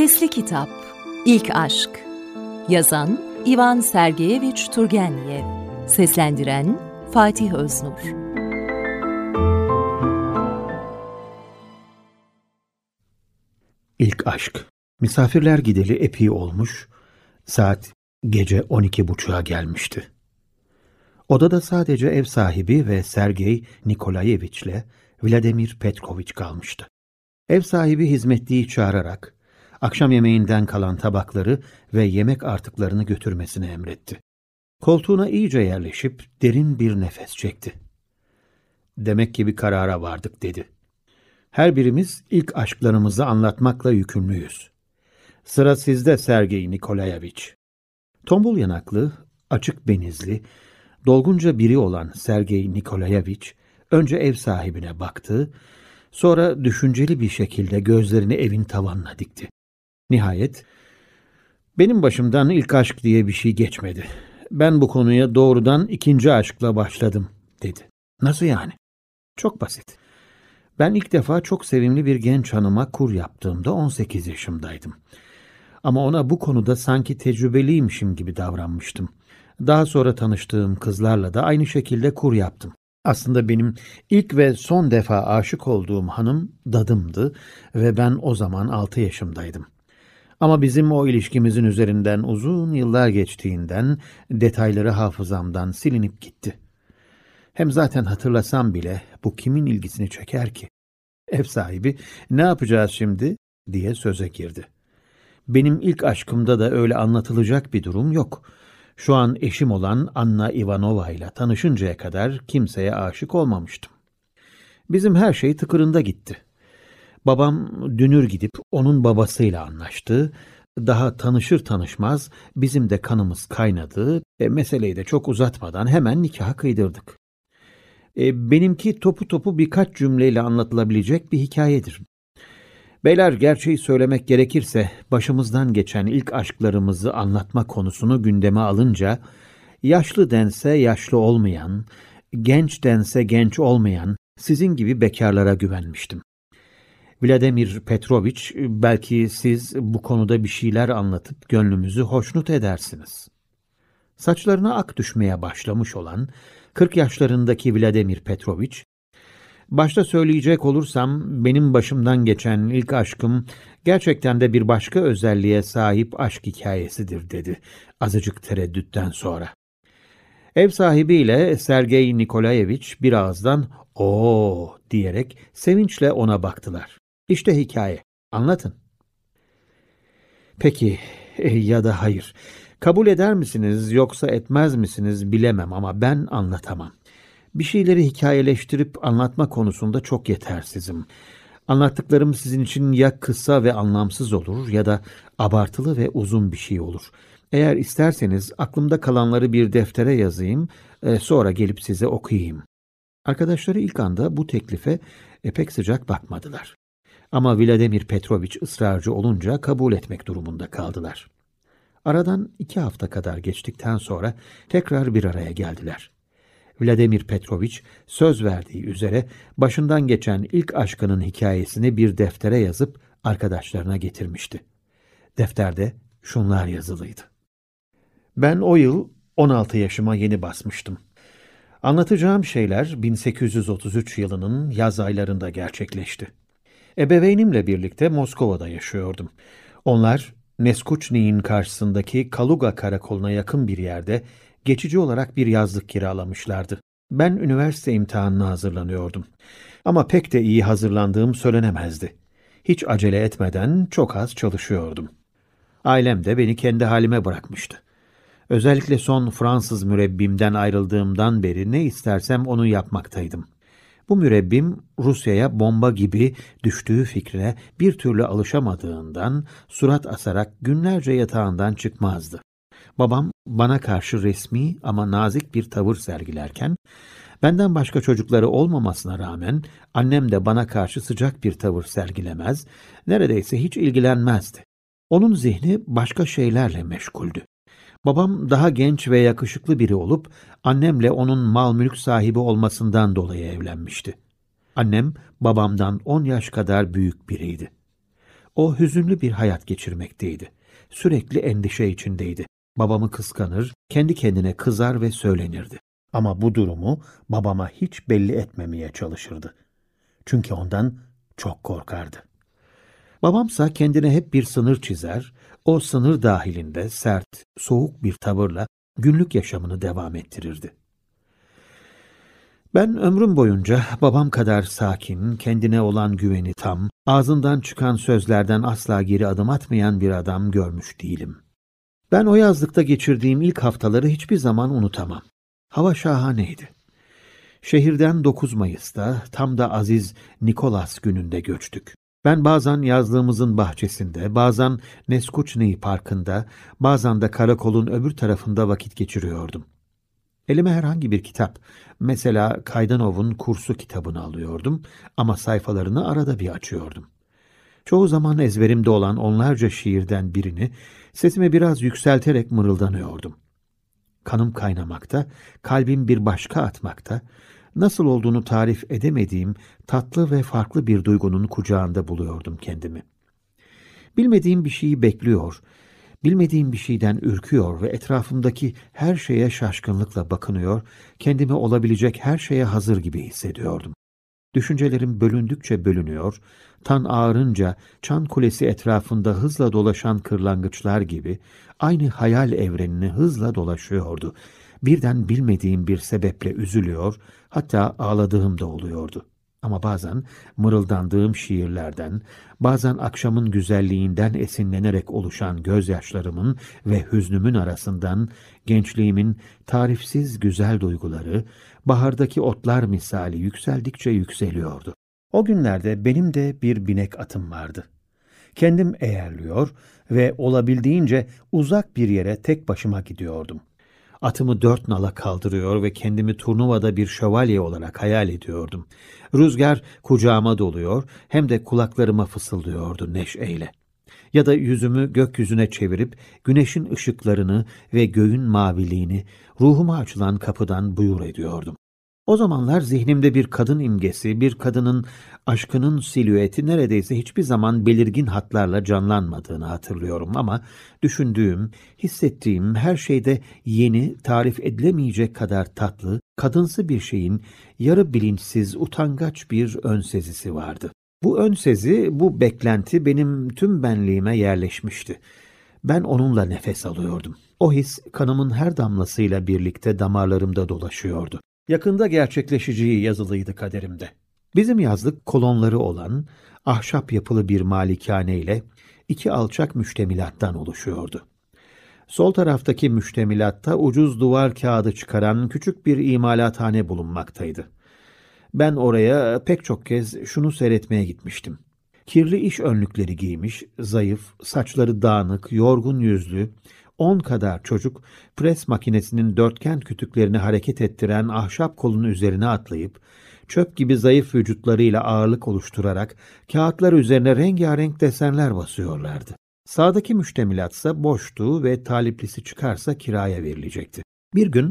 Sesli Kitap İlk Aşk. Yazan İvan Sergeyeviç Turgenev Seslendiren Fatih Öznur. İlk Aşk. Misafirler gideli epey olmuş, saat gece on iki buçuğa gelmişti. Odada sadece ev sahibi ve Sergey Nikolayeviç'le Vladimir Petrovich kalmıştı. Ev sahibi hizmetliyi çağırarak akşam yemeğinden kalan tabakları ve yemek artıklarını götürmesini emretti. Koltuğuna iyice yerleşip derin bir nefes çekti. Demek ki bir karara vardık dedi. Her birimiz ilk aşklarımızı anlatmakla yükümlüyüz. Sıra sizde Sergey Nikolayevich. Tombul yanaklı, açık benizli, dolgunca biri olan Sergey Nikolayevich önce ev sahibine baktı, sonra düşünceli bir şekilde gözlerini evin tavanına dikti. Nihayet, benim başımdan ilk aşk diye bir şey geçmedi. Ben bu konuya doğrudan ikinci aşkla başladım, dedi. Nasıl yani? Çok basit. Ben ilk defa çok sevimli bir genç hanıma kur yaptığımda 18 yaşımdaydım. Ama ona bu konuda sanki tecrübeliymişim gibi davranmıştım. Daha sonra tanıştığım kızlarla da aynı şekilde kur yaptım. Aslında benim ilk ve son defa aşık olduğum hanım dadımdı ve ben o zaman 6 yaşımdaydım. Ama bizim o ilişkimizin üzerinden uzun yıllar geçtiğinden detayları hafızamdan silinip gitti. Hem zaten hatırlasam bile bu kimin ilgisini çeker ki? Ev sahibi ne yapacağız şimdi diye söze girdi. Benim ilk aşkımda da öyle anlatılacak bir durum yok. Şu an eşim olan Anna Ivanova ile tanışıncaya kadar kimseye aşık olmamıştım. Bizim her şey tıkırında gitti. Babam dünür gidip onun babasıyla anlaştı. Daha tanışır tanışmaz bizim de kanımız kaynadı. E, meseleyi de çok uzatmadan hemen nikaha kıydırdık. E, benimki topu topu birkaç cümleyle anlatılabilecek bir hikayedir. Beyler gerçeği söylemek gerekirse başımızdan geçen ilk aşklarımızı anlatma konusunu gündeme alınca yaşlı dense yaşlı olmayan, genç dense genç olmayan sizin gibi bekarlara güvenmiştim. Vladimir Petrovich belki siz bu konuda bir şeyler anlatıp gönlümüzü hoşnut edersiniz. Saçlarına ak düşmeye başlamış olan 40 yaşlarındaki Vladimir Petrovich Başta söyleyecek olursam benim başımdan geçen ilk aşkım gerçekten de bir başka özelliğe sahip aşk hikayesidir dedi azıcık tereddütten sonra. Ev sahibiyle Sergey Nikolayevich bir ağızdan o diyerek sevinçle ona baktılar. İşte hikaye. Anlatın. Peki e, ya da hayır. Kabul eder misiniz yoksa etmez misiniz bilemem ama ben anlatamam. Bir şeyleri hikayeleştirip anlatma konusunda çok yetersizim. Anlattıklarım sizin için ya kısa ve anlamsız olur ya da abartılı ve uzun bir şey olur. Eğer isterseniz aklımda kalanları bir deftere yazayım, e, sonra gelip size okuyayım. Arkadaşları ilk anda bu teklife pek sıcak bakmadılar. Ama Vladimir Petrovich ısrarcı olunca kabul etmek durumunda kaldılar. Aradan iki hafta kadar geçtikten sonra tekrar bir araya geldiler. Vladimir Petrovich söz verdiği üzere başından geçen ilk aşkının hikayesini bir deftere yazıp arkadaşlarına getirmişti. Defterde şunlar yazılıydı. Ben o yıl 16 yaşıma yeni basmıştım. Anlatacağım şeyler 1833 yılının yaz aylarında gerçekleşti. Ebeveynimle birlikte Moskova'da yaşıyordum. Onlar Neskuçni'nin karşısındaki Kaluga karakoluna yakın bir yerde geçici olarak bir yazlık kiralamışlardı. Ben üniversite imtihanına hazırlanıyordum. Ama pek de iyi hazırlandığım söylenemezdi. Hiç acele etmeden çok az çalışıyordum. Ailem de beni kendi halime bırakmıştı. Özellikle son Fransız mürebbimden ayrıldığımdan beri ne istersem onu yapmaktaydım. Bu mürebbim Rusya'ya bomba gibi düştüğü fikrine bir türlü alışamadığından surat asarak günlerce yatağından çıkmazdı. Babam bana karşı resmi ama nazik bir tavır sergilerken, benden başka çocukları olmamasına rağmen annem de bana karşı sıcak bir tavır sergilemez, neredeyse hiç ilgilenmezdi. Onun zihni başka şeylerle meşguldü. Babam daha genç ve yakışıklı biri olup annemle onun mal mülk sahibi olmasından dolayı evlenmişti. Annem babamdan on yaş kadar büyük biriydi. O hüzünlü bir hayat geçirmekteydi. Sürekli endişe içindeydi. Babamı kıskanır, kendi kendine kızar ve söylenirdi. Ama bu durumu babama hiç belli etmemeye çalışırdı. Çünkü ondan çok korkardı. Babamsa kendine hep bir sınır çizer, o sınır dahilinde sert, soğuk bir tavırla günlük yaşamını devam ettirirdi. Ben ömrüm boyunca babam kadar sakin, kendine olan güveni tam, ağzından çıkan sözlerden asla geri adım atmayan bir adam görmüş değilim. Ben o yazlıkta geçirdiğim ilk haftaları hiçbir zaman unutamam. Hava şahaneydi. Şehirden 9 Mayıs'ta tam da Aziz Nikolas gününde göçtük. Ben bazen yazlığımızın bahçesinde, bazen Neskuçney Parkı'nda, bazen de karakolun öbür tarafında vakit geçiriyordum. Elime herhangi bir kitap, mesela Kaydanov'un kursu kitabını alıyordum ama sayfalarını arada bir açıyordum. Çoğu zaman ezberimde olan onlarca şiirden birini sesimi biraz yükselterek mırıldanıyordum. Kanım kaynamakta, kalbim bir başka atmakta, nasıl olduğunu tarif edemediğim tatlı ve farklı bir duygunun kucağında buluyordum kendimi. Bilmediğim bir şeyi bekliyor, bilmediğim bir şeyden ürküyor ve etrafımdaki her şeye şaşkınlıkla bakınıyor, kendimi olabilecek her şeye hazır gibi hissediyordum. Düşüncelerim bölündükçe bölünüyor, tan ağarınca çan kulesi etrafında hızla dolaşan kırlangıçlar gibi aynı hayal evrenini hızla dolaşıyordu. Birden bilmediğim bir sebeple üzülüyor, hatta ağladığım da oluyordu. Ama bazen mırıldandığım şiirlerden, bazen akşamın güzelliğinden esinlenerek oluşan gözyaşlarımın ve hüznümün arasından gençliğimin tarifsiz güzel duyguları, bahardaki otlar misali yükseldikçe yükseliyordu. O günlerde benim de bir binek atım vardı. Kendim eğerliyor ve olabildiğince uzak bir yere tek başıma gidiyordum. Atımı dört nala kaldırıyor ve kendimi turnuvada bir şövalye olarak hayal ediyordum. Rüzgar kucağıma doluyor hem de kulaklarıma fısıldıyordu neşeyle. Ya da yüzümü gökyüzüne çevirip güneşin ışıklarını ve göğün maviliğini ruhuma açılan kapıdan buyur ediyordum. O zamanlar zihnimde bir kadın imgesi, bir kadının aşkının silüeti neredeyse hiçbir zaman belirgin hatlarla canlanmadığını hatırlıyorum ama düşündüğüm, hissettiğim her şeyde yeni, tarif edilemeyecek kadar tatlı, kadınsı bir şeyin yarı bilinçsiz, utangaç bir ön vardı. Bu ön sezi, bu beklenti benim tüm benliğime yerleşmişti. Ben onunla nefes alıyordum. O his kanımın her damlasıyla birlikte damarlarımda dolaşıyordu. Yakında gerçekleşeceği yazılıydı kaderimde. Bizim yazlık kolonları olan ahşap yapılı bir malikane ile iki alçak müştemilattan oluşuyordu. Sol taraftaki müştemilatta ucuz duvar kağıdı çıkaran küçük bir imalathane bulunmaktaydı. Ben oraya pek çok kez şunu seyretmeye gitmiştim. Kirli iş önlükleri giymiş, zayıf, saçları dağınık, yorgun yüzlü, on kadar çocuk pres makinesinin dörtgen kütüklerini hareket ettiren ahşap kolun üzerine atlayıp, çöp gibi zayıf vücutlarıyla ağırlık oluşturarak kağıtlar üzerine rengarenk desenler basıyorlardı. Sağdaki müştemilatsa boştu ve taliplisi çıkarsa kiraya verilecekti. Bir gün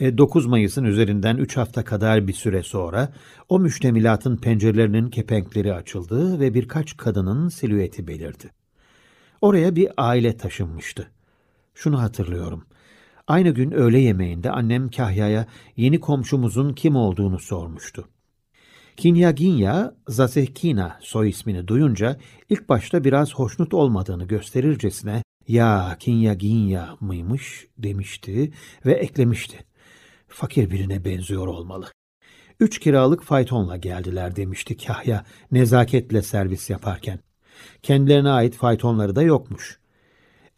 9 e, Mayıs'ın üzerinden 3 hafta kadar bir süre sonra o müştemilatın pencerelerinin kepenkleri açıldı ve birkaç kadının silüeti belirdi. Oraya bir aile taşınmıştı. Şunu hatırlıyorum. Aynı gün öğle yemeğinde annem Kahya'ya yeni komşumuzun kim olduğunu sormuştu. Kinyaginya Zasehkina soy ismini duyunca ilk başta biraz hoşnut olmadığını gösterircesine ya Kinyaginya mıymış demişti ve eklemişti. Fakir birine benziyor olmalı. Üç kiralık faytonla geldiler demişti Kahya nezaketle servis yaparken. Kendilerine ait faytonları da yokmuş.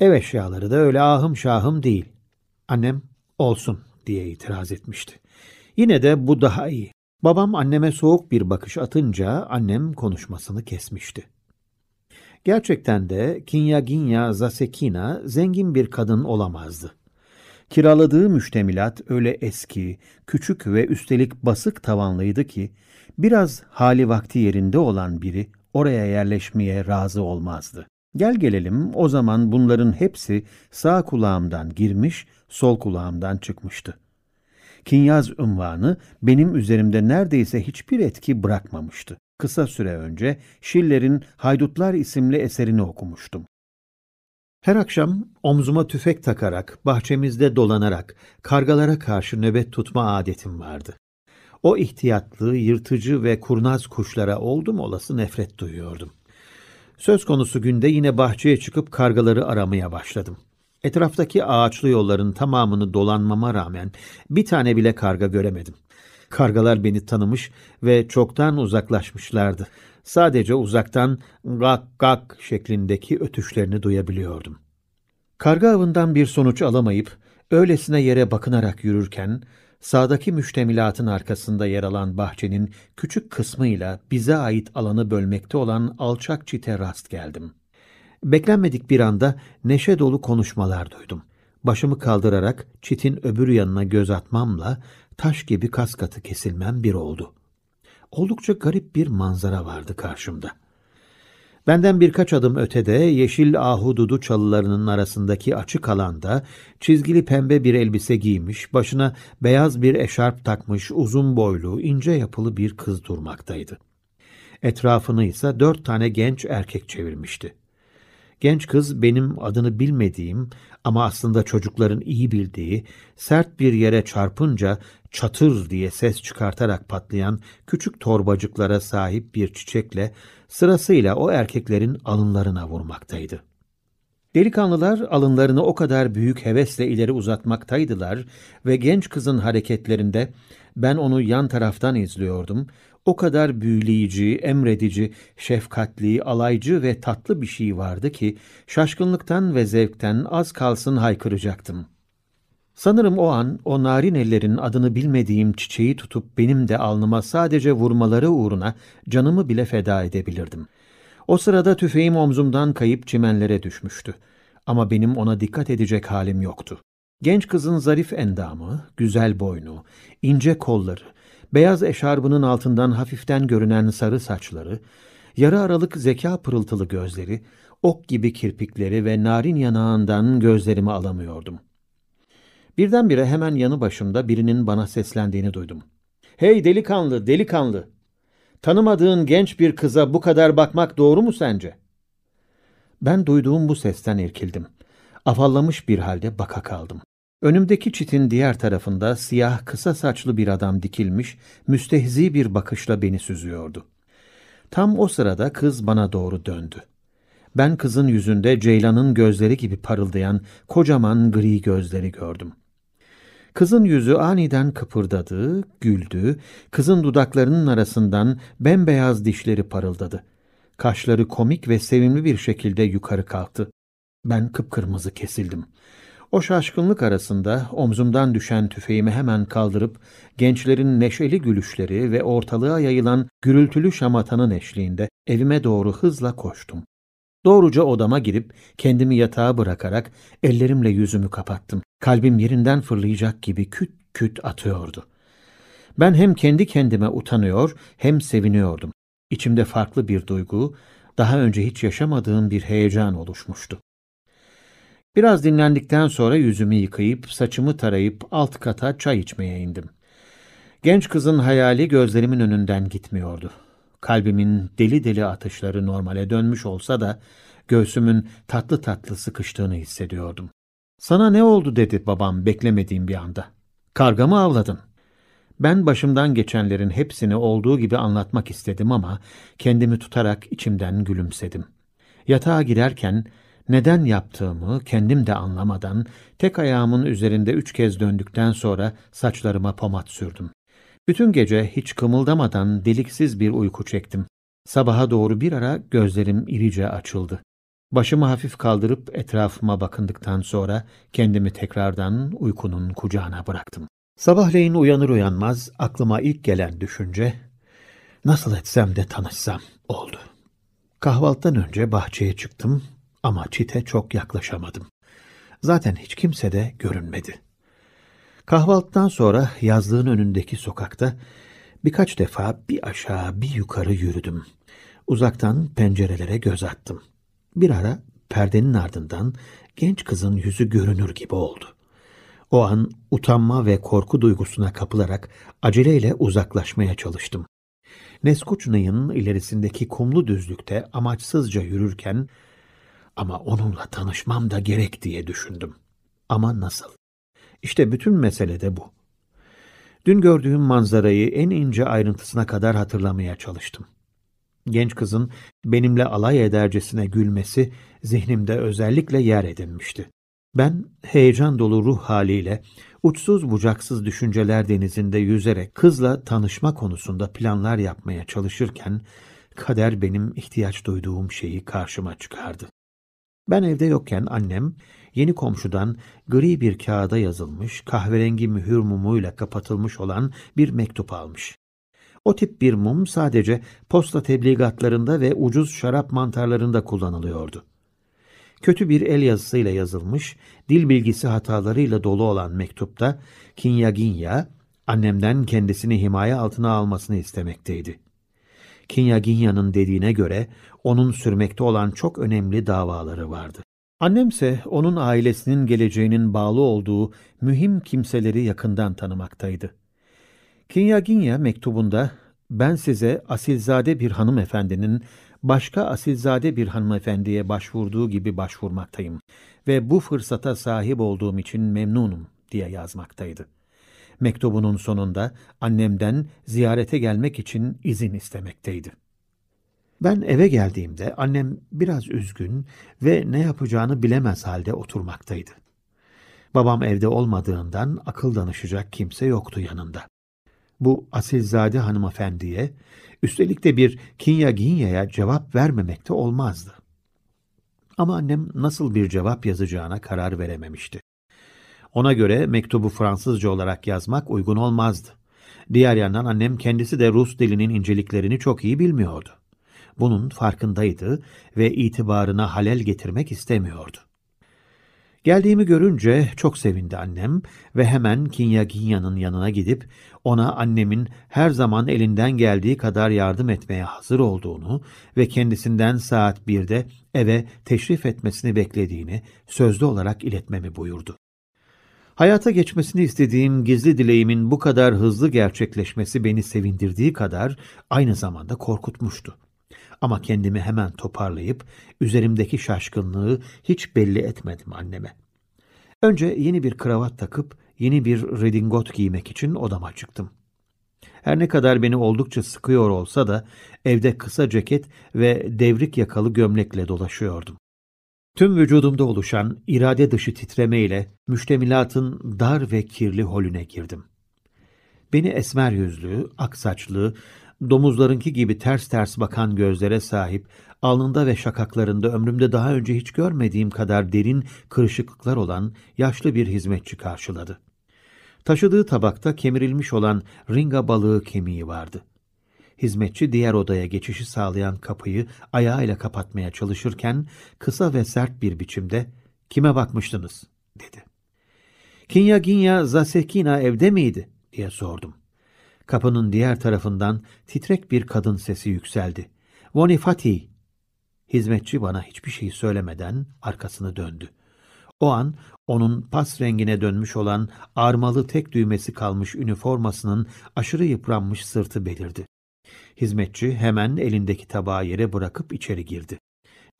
Ev eşyaları da öyle ahım şahım değil. Annem olsun diye itiraz etmişti. Yine de bu daha iyi. Babam anneme soğuk bir bakış atınca annem konuşmasını kesmişti. Gerçekten de Kinyaginya Zasekina zengin bir kadın olamazdı. Kiraladığı müştemilat öyle eski, küçük ve üstelik basık tavanlıydı ki biraz hali vakti yerinde olan biri oraya yerleşmeye razı olmazdı. Gel gelelim o zaman bunların hepsi sağ kulağımdan girmiş, sol kulağımdan çıkmıştı. Kinyaz unvanı benim üzerimde neredeyse hiçbir etki bırakmamıştı. kısa süre önce Schiller'in Haydutlar isimli eserini okumuştum. Her akşam omzuma tüfek takarak, bahçemizde dolanarak, kargalara karşı nöbet tutma adetim vardı. O ihtiyatlı, yırtıcı ve kurnaz kuşlara oldum olası nefret duyuyordum. Söz konusu günde yine bahçeye çıkıp kargaları aramaya başladım. Etraftaki ağaçlı yolların tamamını dolanmama rağmen bir tane bile karga göremedim. Kargalar beni tanımış ve çoktan uzaklaşmışlardı. Sadece uzaktan gak gak şeklindeki ötüşlerini duyabiliyordum. Karga avından bir sonuç alamayıp öylesine yere bakınarak yürürken sağdaki müştemilatın arkasında yer alan bahçenin küçük kısmıyla bize ait alanı bölmekte olan alçak çite rast geldim. Beklenmedik bir anda neşe dolu konuşmalar duydum. Başımı kaldırarak çitin öbür yanına göz atmamla taş gibi kas katı kesilmem bir oldu. Oldukça garip bir manzara vardı karşımda. Benden birkaç adım ötede yeşil ahududu çalılarının arasındaki açık alanda çizgili pembe bir elbise giymiş, başına beyaz bir eşarp takmış uzun boylu, ince yapılı bir kız durmaktaydı. Etrafını ise dört tane genç erkek çevirmişti. Genç kız benim adını bilmediğim ama aslında çocukların iyi bildiği, sert bir yere çarpınca çatır diye ses çıkartarak patlayan küçük torbacıklara sahip bir çiçekle sırasıyla o erkeklerin alınlarına vurmaktaydı. Delikanlılar alınlarını o kadar büyük hevesle ileri uzatmaktaydılar ve genç kızın hareketlerinde ben onu yan taraftan izliyordum. O kadar büyüleyici, emredici, şefkatli, alaycı ve tatlı bir şey vardı ki şaşkınlıktan ve zevkten az kalsın haykıracaktım. Sanırım o an o narin ellerin adını bilmediğim çiçeği tutup benim de alnıma sadece vurmaları uğruna canımı bile feda edebilirdim. O sırada tüfeğim omzumdan kayıp çimenlere düşmüştü. Ama benim ona dikkat edecek halim yoktu. Genç kızın zarif endamı, güzel boynu, ince kolları, beyaz eşarbının altından hafiften görünen sarı saçları, yarı aralık zeka pırıltılı gözleri, ok gibi kirpikleri ve narin yanağından gözlerimi alamıyordum. Birdenbire hemen yanı başımda birinin bana seslendiğini duydum. ''Hey delikanlı, delikanlı! Tanımadığın genç bir kıza bu kadar bakmak doğru mu sence?'' Ben duyduğum bu sesten irkildim. Afallamış bir halde baka kaldım. Önümdeki çitin diğer tarafında siyah kısa saçlı bir adam dikilmiş, müstehzi bir bakışla beni süzüyordu. Tam o sırada kız bana doğru döndü. Ben kızın yüzünde Ceylan'ın gözleri gibi parıldayan kocaman gri gözleri gördüm. Kızın yüzü aniden kıpırdadı, güldü, kızın dudaklarının arasından bembeyaz dişleri parıldadı. Kaşları komik ve sevimli bir şekilde yukarı kalktı. Ben kıpkırmızı kesildim. O şaşkınlık arasında omzumdan düşen tüfeğimi hemen kaldırıp gençlerin neşeli gülüşleri ve ortalığa yayılan gürültülü şamatanın eşliğinde evime doğru hızla koştum. Doğruca odama girip kendimi yatağa bırakarak ellerimle yüzümü kapattım. Kalbim yerinden fırlayacak gibi küt küt atıyordu. Ben hem kendi kendime utanıyor hem seviniyordum. İçimde farklı bir duygu, daha önce hiç yaşamadığım bir heyecan oluşmuştu. Biraz dinlendikten sonra yüzümü yıkayıp, saçımı tarayıp alt kata çay içmeye indim. Genç kızın hayali gözlerimin önünden gitmiyordu. Kalbimin deli deli atışları normale dönmüş olsa da göğsümün tatlı tatlı sıkıştığını hissediyordum. Sana ne oldu dedi babam beklemediğim bir anda. Karga mı avladın? Ben başımdan geçenlerin hepsini olduğu gibi anlatmak istedim ama kendimi tutarak içimden gülümsedim. Yatağa girerken neden yaptığımı kendim de anlamadan tek ayağımın üzerinde üç kez döndükten sonra saçlarıma pomat sürdüm. Bütün gece hiç kımıldamadan deliksiz bir uyku çektim. Sabaha doğru bir ara gözlerim irice açıldı. Başımı hafif kaldırıp etrafıma bakındıktan sonra kendimi tekrardan uykunun kucağına bıraktım. Sabahleyin uyanır uyanmaz aklıma ilk gelen düşünce nasıl etsem de tanışsam oldu. Kahvaltıdan önce bahçeye çıktım ama çite çok yaklaşamadım. Zaten hiç kimse de görünmedi. Kahvaltıdan sonra yazlığın önündeki sokakta birkaç defa bir aşağı bir yukarı yürüdüm. Uzaktan pencerelere göz attım. Bir ara perdenin ardından genç kızın yüzü görünür gibi oldu. O an utanma ve korku duygusuna kapılarak aceleyle uzaklaşmaya çalıştım. Neskuçnay'ın ilerisindeki kumlu düzlükte amaçsızca yürürken ama onunla tanışmam da gerek diye düşündüm. Ama nasıl? İşte bütün mesele de bu. Dün gördüğüm manzarayı en ince ayrıntısına kadar hatırlamaya çalıştım. Genç kızın benimle alay edercesine gülmesi zihnimde özellikle yer edinmişti. Ben heyecan dolu ruh haliyle uçsuz bucaksız düşünceler denizinde yüzerek kızla tanışma konusunda planlar yapmaya çalışırken kader benim ihtiyaç duyduğum şeyi karşıma çıkardı. Ben evde yokken annem yeni komşudan gri bir kağıda yazılmış kahverengi mühür mumuyla kapatılmış olan bir mektup almış. O tip bir mum sadece posta tebligatlarında ve ucuz şarap mantarlarında kullanılıyordu. Kötü bir el yazısıyla yazılmış, dil bilgisi hatalarıyla dolu olan mektupta Kinyaginya, annemden kendisini himaye altına almasını istemekteydi. Kinyaginya'nın dediğine göre onun sürmekte olan çok önemli davaları vardı. Annemse onun ailesinin geleceğinin bağlı olduğu mühim kimseleri yakından tanımaktaydı. Kinyaginya mektubunda ben size asilzade bir hanımefendinin başka asilzade bir hanımefendiye başvurduğu gibi başvurmaktayım ve bu fırsata sahip olduğum için memnunum diye yazmaktaydı. Mektubunun sonunda annemden ziyarete gelmek için izin istemekteydi. Ben eve geldiğimde annem biraz üzgün ve ne yapacağını bilemez halde oturmaktaydı. Babam evde olmadığından akıl danışacak kimse yoktu yanında. Bu asilzade hanımefendiye, üstelik de bir Kinya Ginya'ya cevap vermemekte olmazdı. Ama annem nasıl bir cevap yazacağına karar verememişti. Ona göre mektubu Fransızca olarak yazmak uygun olmazdı. Diğer yandan annem kendisi de Rus dilinin inceliklerini çok iyi bilmiyordu. Bunun farkındaydı ve itibarına halel getirmek istemiyordu. Geldiğimi görünce çok sevindi annem ve hemen Kinya Ginya'nın yanına gidip ona annemin her zaman elinden geldiği kadar yardım etmeye hazır olduğunu ve kendisinden saat birde eve teşrif etmesini beklediğini sözlü olarak iletmemi buyurdu. Hayata geçmesini istediğim gizli dileğimin bu kadar hızlı gerçekleşmesi beni sevindirdiği kadar aynı zamanda korkutmuştu. Ama kendimi hemen toparlayıp üzerimdeki şaşkınlığı hiç belli etmedim anneme. Önce yeni bir kravat takıp yeni bir redingot giymek için odama çıktım. Her ne kadar beni oldukça sıkıyor olsa da evde kısa ceket ve devrik yakalı gömlekle dolaşıyordum. Tüm vücudumda oluşan irade dışı titremeyle müştemilatın dar ve kirli holüne girdim. Beni esmer yüzlü, aksaçlı, domuzlarınki gibi ters ters bakan gözlere sahip, alnında ve şakaklarında ömrümde daha önce hiç görmediğim kadar derin kırışıklıklar olan yaşlı bir hizmetçi karşıladı. Taşıdığı tabakta kemirilmiş olan ringa balığı kemiği vardı. Hizmetçi diğer odaya geçişi sağlayan kapıyı ayağıyla kapatmaya çalışırken kısa ve sert bir biçimde ''Kime bakmıştınız?'' dedi. ''Kinya Ginya Zasekina evde miydi?'' diye sordum. Kapının diğer tarafından titrek bir kadın sesi yükseldi. ''Vonifati!'' Hizmetçi bana hiçbir şey söylemeden arkasını döndü. O an onun pas rengine dönmüş olan armalı tek düğmesi kalmış üniformasının aşırı yıpranmış sırtı belirdi. Hizmetçi hemen elindeki tabağı yere bırakıp içeri girdi.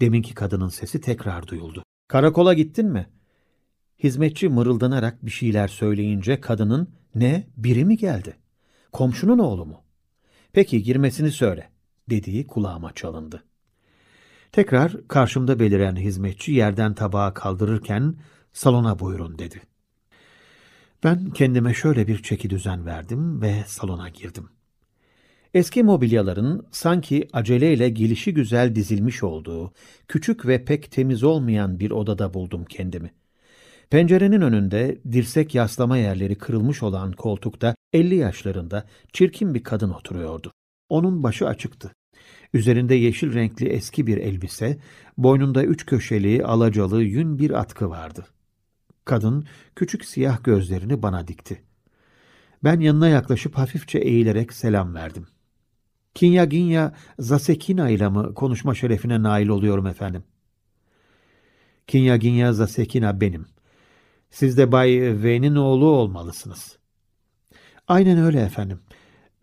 Deminki kadının sesi tekrar duyuldu. Karakola gittin mi? Hizmetçi mırıldanarak bir şeyler söyleyince kadının ne biri mi geldi? Komşunun oğlu mu? Peki girmesini söyle dediği kulağıma çalındı. Tekrar karşımda beliren hizmetçi yerden tabağı kaldırırken salona buyurun dedi. Ben kendime şöyle bir çeki düzen verdim ve salona girdim. Eski mobilyaların sanki aceleyle gelişi güzel dizilmiş olduğu, küçük ve pek temiz olmayan bir odada buldum kendimi. Pencerenin önünde dirsek yaslama yerleri kırılmış olan koltukta 50 yaşlarında çirkin bir kadın oturuyordu. Onun başı açıktı. Üzerinde yeşil renkli eski bir elbise, boynunda üç köşeli, alacalı, yün bir atkı vardı. Kadın küçük siyah gözlerini bana dikti. Ben yanına yaklaşıp hafifçe eğilerek selam verdim. Kinya Ginya Zasekina ile mi konuşma şerefine nail oluyorum efendim? Kinya Ginya Zasekina benim. Siz de Bay V'nin oğlu olmalısınız. Aynen öyle efendim.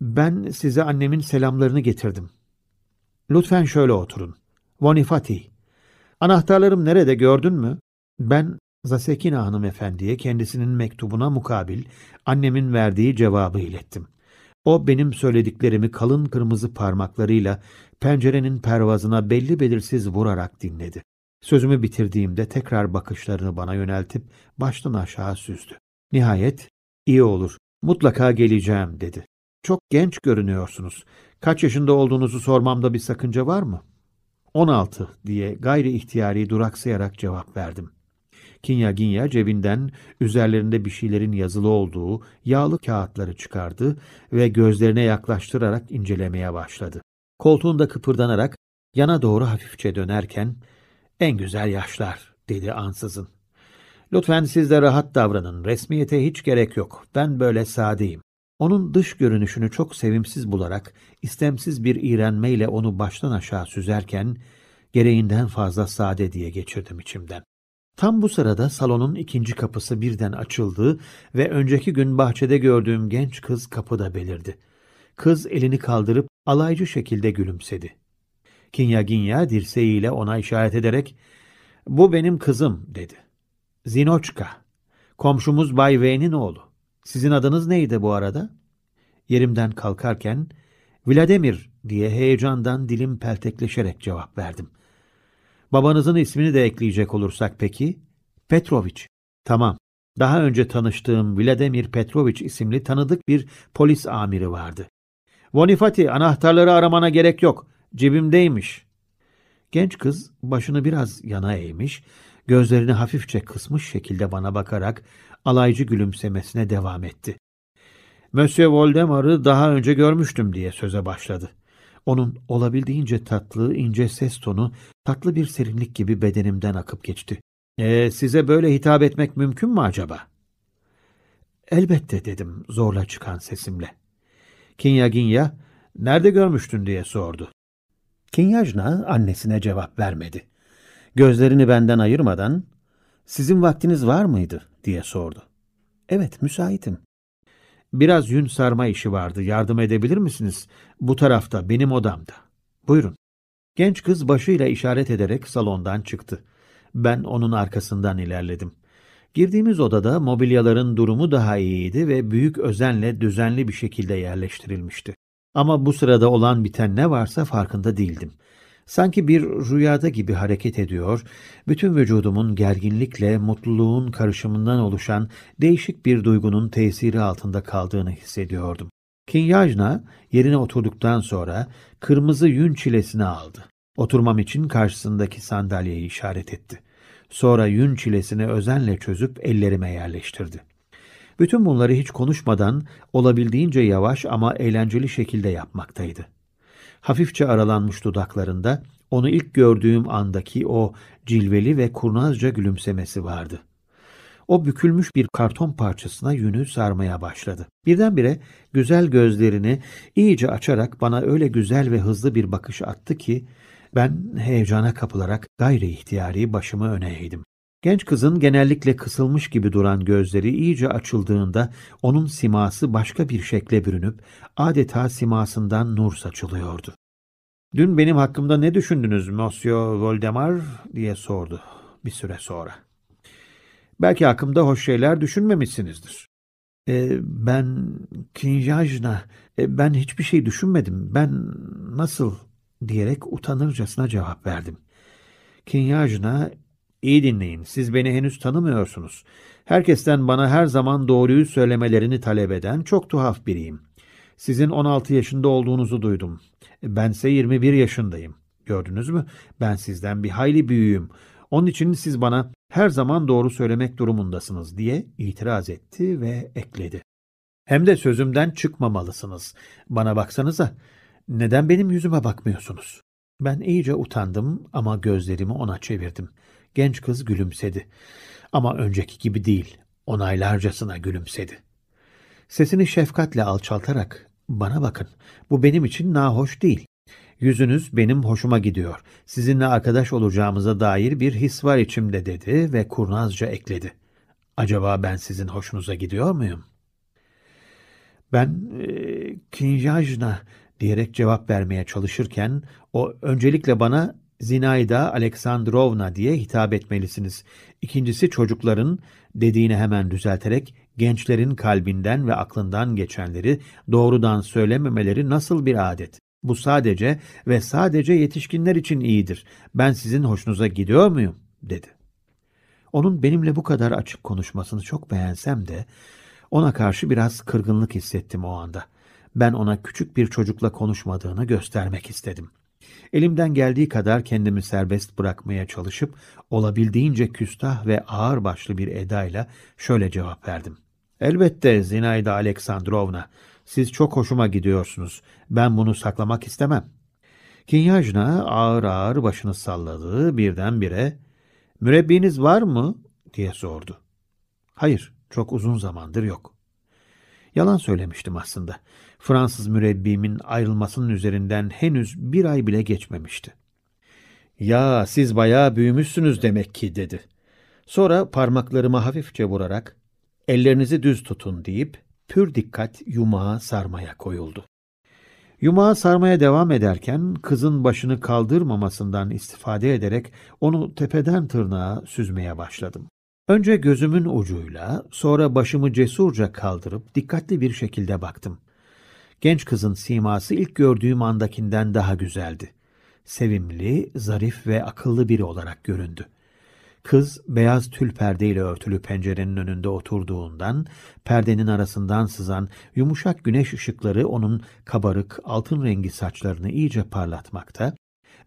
Ben size annemin selamlarını getirdim. Lütfen şöyle oturun. Vonifati. Anahtarlarım nerede gördün mü? Ben Zasekina hanımefendiye kendisinin mektubuna mukabil annemin verdiği cevabı ilettim. O benim söylediklerimi kalın kırmızı parmaklarıyla pencerenin pervazına belli belirsiz vurarak dinledi. Sözümü bitirdiğimde tekrar bakışlarını bana yöneltip baştan aşağı süzdü. Nihayet, iyi olur, mutlaka geleceğim dedi. Çok genç görünüyorsunuz. Kaç yaşında olduğunuzu sormamda bir sakınca var mı? 16 diye gayri ihtiyari duraksayarak cevap verdim. Kinya Ginya cebinden üzerlerinde bir şeylerin yazılı olduğu yağlı kağıtları çıkardı ve gözlerine yaklaştırarak incelemeye başladı. Koltuğunda kıpırdanarak yana doğru hafifçe dönerken en güzel yaşlar dedi ansızın. Lütfen siz de rahat davranın. Resmiyete hiç gerek yok. Ben böyle sadeyim. Onun dış görünüşünü çok sevimsiz bularak istemsiz bir iğrenmeyle onu baştan aşağı süzerken gereğinden fazla sade diye geçirdim içimden. Tam bu sırada salonun ikinci kapısı birden açıldı ve önceki gün bahçede gördüğüm genç kız kapıda belirdi. Kız elini kaldırıp alaycı şekilde gülümsedi. Kinya Ginya dirseğiyle ona işaret ederek ''Bu benim kızım'' dedi. ''Zinoçka, komşumuz Bay V'nin oğlu. Sizin adınız neydi bu arada?'' Yerimden kalkarken ''Vladimir'' diye heyecandan dilim peltekleşerek cevap verdim. ''Babanızın ismini de ekleyecek olursak peki?'' ''Petroviç.'' ''Tamam. Daha önce tanıştığım Vladimir Petroviç isimli tanıdık bir polis amiri vardı. Vonifati anahtarları aramana gerek yok. Cebimdeymiş. Genç kız başını biraz yana eğmiş, gözlerini hafifçe kısmış şekilde bana bakarak alaycı gülümsemesine devam etti. Monsieur Voldemar'ı daha önce görmüştüm diye söze başladı. Onun olabildiğince tatlı, ince ses tonu, tatlı bir serinlik gibi bedenimden akıp geçti. E, size böyle hitap etmek mümkün mü acaba? Elbette dedim zorla çıkan sesimle. Kinya Ginya, nerede görmüştün diye sordu. Kinyajna annesine cevap vermedi. Gözlerini benden ayırmadan, sizin vaktiniz var mıydı diye sordu. Evet, müsaitim. Biraz yün sarma işi vardı, yardım edebilir misiniz? Bu tarafta, benim odamda. Buyurun. Genç kız başıyla işaret ederek salondan çıktı. Ben onun arkasından ilerledim. Girdiğimiz odada mobilyaların durumu daha iyiydi ve büyük özenle düzenli bir şekilde yerleştirilmişti. Ama bu sırada olan biten ne varsa farkında değildim. Sanki bir rüyada gibi hareket ediyor, bütün vücudumun gerginlikle mutluluğun karışımından oluşan değişik bir duygunun tesiri altında kaldığını hissediyordum. Kinyajna yerine oturduktan sonra kırmızı yün çilesini aldı. Oturmam için karşısındaki sandalyeyi işaret etti. Sonra yün çilesini özenle çözüp ellerime yerleştirdi. Bütün bunları hiç konuşmadan olabildiğince yavaş ama eğlenceli şekilde yapmaktaydı. Hafifçe aralanmış dudaklarında onu ilk gördüğüm andaki o cilveli ve kurnazca gülümsemesi vardı. O bükülmüş bir karton parçasına yünü sarmaya başladı. Birdenbire güzel gözlerini iyice açarak bana öyle güzel ve hızlı bir bakış attı ki ben heyecana kapılarak gayri ihtiyari başımı öne eğdim. Genç kızın genellikle kısılmış gibi duran gözleri iyice açıldığında onun siması başka bir şekle bürünüp adeta simasından nur saçılıyordu. Dün benim hakkımda ne düşündünüz Monsieur Voldemar diye sordu bir süre sonra. Belki hakkımda hoş şeyler düşünmemişsinizdir. E, ben Kinjajna, e, ben hiçbir şey düşünmedim. Ben nasıl diyerek utanırcasına cevap verdim. Kinyajna İyi dinleyin, siz beni henüz tanımıyorsunuz. Herkesten bana her zaman doğruyu söylemelerini talep eden çok tuhaf biriyim. Sizin 16 yaşında olduğunuzu duydum. Bense 21 yaşındayım. Gördünüz mü? Ben sizden bir hayli büyüğüm. Onun için siz bana her zaman doğru söylemek durumundasınız diye itiraz etti ve ekledi. Hem de sözümden çıkmamalısınız. Bana baksanıza. Neden benim yüzüme bakmıyorsunuz? Ben iyice utandım ama gözlerimi ona çevirdim. Genç kız gülümsedi. Ama önceki gibi değil, onaylarcasına gülümsedi. Sesini şefkatle alçaltarak, bana bakın, bu benim için nahoş değil. Yüzünüz benim hoşuma gidiyor. Sizinle arkadaş olacağımıza dair bir his var içimde dedi ve kurnazca ekledi. Acaba ben sizin hoşunuza gidiyor muyum? Ben e, Kinyajna diyerek cevap vermeye çalışırken o öncelikle bana Zinayda Aleksandrovna diye hitap etmelisiniz. İkincisi çocukların dediğini hemen düzelterek gençlerin kalbinden ve aklından geçenleri doğrudan söylememeleri nasıl bir adet? Bu sadece ve sadece yetişkinler için iyidir. Ben sizin hoşunuza gidiyor muyum? dedi. Onun benimle bu kadar açık konuşmasını çok beğensem de ona karşı biraz kırgınlık hissettim o anda. Ben ona küçük bir çocukla konuşmadığını göstermek istedim. Elimden geldiği kadar kendimi serbest bırakmaya çalışıp olabildiğince küstah ve ağırbaşlı bir edayla şöyle cevap verdim. Elbette Zinayda Aleksandrovna, siz çok hoşuma gidiyorsunuz. Ben bunu saklamak istemem. Kinyajna ağır ağır başını salladı birdenbire. Mürebbiniz var mı? diye sordu. Hayır, çok uzun zamandır yok. Yalan söylemiştim aslında. Fransız mürebbimin ayrılmasının üzerinden henüz bir ay bile geçmemişti. Ya siz bayağı büyümüşsünüz demek ki dedi. Sonra parmaklarımı hafifçe vurarak ellerinizi düz tutun deyip pür dikkat yumağa sarmaya koyuldu. Yumağı sarmaya devam ederken kızın başını kaldırmamasından istifade ederek onu tepeden tırnağa süzmeye başladım. Önce gözümün ucuyla, sonra başımı cesurca kaldırıp dikkatli bir şekilde baktım. Genç kızın siması ilk gördüğüm andakinden daha güzeldi. Sevimli, zarif ve akıllı biri olarak göründü. Kız beyaz tül perdeyle örtülü pencerenin önünde oturduğundan perdenin arasından sızan yumuşak güneş ışıkları onun kabarık altın rengi saçlarını iyice parlatmakta,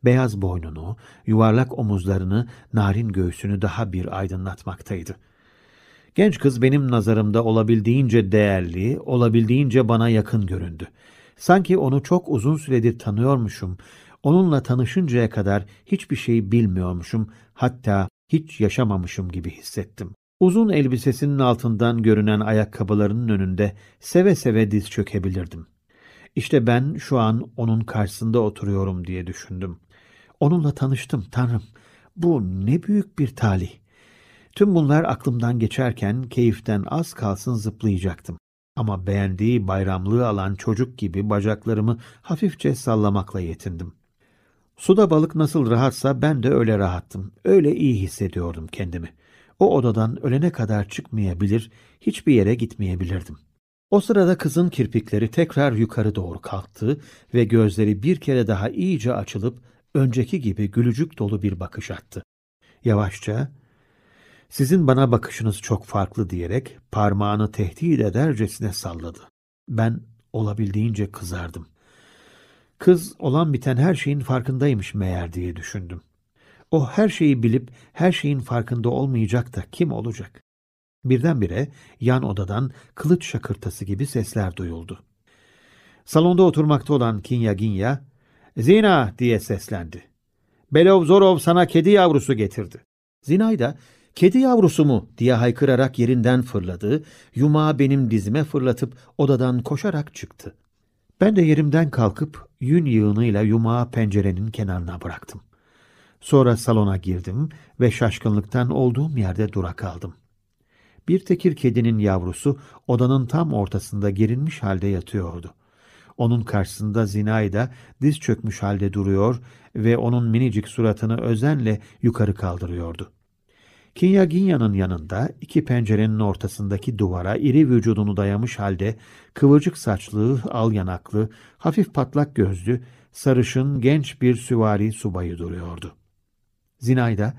beyaz boynunu, yuvarlak omuzlarını, narin göğsünü daha bir aydınlatmaktaydı. Genç kız benim nazarımda olabildiğince değerli, olabildiğince bana yakın göründü. Sanki onu çok uzun süredir tanıyormuşum, onunla tanışıncaya kadar hiçbir şey bilmiyormuşum, hatta hiç yaşamamışım gibi hissettim. Uzun elbisesinin altından görünen ayakkabılarının önünde seve seve diz çökebilirdim. İşte ben şu an onun karşısında oturuyorum diye düşündüm. Onunla tanıştım Tanrım. Bu ne büyük bir talih. Tüm bunlar aklımdan geçerken keyiften az kalsın zıplayacaktım. Ama beğendiği bayramlığı alan çocuk gibi bacaklarımı hafifçe sallamakla yetindim. Suda balık nasıl rahatsa ben de öyle rahattım. Öyle iyi hissediyordum kendimi. O odadan ölene kadar çıkmayabilir, hiçbir yere gitmeyebilirdim. O sırada kızın kirpikleri tekrar yukarı doğru kalktı ve gözleri bir kere daha iyice açılıp önceki gibi gülücük dolu bir bakış attı. Yavaşça, sizin bana bakışınız çok farklı diyerek parmağını tehdit edercesine salladı. Ben olabildiğince kızardım. Kız olan biten her şeyin farkındaymış meğer diye düşündüm. O her şeyi bilip her şeyin farkında olmayacak da kim olacak? Birdenbire yan odadan kılıç şakırtası gibi sesler duyuldu. Salonda oturmakta olan Kinya Ginya, Zina diye seslendi. Belov Zorov sana kedi yavrusu getirdi. Zinay da kedi yavrusu mu diye haykırarak yerinden fırladı, yumağı benim dizime fırlatıp odadan koşarak çıktı. Ben de yerimden kalkıp yün yığınıyla yumağı pencerenin kenarına bıraktım. Sonra salona girdim ve şaşkınlıktan olduğum yerde dura kaldım. Bir tekir kedinin yavrusu odanın tam ortasında gerilmiş halde yatıyordu. Onun karşısında Zinayda diz çökmüş halde duruyor ve onun minicik suratını özenle yukarı kaldırıyordu. Kinyaginya'nın yanında iki pencerenin ortasındaki duvara iri vücudunu dayamış halde kıvırcık saçlı, al yanaklı, hafif patlak gözlü, sarışın genç bir süvari subayı duruyordu. Zinayda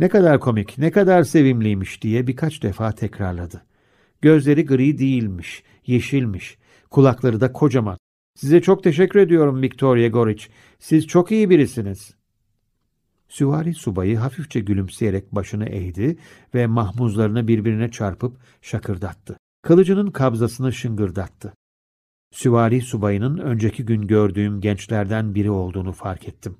ne kadar komik, ne kadar sevimliymiş diye birkaç defa tekrarladı. Gözleri gri değilmiş, yeşilmiş, kulakları da kocaman. Size çok teşekkür ediyorum Victoria Goric. Siz çok iyi birisiniz. Süvari subayı hafifçe gülümseyerek başını eğdi ve mahmuzlarını birbirine çarpıp şakırdattı. Kılıcının kabzasını şıngırdattı. Süvari subayının önceki gün gördüğüm gençlerden biri olduğunu fark ettim.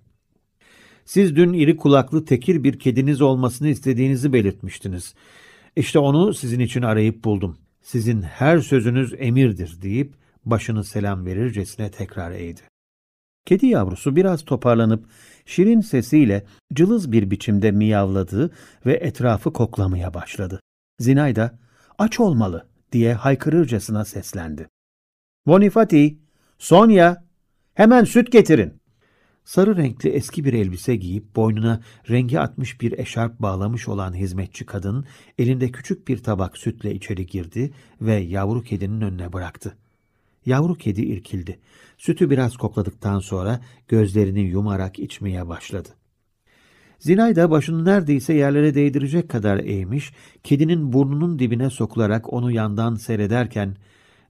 Siz dün iri kulaklı tekir bir kediniz olmasını istediğinizi belirtmiştiniz. İşte onu sizin için arayıp buldum. Sizin her sözünüz emirdir deyip başını selam verircesine tekrar eğdi. Kedi yavrusu biraz toparlanıp şirin sesiyle cılız bir biçimde miyavladı ve etrafı koklamaya başladı. Zinay da aç olmalı diye haykırırcasına seslendi. Bonifati, Sonya, hemen süt getirin. Sarı renkli eski bir elbise giyip boynuna rengi atmış bir eşarp bağlamış olan hizmetçi kadın elinde küçük bir tabak sütle içeri girdi ve yavru kedinin önüne bıraktı. Yavru kedi irkildi. Sütü biraz kokladıktan sonra gözlerini yumarak içmeye başladı. Zinayda başını neredeyse yerlere değdirecek kadar eğmiş, kedinin burnunun dibine sokularak onu yandan seyrederken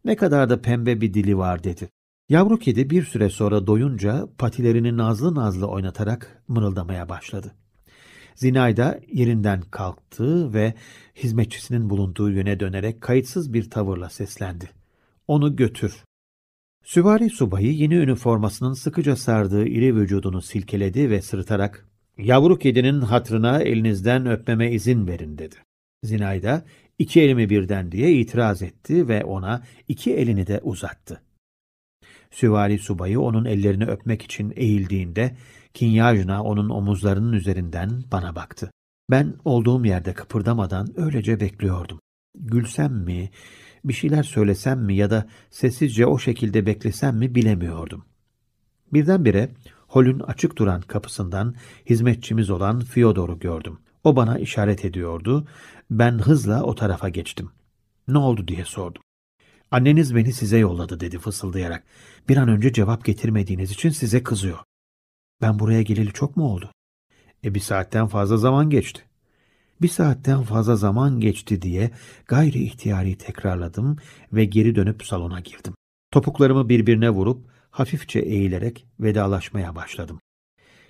ne kadar da pembe bir dili var dedi. Yavru kedi bir süre sonra doyunca patilerini nazlı nazlı oynatarak mırıldamaya başladı. Zinayda yerinden kalktı ve hizmetçisinin bulunduğu yöne dönerek kayıtsız bir tavırla seslendi. Onu götür. Süvari subayı yeni üniformasının sıkıca sardığı iri vücudunu silkeledi ve sırıtarak ''Yavru kedinin hatrına elinizden öpmeme izin verin.'' dedi. Zinayda iki elimi birden diye itiraz etti ve ona iki elini de uzattı. Süvari subayı onun ellerini öpmek için eğildiğinde Kinyajna onun omuzlarının üzerinden bana baktı. Ben olduğum yerde kıpırdamadan öylece bekliyordum. Gülsem mi, bir şeyler söylesem mi ya da sessizce o şekilde beklesem mi bilemiyordum. Birdenbire holün açık duran kapısından hizmetçimiz olan Fyodor'u gördüm. O bana işaret ediyordu. Ben hızla o tarafa geçtim. Ne oldu diye sordum. Anneniz beni size yolladı dedi fısıldayarak. Bir an önce cevap getirmediğiniz için size kızıyor. Ben buraya geleli çok mu oldu? E bir saatten fazla zaman geçti. Bir saatten fazla zaman geçti diye gayri ihtiyari tekrarladım ve geri dönüp salona girdim. Topuklarımı birbirine vurup hafifçe eğilerek vedalaşmaya başladım.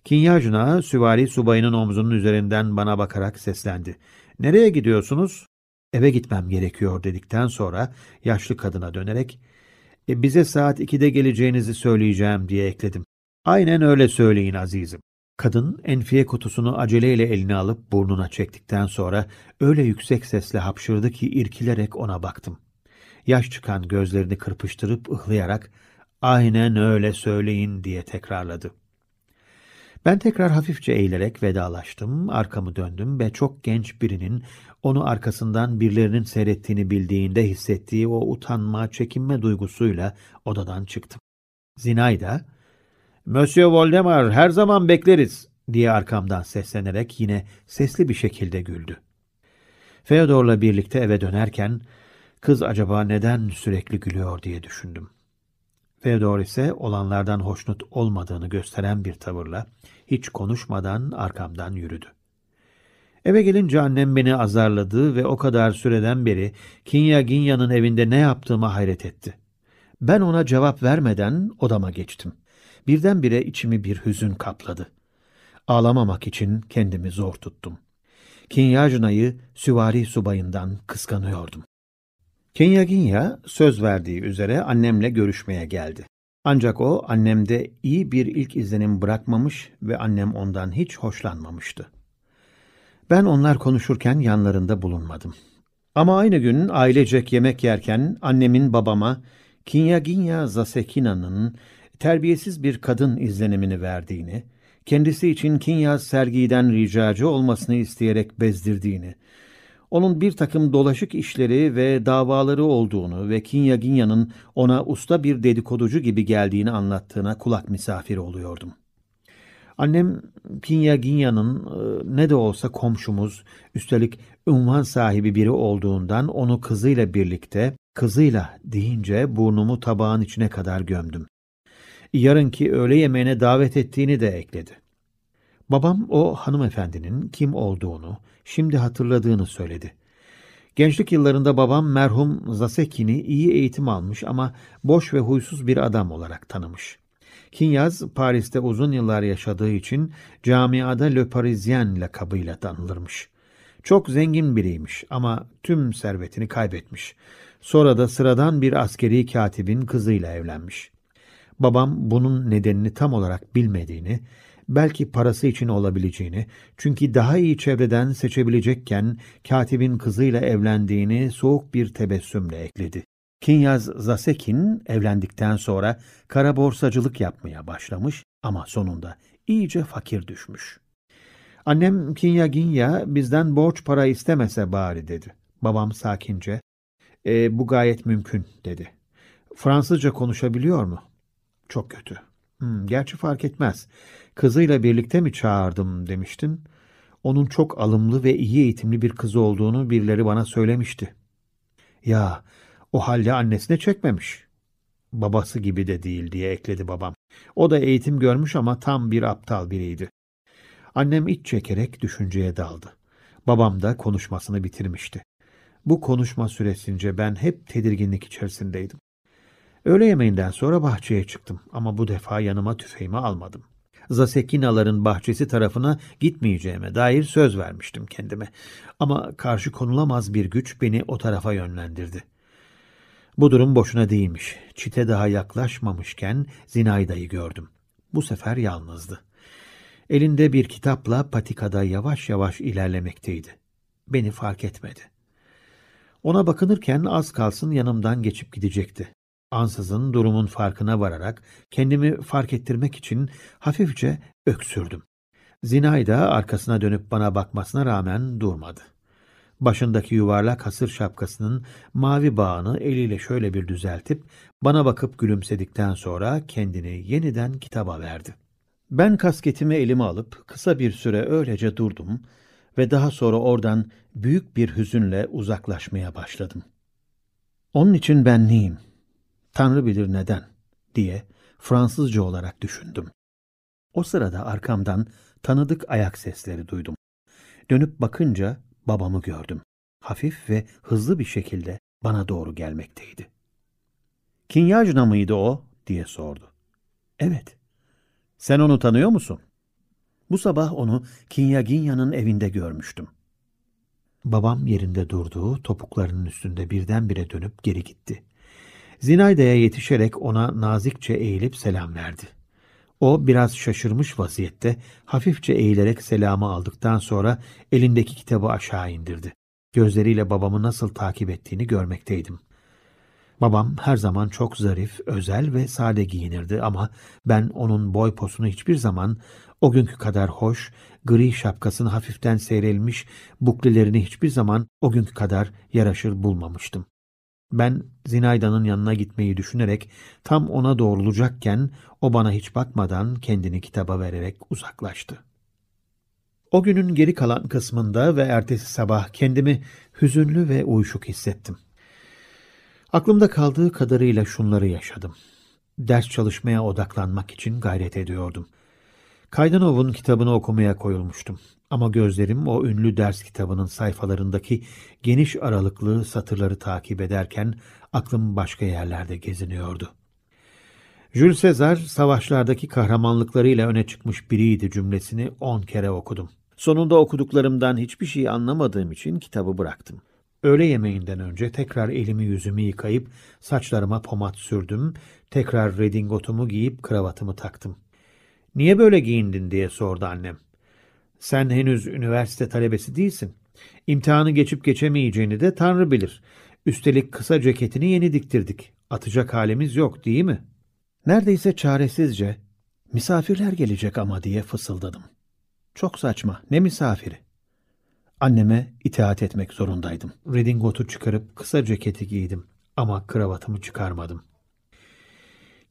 Kinyajna süvari subayının omzunun üzerinden bana bakarak seslendi. Nereye gidiyorsunuz? Eve gitmem gerekiyor dedikten sonra yaşlı kadına dönerek e, bize saat 2'de geleceğinizi söyleyeceğim diye ekledim. Aynen öyle söyleyin azizim. Kadın enfiye kutusunu aceleyle eline alıp burnuna çektikten sonra öyle yüksek sesle hapşırdı ki irkilerek ona baktım. Yaş çıkan gözlerini kırpıştırıp ıhlayarak aynen öyle söyleyin diye tekrarladı. Ben tekrar hafifçe eğilerek vedalaştım, arkamı döndüm ve çok genç birinin onu arkasından birilerinin seyrettiğini bildiğinde hissettiği o utanma, çekinme duygusuyla odadan çıktım. Zinayda, ''Monsieur Voldemar, her zaman bekleriz.'' diye arkamdan seslenerek yine sesli bir şekilde güldü. Feodor'la birlikte eve dönerken, kız acaba neden sürekli gülüyor diye düşündüm. Feodor ise olanlardan hoşnut olmadığını gösteren bir tavırla hiç konuşmadan arkamdan yürüdü. Eve gelince annem beni azarladı ve o kadar süreden beri Kinya Ginya'nın evinde ne yaptığıma hayret etti. Ben ona cevap vermeden odama geçtim. Birdenbire içimi bir hüzün kapladı. Ağlamamak için kendimi zor tuttum. Kinyajna'yı süvari subayından kıskanıyordum. Kinyaginya söz verdiği üzere annemle görüşmeye geldi. Ancak o annemde iyi bir ilk izlenim bırakmamış ve annem ondan hiç hoşlanmamıştı. Ben onlar konuşurken yanlarında bulunmadım. Ama aynı gün ailecek yemek yerken annemin babama Kinyaginya Zasekina'nın terbiyesiz bir kadın izlenimini verdiğini, kendisi için Kinyas sergiden ricacı olmasını isteyerek bezdirdiğini, onun bir takım dolaşık işleri ve davaları olduğunu ve Kinyaginya'nın ona usta bir dedikoducu gibi geldiğini anlattığına kulak misafiri oluyordum. Annem Kinyaginya'nın e, ne de olsa komşumuz, üstelik ünvan sahibi biri olduğundan onu kızıyla birlikte, kızıyla deyince burnumu tabağın içine kadar gömdüm. Yarınki öğle yemeğine davet ettiğini de ekledi. Babam o hanımefendinin kim olduğunu, şimdi hatırladığını söyledi. Gençlik yıllarında babam merhum Zasekin'i iyi eğitim almış ama boş ve huysuz bir adam olarak tanımış. Kinyaz, Paris'te uzun yıllar yaşadığı için camiada Le Parisien lakabıyla tanılırmış. Çok zengin biriymiş ama tüm servetini kaybetmiş. Sonra da sıradan bir askeri katibin kızıyla evlenmiş. Babam bunun nedenini tam olarak bilmediğini, belki parası için olabileceğini, çünkü daha iyi çevreden seçebilecekken katibin kızıyla evlendiğini soğuk bir tebessümle ekledi. Kinyaz Zasekin evlendikten sonra kara borsacılık yapmaya başlamış ama sonunda iyice fakir düşmüş. Annem Kinyaginya bizden borç para istemese bari dedi. Babam sakince, e, bu gayet mümkün dedi. Fransızca konuşabiliyor mu? Çok kötü. Hmm, gerçi fark etmez. Kızıyla birlikte mi çağırdım demiştin. Onun çok alımlı ve iyi eğitimli bir kızı olduğunu birileri bana söylemişti. Ya, o halde annesine çekmemiş. Babası gibi de değil diye ekledi babam. O da eğitim görmüş ama tam bir aptal biriydi. Annem iç çekerek düşünceye daldı. Babam da konuşmasını bitirmişti. Bu konuşma süresince ben hep tedirginlik içerisindeydim. Öğle yemeğinden sonra bahçeye çıktım ama bu defa yanıma tüfeğimi almadım. Zasekinaların bahçesi tarafına gitmeyeceğime dair söz vermiştim kendime. Ama karşı konulamaz bir güç beni o tarafa yönlendirdi. Bu durum boşuna değilmiş. Çite daha yaklaşmamışken Zinayda'yı gördüm. Bu sefer yalnızdı. Elinde bir kitapla patikada yavaş yavaş ilerlemekteydi. Beni fark etmedi. Ona bakınırken az kalsın yanımdan geçip gidecekti. Ansızın durumun farkına vararak kendimi fark ettirmek için hafifçe öksürdüm. Zinayda arkasına dönüp bana bakmasına rağmen durmadı. Başındaki yuvarlak hasır şapkasının mavi bağını eliyle şöyle bir düzeltip bana bakıp gülümsedikten sonra kendini yeniden kitaba verdi. Ben kasketimi elime alıp kısa bir süre öylece durdum ve daha sonra oradan büyük bir hüzünle uzaklaşmaya başladım. Onun için ben neyim? Tanrı bilir neden diye Fransızca olarak düşündüm. O sırada arkamdan tanıdık ayak sesleri duydum. Dönüp bakınca babamı gördüm. Hafif ve hızlı bir şekilde bana doğru gelmekteydi. Kinyajna mıydı o? diye sordu. Evet. Sen onu tanıyor musun? Bu sabah onu Kinyaginya'nın evinde görmüştüm. Babam yerinde durduğu topuklarının üstünde birdenbire dönüp geri gitti. Zinayda'ya yetişerek ona nazikçe eğilip selam verdi. O biraz şaşırmış vaziyette hafifçe eğilerek selamı aldıktan sonra elindeki kitabı aşağı indirdi. Gözleriyle babamı nasıl takip ettiğini görmekteydim. Babam her zaman çok zarif, özel ve sade giyinirdi ama ben onun boy posunu hiçbir zaman o günkü kadar hoş, gri şapkasını hafiften seyrelmiş, buklelerini hiçbir zaman o günkü kadar yaraşır bulmamıştım. Ben Zinayda'nın yanına gitmeyi düşünerek tam ona doğrulacakken o bana hiç bakmadan kendini kitaba vererek uzaklaştı. O günün geri kalan kısmında ve ertesi sabah kendimi hüzünlü ve uyuşuk hissettim. Aklımda kaldığı kadarıyla şunları yaşadım. Ders çalışmaya odaklanmak için gayret ediyordum. Kaydanov'un kitabını okumaya koyulmuştum. Ama gözlerim o ünlü ders kitabının sayfalarındaki geniş aralıklı satırları takip ederken aklım başka yerlerde geziniyordu. Jules Caesar savaşlardaki kahramanlıklarıyla öne çıkmış biriydi cümlesini on kere okudum. Sonunda okuduklarımdan hiçbir şey anlamadığım için kitabı bıraktım. Öğle yemeğinden önce tekrar elimi yüzümü yıkayıp saçlarıma pomat sürdüm, tekrar redingotumu giyip kravatımı taktım. Niye böyle giyindin diye sordu annem. Sen henüz üniversite talebesi değilsin. İmtihanı geçip geçemeyeceğini de Tanrı bilir. Üstelik kısa ceketini yeni diktirdik. Atacak halimiz yok değil mi? Neredeyse çaresizce, misafirler gelecek ama diye fısıldadım. Çok saçma, ne misafiri? Anneme itaat etmek zorundaydım. Redingotu çıkarıp kısa ceketi giydim ama kravatımı çıkarmadım.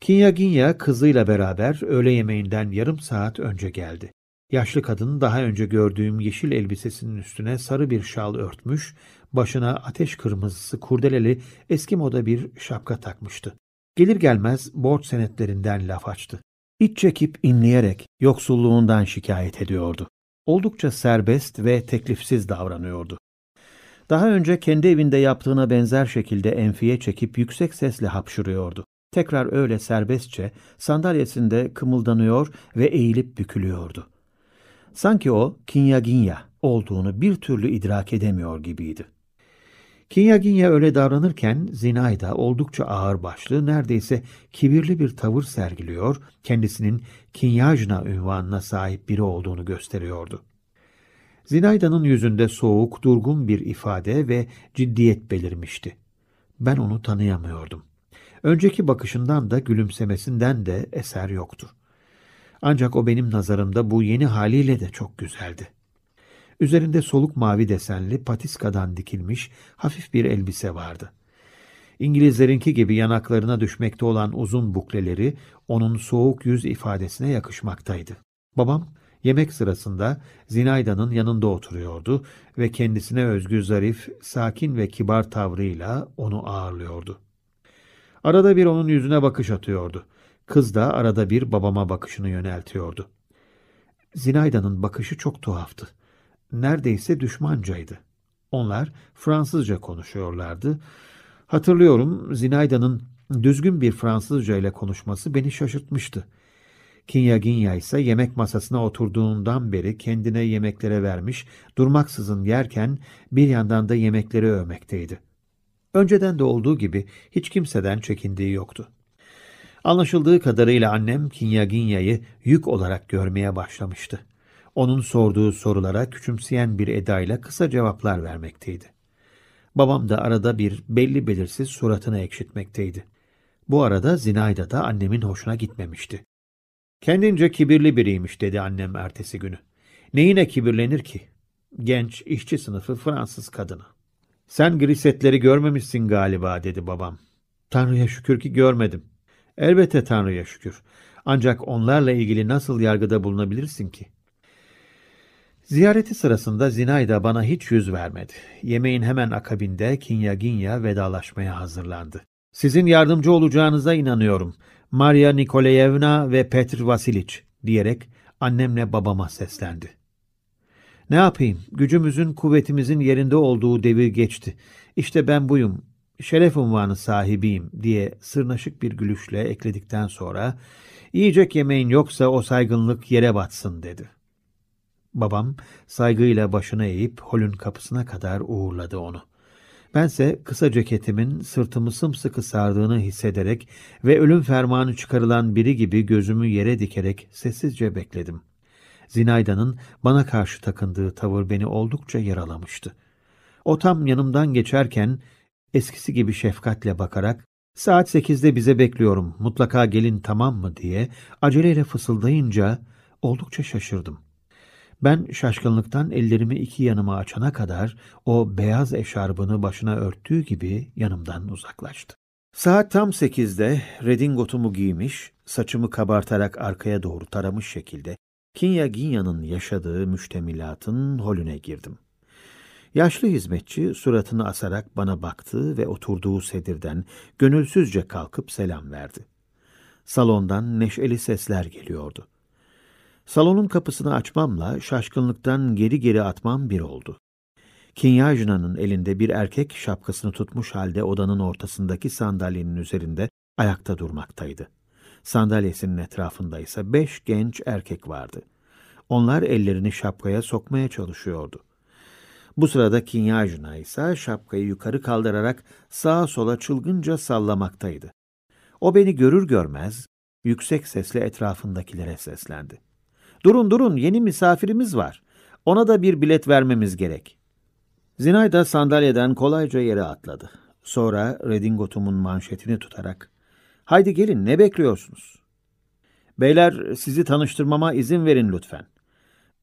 Kinyaginya kızıyla beraber öğle yemeğinden yarım saat önce geldi. Yaşlı kadın daha önce gördüğüm yeşil elbisesinin üstüne sarı bir şal örtmüş, başına ateş kırmızısı kurdeleli eski moda bir şapka takmıştı. Gelir gelmez borç senetlerinden laf açtı. İç çekip inleyerek yoksulluğundan şikayet ediyordu. Oldukça serbest ve teklifsiz davranıyordu. Daha önce kendi evinde yaptığına benzer şekilde enfiye çekip yüksek sesle hapşırıyordu. Tekrar öyle serbestçe sandalyesinde kımıldanıyor ve eğilip bükülüyordu. Sanki o Kinyaginya olduğunu bir türlü idrak edemiyor gibiydi. Kinyaginya öyle davranırken Zinayda oldukça ağırbaşlı, neredeyse kibirli bir tavır sergiliyor, kendisinin Kinyajna ünvanına sahip biri olduğunu gösteriyordu. Zinayda'nın yüzünde soğuk, durgun bir ifade ve ciddiyet belirmişti. Ben onu tanıyamıyordum. Önceki bakışından da gülümsemesinden de eser yoktu. Ancak o benim nazarımda bu yeni haliyle de çok güzeldi. Üzerinde soluk mavi desenli patiskadan dikilmiş hafif bir elbise vardı. İngilizlerinki gibi yanaklarına düşmekte olan uzun bukleleri onun soğuk yüz ifadesine yakışmaktaydı. Babam yemek sırasında Zinayda'nın yanında oturuyordu ve kendisine özgü zarif, sakin ve kibar tavrıyla onu ağırlıyordu. Arada bir onun yüzüne bakış atıyordu. Kız da arada bir babama bakışını yöneltiyordu. Zinayda'nın bakışı çok tuhaftı. Neredeyse düşmancaydı. Onlar Fransızca konuşuyorlardı. Hatırlıyorum Zinayda'nın düzgün bir Fransızca ile konuşması beni şaşırtmıştı. Kinyaginya ise yemek masasına oturduğundan beri kendine yemeklere vermiş, durmaksızın yerken bir yandan da yemekleri övmekteydi. Önceden de olduğu gibi hiç kimseden çekindiği yoktu. Anlaşıldığı kadarıyla annem Kinyaginya'yı yük olarak görmeye başlamıştı. Onun sorduğu sorulara küçümseyen bir edayla kısa cevaplar vermekteydi. Babam da arada bir belli belirsiz suratını ekşitmekteydi. Bu arada Zinayda da annemin hoşuna gitmemişti. Kendince kibirli biriymiş dedi annem ertesi günü. Neyine kibirlenir ki? Genç, işçi sınıfı Fransız kadını. Sen grisetleri görmemişsin galiba dedi babam. Tanrı'ya şükür ki görmedim. Elbette Tanrı'ya şükür. Ancak onlarla ilgili nasıl yargıda bulunabilirsin ki? Ziyareti sırasında Zinayda bana hiç yüz vermedi. Yemeğin hemen akabinde Kinya Ginya vedalaşmaya hazırlandı. Sizin yardımcı olacağınıza inanıyorum. Maria Nikolayevna ve Petr Vasiliç diyerek annemle babama seslendi. Ne yapayım? Gücümüzün, kuvvetimizin yerinde olduğu devir geçti. İşte ben buyum, şeref unvanı sahibiyim diye sırnaşık bir gülüşle ekledikten sonra yiyecek yemeğin yoksa o saygınlık yere batsın dedi. Babam saygıyla başını eğip holün kapısına kadar uğurladı onu. Bense kısa ceketimin sırtımı sımsıkı sardığını hissederek ve ölüm fermanı çıkarılan biri gibi gözümü yere dikerek sessizce bekledim. Zinayda'nın bana karşı takındığı tavır beni oldukça yaralamıştı. O tam yanımdan geçerken eskisi gibi şefkatle bakarak saat sekizde bize bekliyorum mutlaka gelin tamam mı diye aceleyle fısıldayınca oldukça şaşırdım. Ben şaşkınlıktan ellerimi iki yanıma açana kadar o beyaz eşarbını başına örttüğü gibi yanımdan uzaklaştı. Saat tam sekizde redingotumu giymiş, saçımı kabartarak arkaya doğru taramış şekilde Kinya Ginya'nın yaşadığı müştemilatın holüne girdim. Yaşlı hizmetçi suratını asarak bana baktı ve oturduğu sedirden gönülsüzce kalkıp selam verdi. Salondan neşeli sesler geliyordu. Salonun kapısını açmamla şaşkınlıktan geri geri atmam bir oldu. Kinyajna'nın elinde bir erkek şapkasını tutmuş halde odanın ortasındaki sandalyenin üzerinde ayakta durmaktaydı. Sandalyesinin etrafında ise beş genç erkek vardı. Onlar ellerini şapkaya sokmaya çalışıyordu. Bu sırada Kinyajna ise şapkayı yukarı kaldırarak sağa sola çılgınca sallamaktaydı. O beni görür görmez yüksek sesle etrafındakilere seslendi. Durun durun yeni misafirimiz var. Ona da bir bilet vermemiz gerek. Zinay da sandalyeden kolayca yere atladı. Sonra redingotumun manşetini tutarak Haydi gelin ne bekliyorsunuz? Beyler sizi tanıştırmama izin verin lütfen.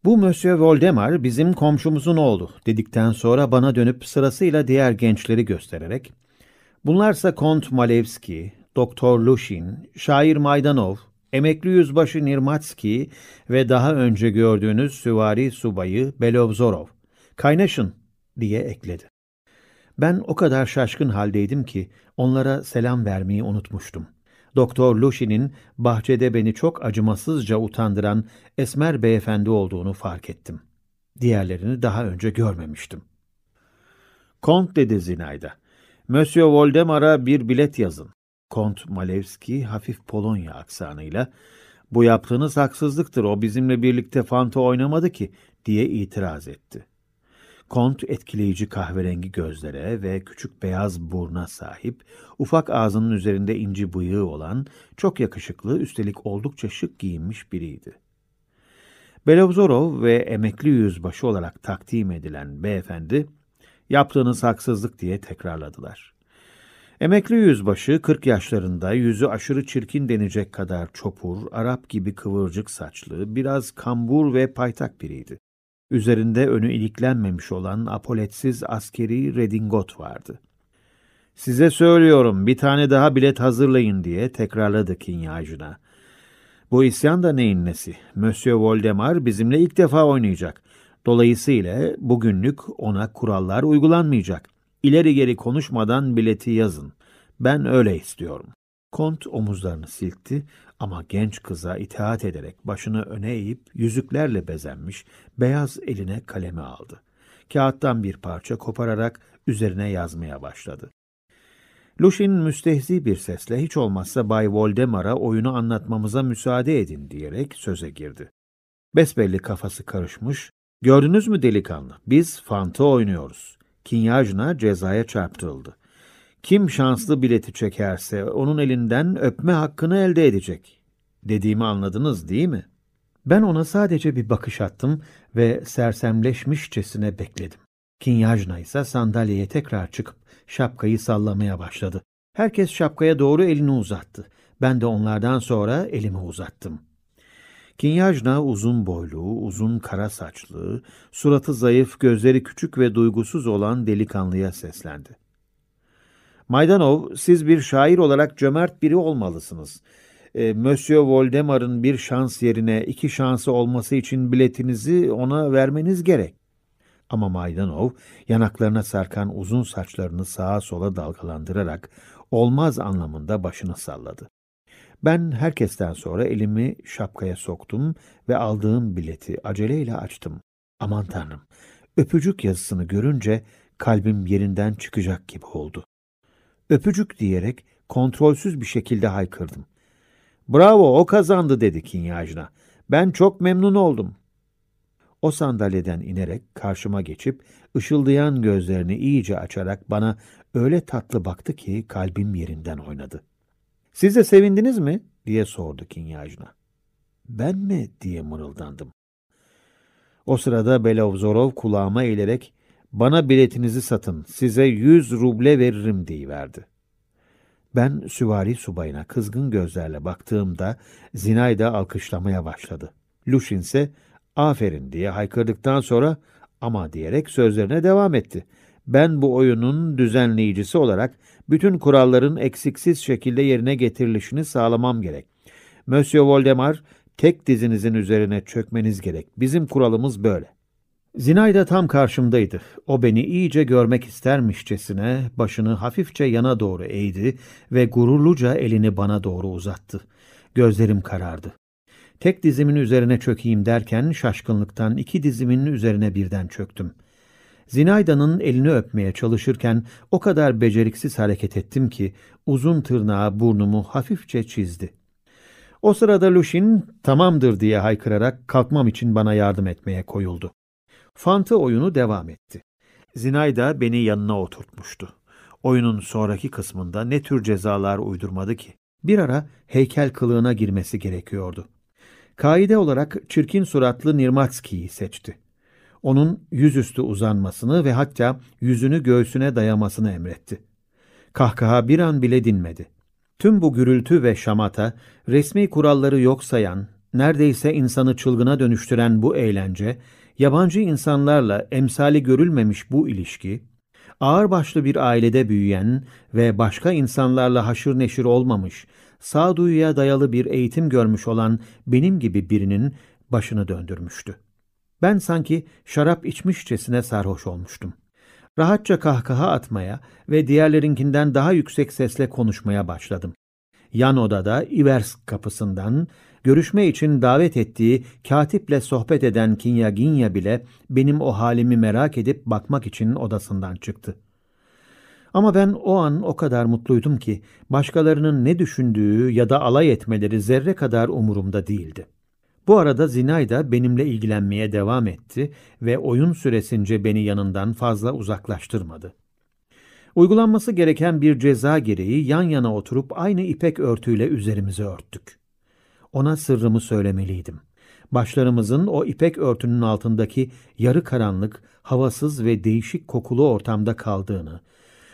Bu Monsieur Voldemar bizim komşumuzun oğlu dedikten sonra bana dönüp sırasıyla diğer gençleri göstererek Bunlarsa Kont Malevski, Doktor Lushin, Şair Maydanov, Emekli Yüzbaşı Nirmatski ve daha önce gördüğünüz süvari subayı Belovzorov. Kaynaşın diye ekledi. Ben o kadar şaşkın haldeydim ki onlara selam vermeyi unutmuştum. Doktor Lushin'in bahçede beni çok acımasızca utandıran esmer beyefendi olduğunu fark ettim. Diğerlerini daha önce görmemiştim. Kont dedi Zinayda. Monsieur Voldemar'a bir bilet yazın. Kont Malevski hafif Polonya aksanıyla bu yaptığınız haksızlıktır o bizimle birlikte fanta oynamadı ki diye itiraz etti. Kont etkileyici kahverengi gözlere ve küçük beyaz burna sahip, ufak ağzının üzerinde inci bıyığı olan, çok yakışıklı, üstelik oldukça şık giyinmiş biriydi. Belovzorov ve emekli yüzbaşı olarak takdim edilen beyefendi, yaptığınız haksızlık diye tekrarladılar. Emekli yüzbaşı 40 yaşlarında yüzü aşırı çirkin denecek kadar çopur, Arap gibi kıvırcık saçlı, biraz kambur ve paytak biriydi. Üzerinde önü iliklenmemiş olan apoletsiz askeri redingot vardı. Size söylüyorum bir tane daha bilet hazırlayın diye tekrarladı Kinyajna. Bu isyan da neyin nesi? Monsieur Voldemar bizimle ilk defa oynayacak. Dolayısıyla bugünlük ona kurallar uygulanmayacak. İleri geri konuşmadan bileti yazın. Ben öyle istiyorum. Kont omuzlarını silkti ama genç kıza itaat ederek başını öne eğip yüzüklerle bezenmiş beyaz eline kalemi aldı. Kağıttan bir parça kopararak üzerine yazmaya başladı. Lushin müstehzi bir sesle hiç olmazsa Bay Voldemar'a oyunu anlatmamıza müsaade edin diyerek söze girdi. Besbelli kafası karışmış. Gördünüz mü delikanlı? Biz fantı oynuyoruz. Kinyajna cezaya çarptırıldı. Kim şanslı bileti çekerse onun elinden öpme hakkını elde edecek. Dediğimi anladınız değil mi? Ben ona sadece bir bakış attım ve sersemleşmişçesine bekledim. Kinyajna ise sandalyeye tekrar çıkıp şapkayı sallamaya başladı. Herkes şapkaya doğru elini uzattı. Ben de onlardan sonra elimi uzattım. Kinyajna uzun boylu, uzun kara saçlı, suratı zayıf, gözleri küçük ve duygusuz olan delikanlıya seslendi. Maydanov, siz bir şair olarak cömert biri olmalısınız. E, Monsieur Voldemar'ın bir şans yerine iki şansı olması için biletinizi ona vermeniz gerek. Ama Maydanov yanaklarına sarkan uzun saçlarını sağa sola dalgalandırarak olmaz anlamında başını salladı. Ben herkesten sonra elimi şapkaya soktum ve aldığım bileti aceleyle açtım. Aman tanrım, öpücük yazısını görünce kalbim yerinden çıkacak gibi oldu. Öpücük diyerek kontrolsüz bir şekilde haykırdım. Bravo, o kazandı dedi Kinyajna. Ben çok memnun oldum. O sandalyeden inerek karşıma geçip ışıldayan gözlerini iyice açarak bana öyle tatlı baktı ki kalbim yerinden oynadı. Siz de sevindiniz mi? diye sordu Kinyajna. Ben mi? diye mırıldandım. O sırada Belovzorov kulağıma eğilerek bana biletinizi satın, size yüz ruble veririm verdi. Ben süvari subayına kızgın gözlerle baktığımda Zinayda alkışlamaya başladı. Lushin ise aferin diye haykırdıktan sonra ama diyerek sözlerine devam etti. Ben bu oyunun düzenleyicisi olarak bütün kuralların eksiksiz şekilde yerine getirilişini sağlamam gerek. Monsieur Voldemar, tek dizinizin üzerine çökmeniz gerek. Bizim kuralımız böyle. Zinayda tam karşımdaydı. O beni iyice görmek istermişçesine başını hafifçe yana doğru eğdi ve gururluca elini bana doğru uzattı. Gözlerim karardı. Tek dizimin üzerine çökeyim derken şaşkınlıktan iki dizimin üzerine birden çöktüm. Zinayda'nın elini öpmeye çalışırken o kadar beceriksiz hareket ettim ki uzun tırnağı burnumu hafifçe çizdi. O sırada Lushin tamamdır diye haykırarak kalkmam için bana yardım etmeye koyuldu. Fantı oyunu devam etti. Zinayda beni yanına oturtmuştu. Oyunun sonraki kısmında ne tür cezalar uydurmadı ki? Bir ara heykel kılığına girmesi gerekiyordu. Kaide olarak çirkin suratlı Nirmatski'yi seçti. Onun yüzüstü uzanmasını ve hatta yüzünü göğsüne dayamasını emretti. Kahkaha bir an bile dinmedi. Tüm bu gürültü ve şamata, resmi kuralları yok sayan, neredeyse insanı çılgına dönüştüren bu eğlence, yabancı insanlarla emsali görülmemiş bu ilişki, ağırbaşlı bir ailede büyüyen ve başka insanlarla haşır neşir olmamış, sağduyuya dayalı bir eğitim görmüş olan benim gibi birinin başını döndürmüştü. Ben sanki şarap içmişçesine sarhoş olmuştum. Rahatça kahkaha atmaya ve diğerlerinkinden daha yüksek sesle konuşmaya başladım. Yan odada Ivers kapısından görüşme için davet ettiği katiple sohbet eden Kinyaginya bile benim o halimi merak edip bakmak için odasından çıktı. Ama ben o an o kadar mutluydum ki başkalarının ne düşündüğü ya da alay etmeleri zerre kadar umurumda değildi. Bu arada Zinay da benimle ilgilenmeye devam etti ve oyun süresince beni yanından fazla uzaklaştırmadı. Uygulanması gereken bir ceza gereği yan yana oturup aynı ipek örtüyle üzerimizi örttük. Ona sırrımı söylemeliydim. Başlarımızın o ipek örtünün altındaki yarı karanlık, havasız ve değişik kokulu ortamda kaldığını,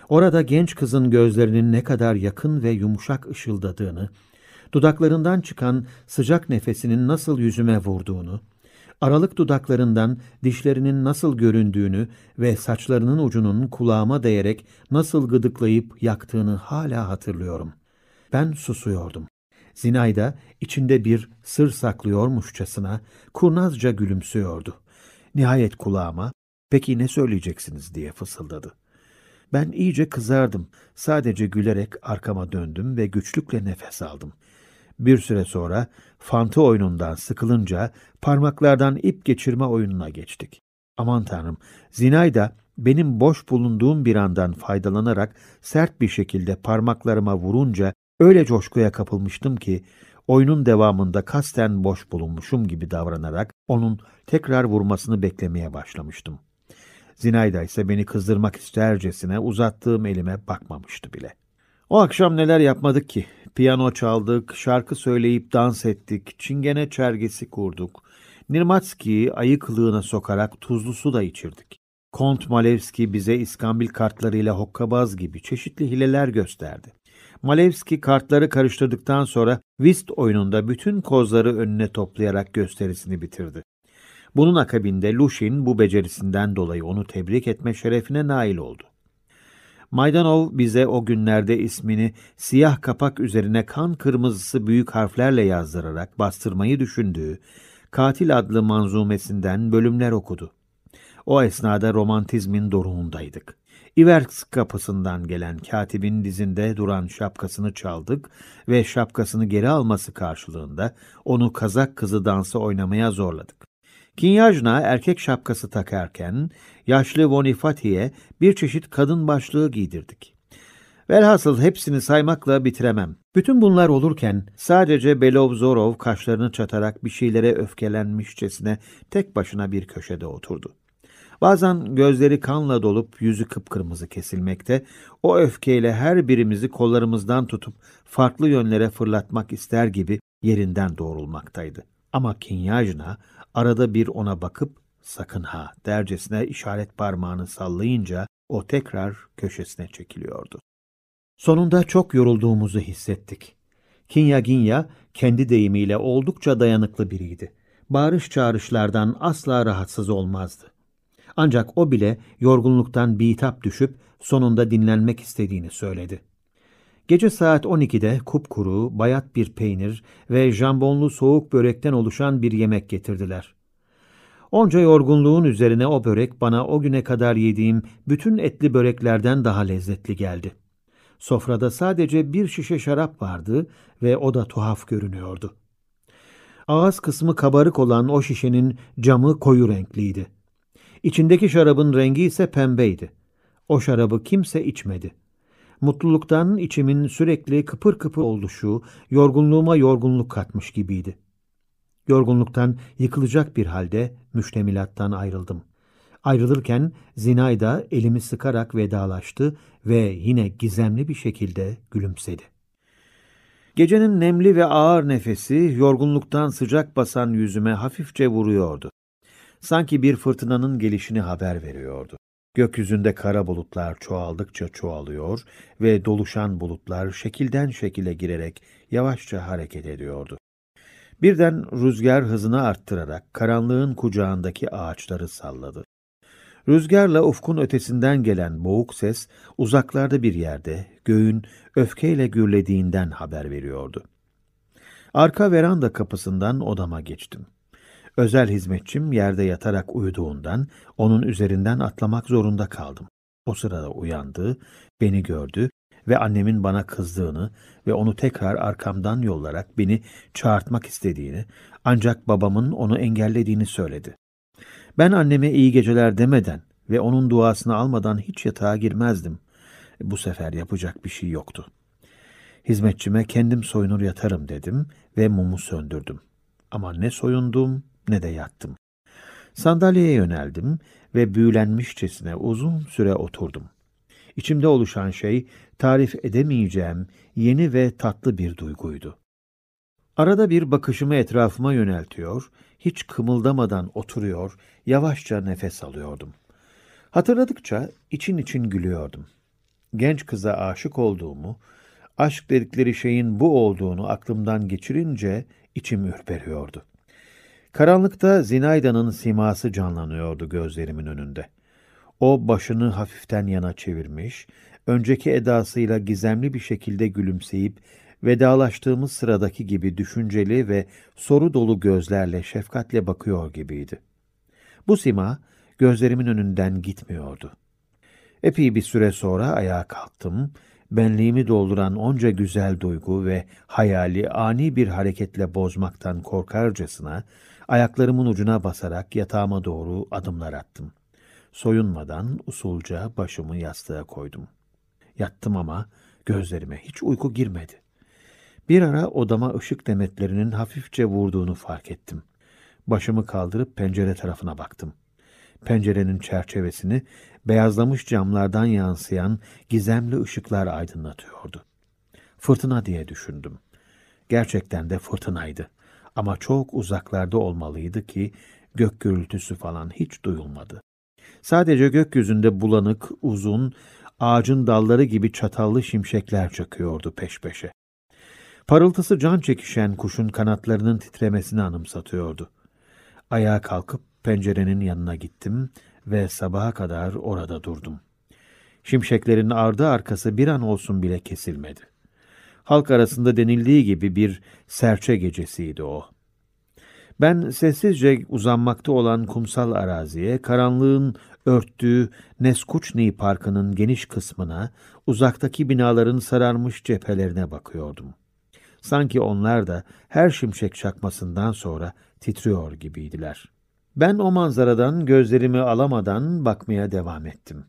orada genç kızın gözlerinin ne kadar yakın ve yumuşak ışıldadığını, dudaklarından çıkan sıcak nefesinin nasıl yüzüme vurduğunu, Aralık dudaklarından dişlerinin nasıl göründüğünü ve saçlarının ucunun kulağıma değerek nasıl gıdıklayıp yaktığını hala hatırlıyorum. Ben susuyordum. Zinayda içinde bir sır saklıyormuşçasına kurnazca gülümsüyordu. Nihayet kulağıma, peki ne söyleyeceksiniz diye fısıldadı. Ben iyice kızardım. Sadece gülerek arkama döndüm ve güçlükle nefes aldım. Bir süre sonra fantı oyunundan sıkılınca parmaklardan ip geçirme oyununa geçtik. Aman tanrım, Zinayda benim boş bulunduğum bir andan faydalanarak sert bir şekilde parmaklarıma vurunca öyle coşkuya kapılmıştım ki oyunun devamında kasten boş bulunmuşum gibi davranarak onun tekrar vurmasını beklemeye başlamıştım. Zinayda ise beni kızdırmak istercesine uzattığım elime bakmamıştı bile. O akşam neler yapmadık ki? Piyano çaldık, şarkı söyleyip dans ettik, çingene çergesi kurduk. Nirmatski'yi ayı kılığına sokarak tuzlu su da içirdik. Kont Malevski bize iskambil kartlarıyla hokkabaz gibi çeşitli hileler gösterdi. Malevski kartları karıştırdıktan sonra whist oyununda bütün kozları önüne toplayarak gösterisini bitirdi. Bunun akabinde Lushin bu becerisinden dolayı onu tebrik etme şerefine nail oldu. Maydanov bize o günlerde ismini siyah kapak üzerine kan kırmızısı büyük harflerle yazdırarak bastırmayı düşündüğü Katil adlı manzumesinden bölümler okudu. O esnada romantizmin doruğundaydık. İverks kapısından gelen katibin dizinde duran şapkasını çaldık ve şapkasını geri alması karşılığında onu kazak kızı dansı oynamaya zorladık. Kinyajna erkek şapkası takarken yaşlı Vonifati'ye bir çeşit kadın başlığı giydirdik. Velhasıl hepsini saymakla bitiremem. Bütün bunlar olurken sadece Belovzorov kaşlarını çatarak bir şeylere öfkelenmişçesine tek başına bir köşede oturdu. Bazen gözleri kanla dolup yüzü kıpkırmızı kesilmekte, o öfkeyle her birimizi kollarımızdan tutup farklı yönlere fırlatmak ister gibi yerinden doğrulmaktaydı. Ama Kinyajna arada bir ona bakıp sakın ha dercesine işaret parmağını sallayınca o tekrar köşesine çekiliyordu. Sonunda çok yorulduğumuzu hissettik. Kinya Ginya kendi deyimiyle oldukça dayanıklı biriydi. Bağırış çağrışlardan asla rahatsız olmazdı. Ancak o bile yorgunluktan bitap düşüp sonunda dinlenmek istediğini söyledi. Gece saat 12'de kupkuru, bayat bir peynir ve jambonlu soğuk börekten oluşan bir yemek getirdiler. Onca yorgunluğun üzerine o börek bana o güne kadar yediğim bütün etli böreklerden daha lezzetli geldi. Sofrada sadece bir şişe şarap vardı ve o da tuhaf görünüyordu. Ağız kısmı kabarık olan o şişenin camı koyu renkliydi. İçindeki şarabın rengi ise pembeydi. O şarabı kimse içmedi. Mutluluktan içimin sürekli kıpır kıpır oluşu, yorgunluğuma yorgunluk katmış gibiydi. Yorgunluktan yıkılacak bir halde müştemilattan ayrıldım. Ayrılırken Zinayda elimi sıkarak vedalaştı ve yine gizemli bir şekilde gülümsedi. Gecenin nemli ve ağır nefesi yorgunluktan sıcak basan yüzüme hafifçe vuruyordu. Sanki bir fırtınanın gelişini haber veriyordu. Gökyüzünde kara bulutlar çoğaldıkça çoğalıyor ve doluşan bulutlar şekilden şekile girerek yavaşça hareket ediyordu. Birden rüzgar hızını arttırarak karanlığın kucağındaki ağaçları salladı. Rüzgarla ufkun ötesinden gelen boğuk ses uzaklarda bir yerde göğün öfkeyle gürlediğinden haber veriyordu. Arka veranda kapısından odama geçtim. Özel hizmetçim yerde yatarak uyuduğundan onun üzerinden atlamak zorunda kaldım. O sırada uyandı, beni gördü ve annemin bana kızdığını ve onu tekrar arkamdan yollarak beni çağırtmak istediğini ancak babamın onu engellediğini söyledi. Ben anneme iyi geceler demeden ve onun duasını almadan hiç yatağa girmezdim. Bu sefer yapacak bir şey yoktu. Hizmetçime kendim soyunur yatarım dedim ve mumu söndürdüm. Ama ne soyundum ne de yattım. Sandalyeye yöneldim ve büyülenmişçesine uzun süre oturdum. İçimde oluşan şey tarif edemeyeceğim yeni ve tatlı bir duyguydu. Arada bir bakışımı etrafıma yöneltiyor, hiç kımıldamadan oturuyor, yavaşça nefes alıyordum. Hatırladıkça için için gülüyordum. Genç kıza aşık olduğumu, aşk dedikleri şeyin bu olduğunu aklımdan geçirince içim ürperiyordu. Karanlıkta Zinayda'nın siması canlanıyordu gözlerimin önünde. O başını hafiften yana çevirmiş, önceki edasıyla gizemli bir şekilde gülümseyip vedalaştığımız sıradaki gibi düşünceli ve soru dolu gözlerle şefkatle bakıyor gibiydi. Bu sima gözlerimin önünden gitmiyordu. Epey bir süre sonra ayağa kalktım, benliğimi dolduran onca güzel duygu ve hayali ani bir hareketle bozmaktan korkarcasına ayaklarımın ucuna basarak yatağıma doğru adımlar attım. Soyunmadan usulca başımı yastığa koydum. Yattım ama gözlerime hiç uyku girmedi. Bir ara odama ışık demetlerinin hafifçe vurduğunu fark ettim. Başımı kaldırıp pencere tarafına baktım. Pencerenin çerçevesini beyazlamış camlardan yansıyan gizemli ışıklar aydınlatıyordu. Fırtına diye düşündüm. Gerçekten de fırtınaydı. Ama çok uzaklarda olmalıydı ki gök gürültüsü falan hiç duyulmadı. Sadece gökyüzünde bulanık, uzun, ağacın dalları gibi çatallı şimşekler çakıyordu peş peşe. Parıltısı can çekişen kuşun kanatlarının titremesini anımsatıyordu. Ayağa kalkıp pencerenin yanına gittim ve sabaha kadar orada durdum. Şimşeklerin ardı arkası bir an olsun bile kesilmedi. Halk arasında denildiği gibi bir serçe gecesiydi o. Ben sessizce uzanmakta olan kumsal araziye, karanlığın örttüğü Neskuçni Parkı'nın geniş kısmına, uzaktaki binaların sararmış cephelerine bakıyordum. Sanki onlar da her şimşek çakmasından sonra titriyor gibiydiler. Ben o manzaradan gözlerimi alamadan bakmaya devam ettim.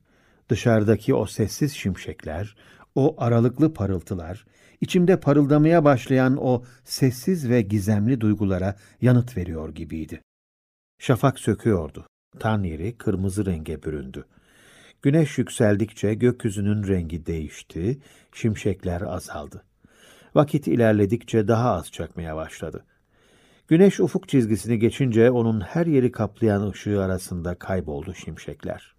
Dışarıdaki o sessiz şimşekler, o aralıklı parıltılar, içimde parıldamaya başlayan o sessiz ve gizemli duygulara yanıt veriyor gibiydi. Şafak söküyordu. Tan yeri kırmızı renge büründü. Güneş yükseldikçe gökyüzünün rengi değişti, şimşekler azaldı. Vakit ilerledikçe daha az çakmaya başladı. Güneş ufuk çizgisini geçince onun her yeri kaplayan ışığı arasında kayboldu şimşekler.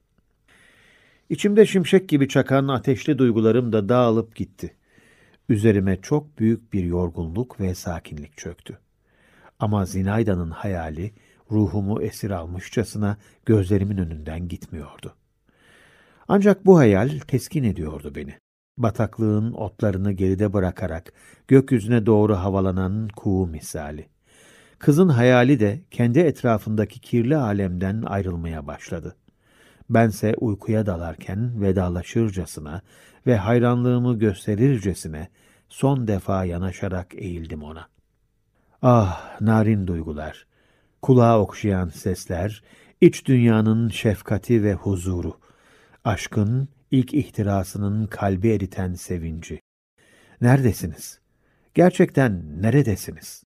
İçimde şimşek gibi çakan ateşli duygularım da dağılıp gitti. Üzerime çok büyük bir yorgunluk ve sakinlik çöktü. Ama Zinayda'nın hayali ruhumu esir almışçasına gözlerimin önünden gitmiyordu. Ancak bu hayal teskin ediyordu beni. Bataklığın otlarını geride bırakarak gökyüzüne doğru havalanan kuğu misali. Kızın hayali de kendi etrafındaki kirli alemden ayrılmaya başladı. Bense uykuya dalarken vedalaşırcasına ve hayranlığımı gösterircesine son defa yanaşarak eğildim ona. Ah, narin duygular, kulağa okşayan sesler, iç dünyanın şefkati ve huzuru, aşkın ilk ihtirasının kalbi eriten sevinci. Neredesiniz? Gerçekten neredesiniz?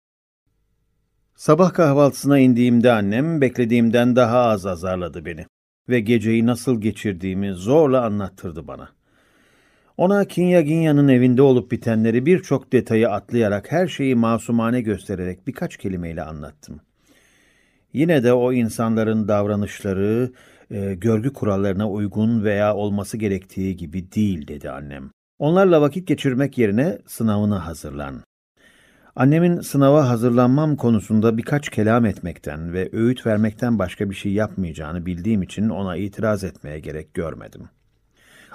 Sabah kahvaltısına indiğimde annem beklediğimden daha az azarladı beni ve geceyi nasıl geçirdiğimi zorla anlattırdı bana. Ona Kinya Ginya'nın evinde olup bitenleri birçok detayı atlayarak her şeyi masumane göstererek birkaç kelimeyle anlattım. Yine de o insanların davranışları e, görgü kurallarına uygun veya olması gerektiği gibi değil dedi annem. Onlarla vakit geçirmek yerine sınavına hazırlan. Annemin sınava hazırlanmam konusunda birkaç kelam etmekten ve öğüt vermekten başka bir şey yapmayacağını bildiğim için ona itiraz etmeye gerek görmedim.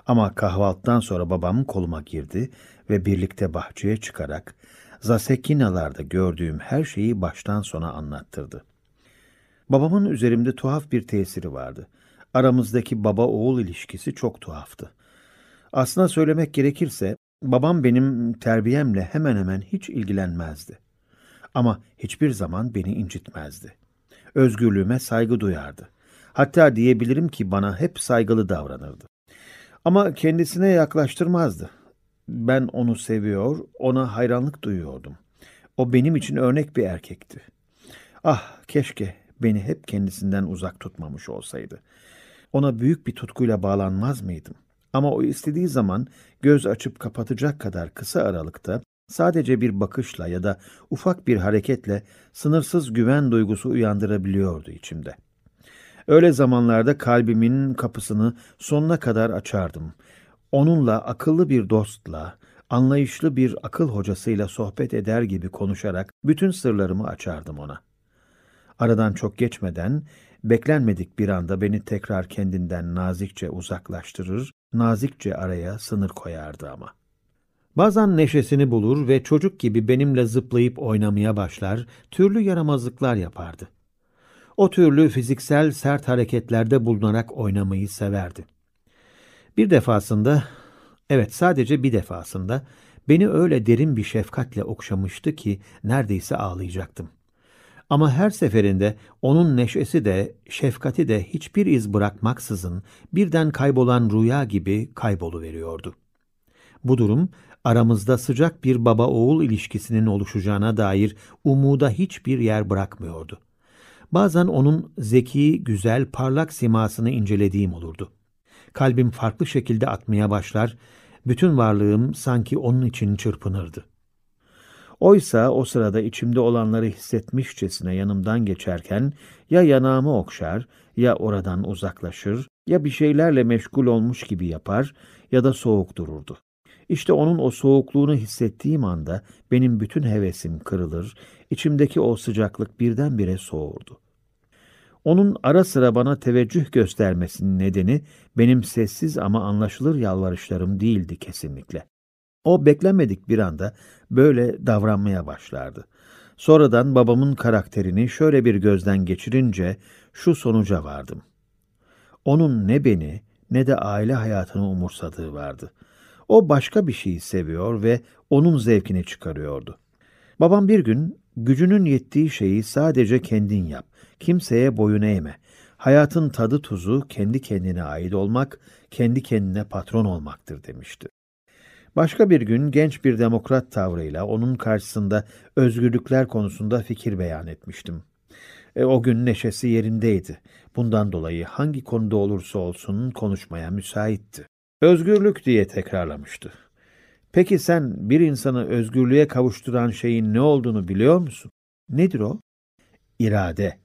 Ama kahvaltıdan sonra babam koluma girdi ve birlikte bahçeye çıkarak Zasekinalarda gördüğüm her şeyi baştan sona anlattırdı. Babamın üzerimde tuhaf bir tesiri vardı. Aramızdaki baba-oğul ilişkisi çok tuhaftı. Aslına söylemek gerekirse Babam benim terbiyemle hemen hemen hiç ilgilenmezdi. Ama hiçbir zaman beni incitmezdi. Özgürlüğüme saygı duyardı. Hatta diyebilirim ki bana hep saygılı davranırdı. Ama kendisine yaklaştırmazdı. Ben onu seviyor, ona hayranlık duyuyordum. O benim için örnek bir erkekti. Ah, keşke beni hep kendisinden uzak tutmamış olsaydı. Ona büyük bir tutkuyla bağlanmaz mıydım? Ama o istediği zaman göz açıp kapatacak kadar kısa aralıkta sadece bir bakışla ya da ufak bir hareketle sınırsız güven duygusu uyandırabiliyordu içimde. Öyle zamanlarda kalbimin kapısını sonuna kadar açardım. Onunla akıllı bir dostla, anlayışlı bir akıl hocasıyla sohbet eder gibi konuşarak bütün sırlarımı açardım ona. Aradan çok geçmeden beklenmedik bir anda beni tekrar kendinden nazikçe uzaklaştırır, nazikçe araya sınır koyardı ama. Bazen neşesini bulur ve çocuk gibi benimle zıplayıp oynamaya başlar, türlü yaramazlıklar yapardı. O türlü fiziksel sert hareketlerde bulunarak oynamayı severdi. Bir defasında, evet sadece bir defasında, beni öyle derin bir şefkatle okşamıştı ki neredeyse ağlayacaktım. Ama her seferinde onun neşesi de, şefkati de hiçbir iz bırakmaksızın birden kaybolan rüya gibi kayboluveriyordu. Bu durum aramızda sıcak bir baba-oğul ilişkisinin oluşacağına dair umuda hiçbir yer bırakmıyordu. Bazen onun zeki, güzel, parlak simasını incelediğim olurdu. Kalbim farklı şekilde atmaya başlar, bütün varlığım sanki onun için çırpınırdı. Oysa o sırada içimde olanları hissetmişçesine yanımdan geçerken ya yanağımı okşar, ya oradan uzaklaşır, ya bir şeylerle meşgul olmuş gibi yapar ya da soğuk dururdu. İşte onun o soğukluğunu hissettiğim anda benim bütün hevesim kırılır, içimdeki o sıcaklık birdenbire soğurdu. Onun ara sıra bana teveccüh göstermesinin nedeni benim sessiz ama anlaşılır yalvarışlarım değildi kesinlikle. O beklenmedik bir anda böyle davranmaya başlardı. Sonradan babamın karakterini şöyle bir gözden geçirince şu sonuca vardım. Onun ne beni ne de aile hayatını umursadığı vardı. O başka bir şeyi seviyor ve onun zevkini çıkarıyordu. Babam bir gün gücünün yettiği şeyi sadece kendin yap, kimseye boyun eğme. Hayatın tadı tuzu kendi kendine ait olmak, kendi kendine patron olmaktır demişti. Başka bir gün genç bir demokrat tavrıyla onun karşısında özgürlükler konusunda fikir beyan etmiştim. E, o gün neşesi yerindeydi. Bundan dolayı hangi konuda olursa olsun konuşmaya müsaitti. Özgürlük diye tekrarlamıştı. Peki sen bir insanı özgürlüğe kavuşturan şeyin ne olduğunu biliyor musun? Nedir o? İrade.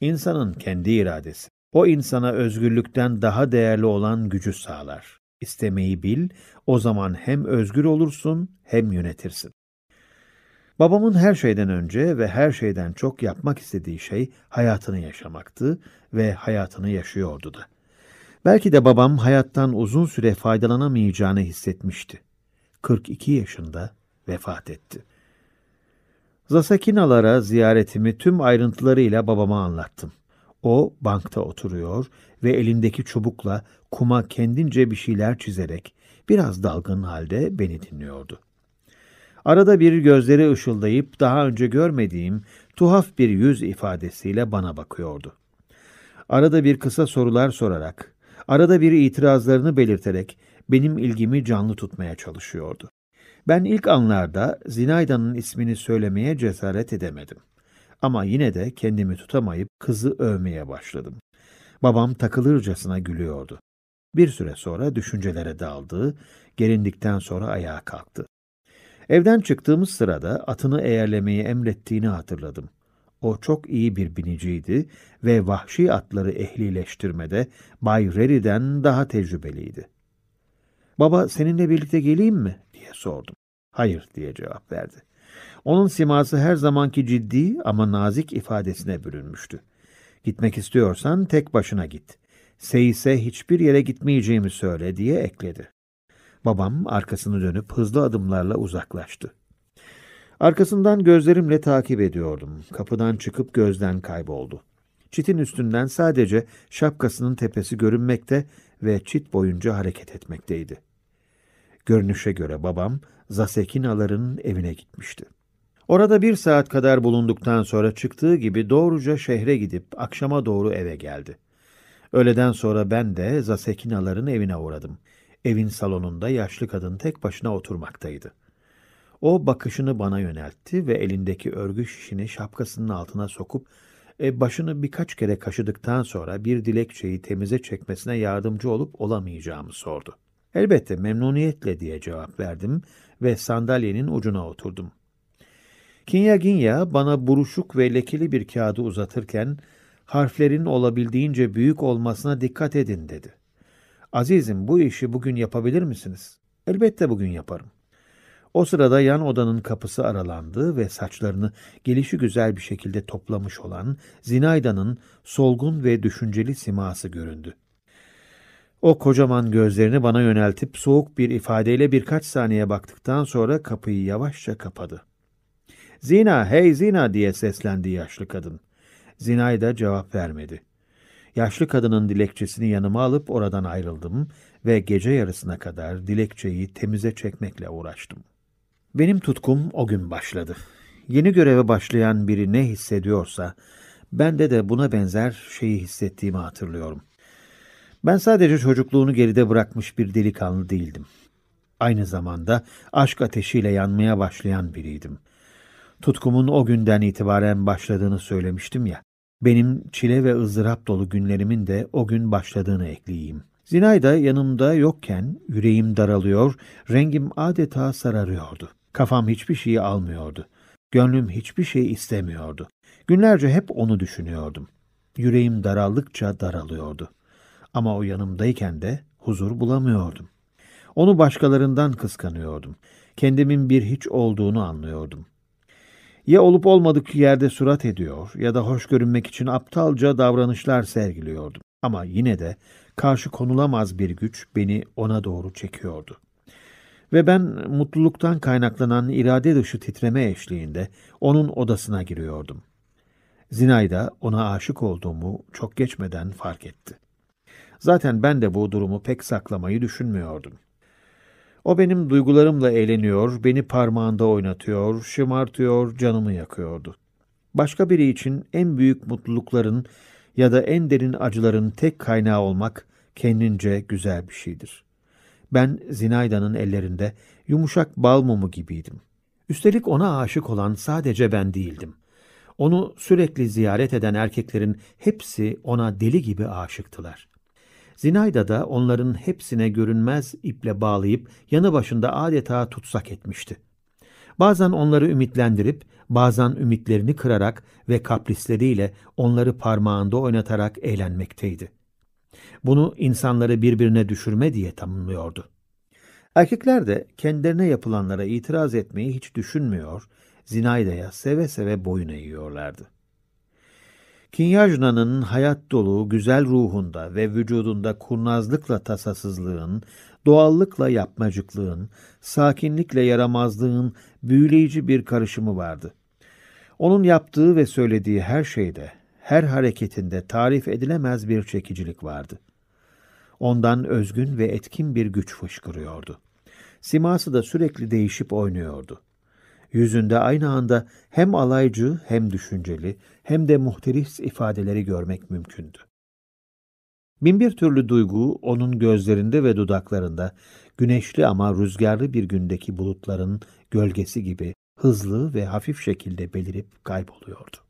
İnsanın kendi iradesi. O insana özgürlükten daha değerli olan gücü sağlar. İstemeyi bil, o zaman hem özgür olursun hem yönetirsin. Babamın her şeyden önce ve her şeyden çok yapmak istediği şey hayatını yaşamaktı ve hayatını yaşıyordu da. Belki de babam hayattan uzun süre faydalanamayacağını hissetmişti. 42 yaşında vefat etti. Zasakinalara ziyaretimi tüm ayrıntılarıyla babama anlattım. O bankta oturuyor ve elindeki çubukla kuma kendince bir şeyler çizerek biraz dalgın halde beni dinliyordu. Arada bir gözleri ışıldayıp daha önce görmediğim tuhaf bir yüz ifadesiyle bana bakıyordu. Arada bir kısa sorular sorarak, arada bir itirazlarını belirterek benim ilgimi canlı tutmaya çalışıyordu. Ben ilk anlarda Zinayda'nın ismini söylemeye cesaret edemedim. Ama yine de kendimi tutamayıp kızı övmeye başladım. Babam takılırcasına gülüyordu. Bir süre sonra düşüncelere daldı, gerindikten sonra ayağa kalktı. Evden çıktığımız sırada atını eğerlemeyi emrettiğini hatırladım. O çok iyi bir biniciydi ve vahşi atları ehlileştirmede Bay Reri'den daha tecrübeliydi. Baba seninle birlikte geleyim mi? diye sordum. Hayır diye cevap verdi. Onun siması her zamanki ciddi ama nazik ifadesine bürünmüştü. Gitmek istiyorsan tek başına git. Seyise hiçbir yere gitmeyeceğimi söyle diye ekledi. Babam arkasını dönüp hızlı adımlarla uzaklaştı. Arkasından gözlerimle takip ediyordum. Kapıdan çıkıp gözden kayboldu. Çitin üstünden sadece şapkasının tepesi görünmekte ve çit boyunca hareket etmekteydi. Görünüşe göre babam Zasekinaların evine gitmişti. Orada bir saat kadar bulunduktan sonra çıktığı gibi doğruca şehre gidip akşama doğru eve geldi. Öğleden sonra ben de Zasekinaların evine uğradım. Evin salonunda yaşlı kadın tek başına oturmaktaydı. O bakışını bana yöneltti ve elindeki örgü şişini şapkasının altına sokup e, başını birkaç kere kaşıdıktan sonra bir dilekçeyi temize çekmesine yardımcı olup olamayacağımı sordu. Elbette memnuniyetle diye cevap verdim ve sandalyenin ucuna oturdum. Kinya Ginya bana buruşuk ve lekeli bir kağıdı uzatırken harflerin olabildiğince büyük olmasına dikkat edin dedi. Azizim bu işi bugün yapabilir misiniz? Elbette bugün yaparım. O sırada yan odanın kapısı aralandı ve saçlarını gelişi güzel bir şekilde toplamış olan Zinayda'nın solgun ve düşünceli siması göründü. O kocaman gözlerini bana yöneltip soğuk bir ifadeyle birkaç saniye baktıktan sonra kapıyı yavaşça kapadı. Zina, hey Zina diye seslendi yaşlı kadın. Zinayda cevap vermedi. Yaşlı kadının dilekçesini yanıma alıp oradan ayrıldım ve gece yarısına kadar dilekçeyi temize çekmekle uğraştım. Benim tutkum o gün başladı. Yeni göreve başlayan biri ne hissediyorsa, bende de buna benzer şeyi hissettiğimi hatırlıyorum. Ben sadece çocukluğunu geride bırakmış bir delikanlı değildim. Aynı zamanda aşk ateşiyle yanmaya başlayan biriydim. Tutkumun o günden itibaren başladığını söylemiştim ya. Benim çile ve ızdırap dolu günlerimin de o gün başladığını ekleyeyim. Zinayda yanımda yokken yüreğim daralıyor, rengim adeta sararıyordu. Kafam hiçbir şeyi almıyordu. Gönlüm hiçbir şey istemiyordu. Günlerce hep onu düşünüyordum. Yüreğim daraldıkça daralıyordu. Ama o yanımdayken de huzur bulamıyordum. Onu başkalarından kıskanıyordum. Kendimin bir hiç olduğunu anlıyordum. Ya olup olmadık yerde surat ediyor ya da hoş görünmek için aptalca davranışlar sergiliyordum. Ama yine de karşı konulamaz bir güç beni ona doğru çekiyordu. Ve ben mutluluktan kaynaklanan irade dışı titreme eşliğinde onun odasına giriyordum. Zinayda ona aşık olduğumu çok geçmeden fark etti. Zaten ben de bu durumu pek saklamayı düşünmüyordum. O benim duygularımla eğleniyor, beni parmağında oynatıyor, şımartıyor, canımı yakıyordu. Başka biri için en büyük mutlulukların ya da en derin acıların tek kaynağı olmak kendince güzel bir şeydir. Ben Zinayda'nın ellerinde yumuşak bal mumu gibiydim. Üstelik ona aşık olan sadece ben değildim. Onu sürekli ziyaret eden erkeklerin hepsi ona deli gibi aşıktılar. Zinayda da onların hepsine görünmez iple bağlayıp yanı başında adeta tutsak etmişti. Bazen onları ümitlendirip, bazen ümitlerini kırarak ve kaprisleriyle onları parmağında oynatarak eğlenmekteydi. Bunu insanları birbirine düşürme diye tanımlıyordu. Erkekler de kendilerine yapılanlara itiraz etmeyi hiç düşünmüyor, Zinayda'ya seve seve boyun eğiyorlardı. Kinyajna'nın hayat dolu, güzel ruhunda ve vücudunda kurnazlıkla tasasızlığın, doğallıkla yapmacıklığın, sakinlikle yaramazlığın büyüleyici bir karışımı vardı. Onun yaptığı ve söylediği her şeyde, her hareketinde tarif edilemez bir çekicilik vardı. Ondan özgün ve etkin bir güç fışkırıyordu. Siması da sürekli değişip oynuyordu. Yüzünde aynı anda hem alaycı hem düşünceli hem de muhtelif ifadeleri görmek mümkündü. Binbir türlü duygu onun gözlerinde ve dudaklarında güneşli ama rüzgarlı bir gündeki bulutların gölgesi gibi hızlı ve hafif şekilde belirip kayboluyordu.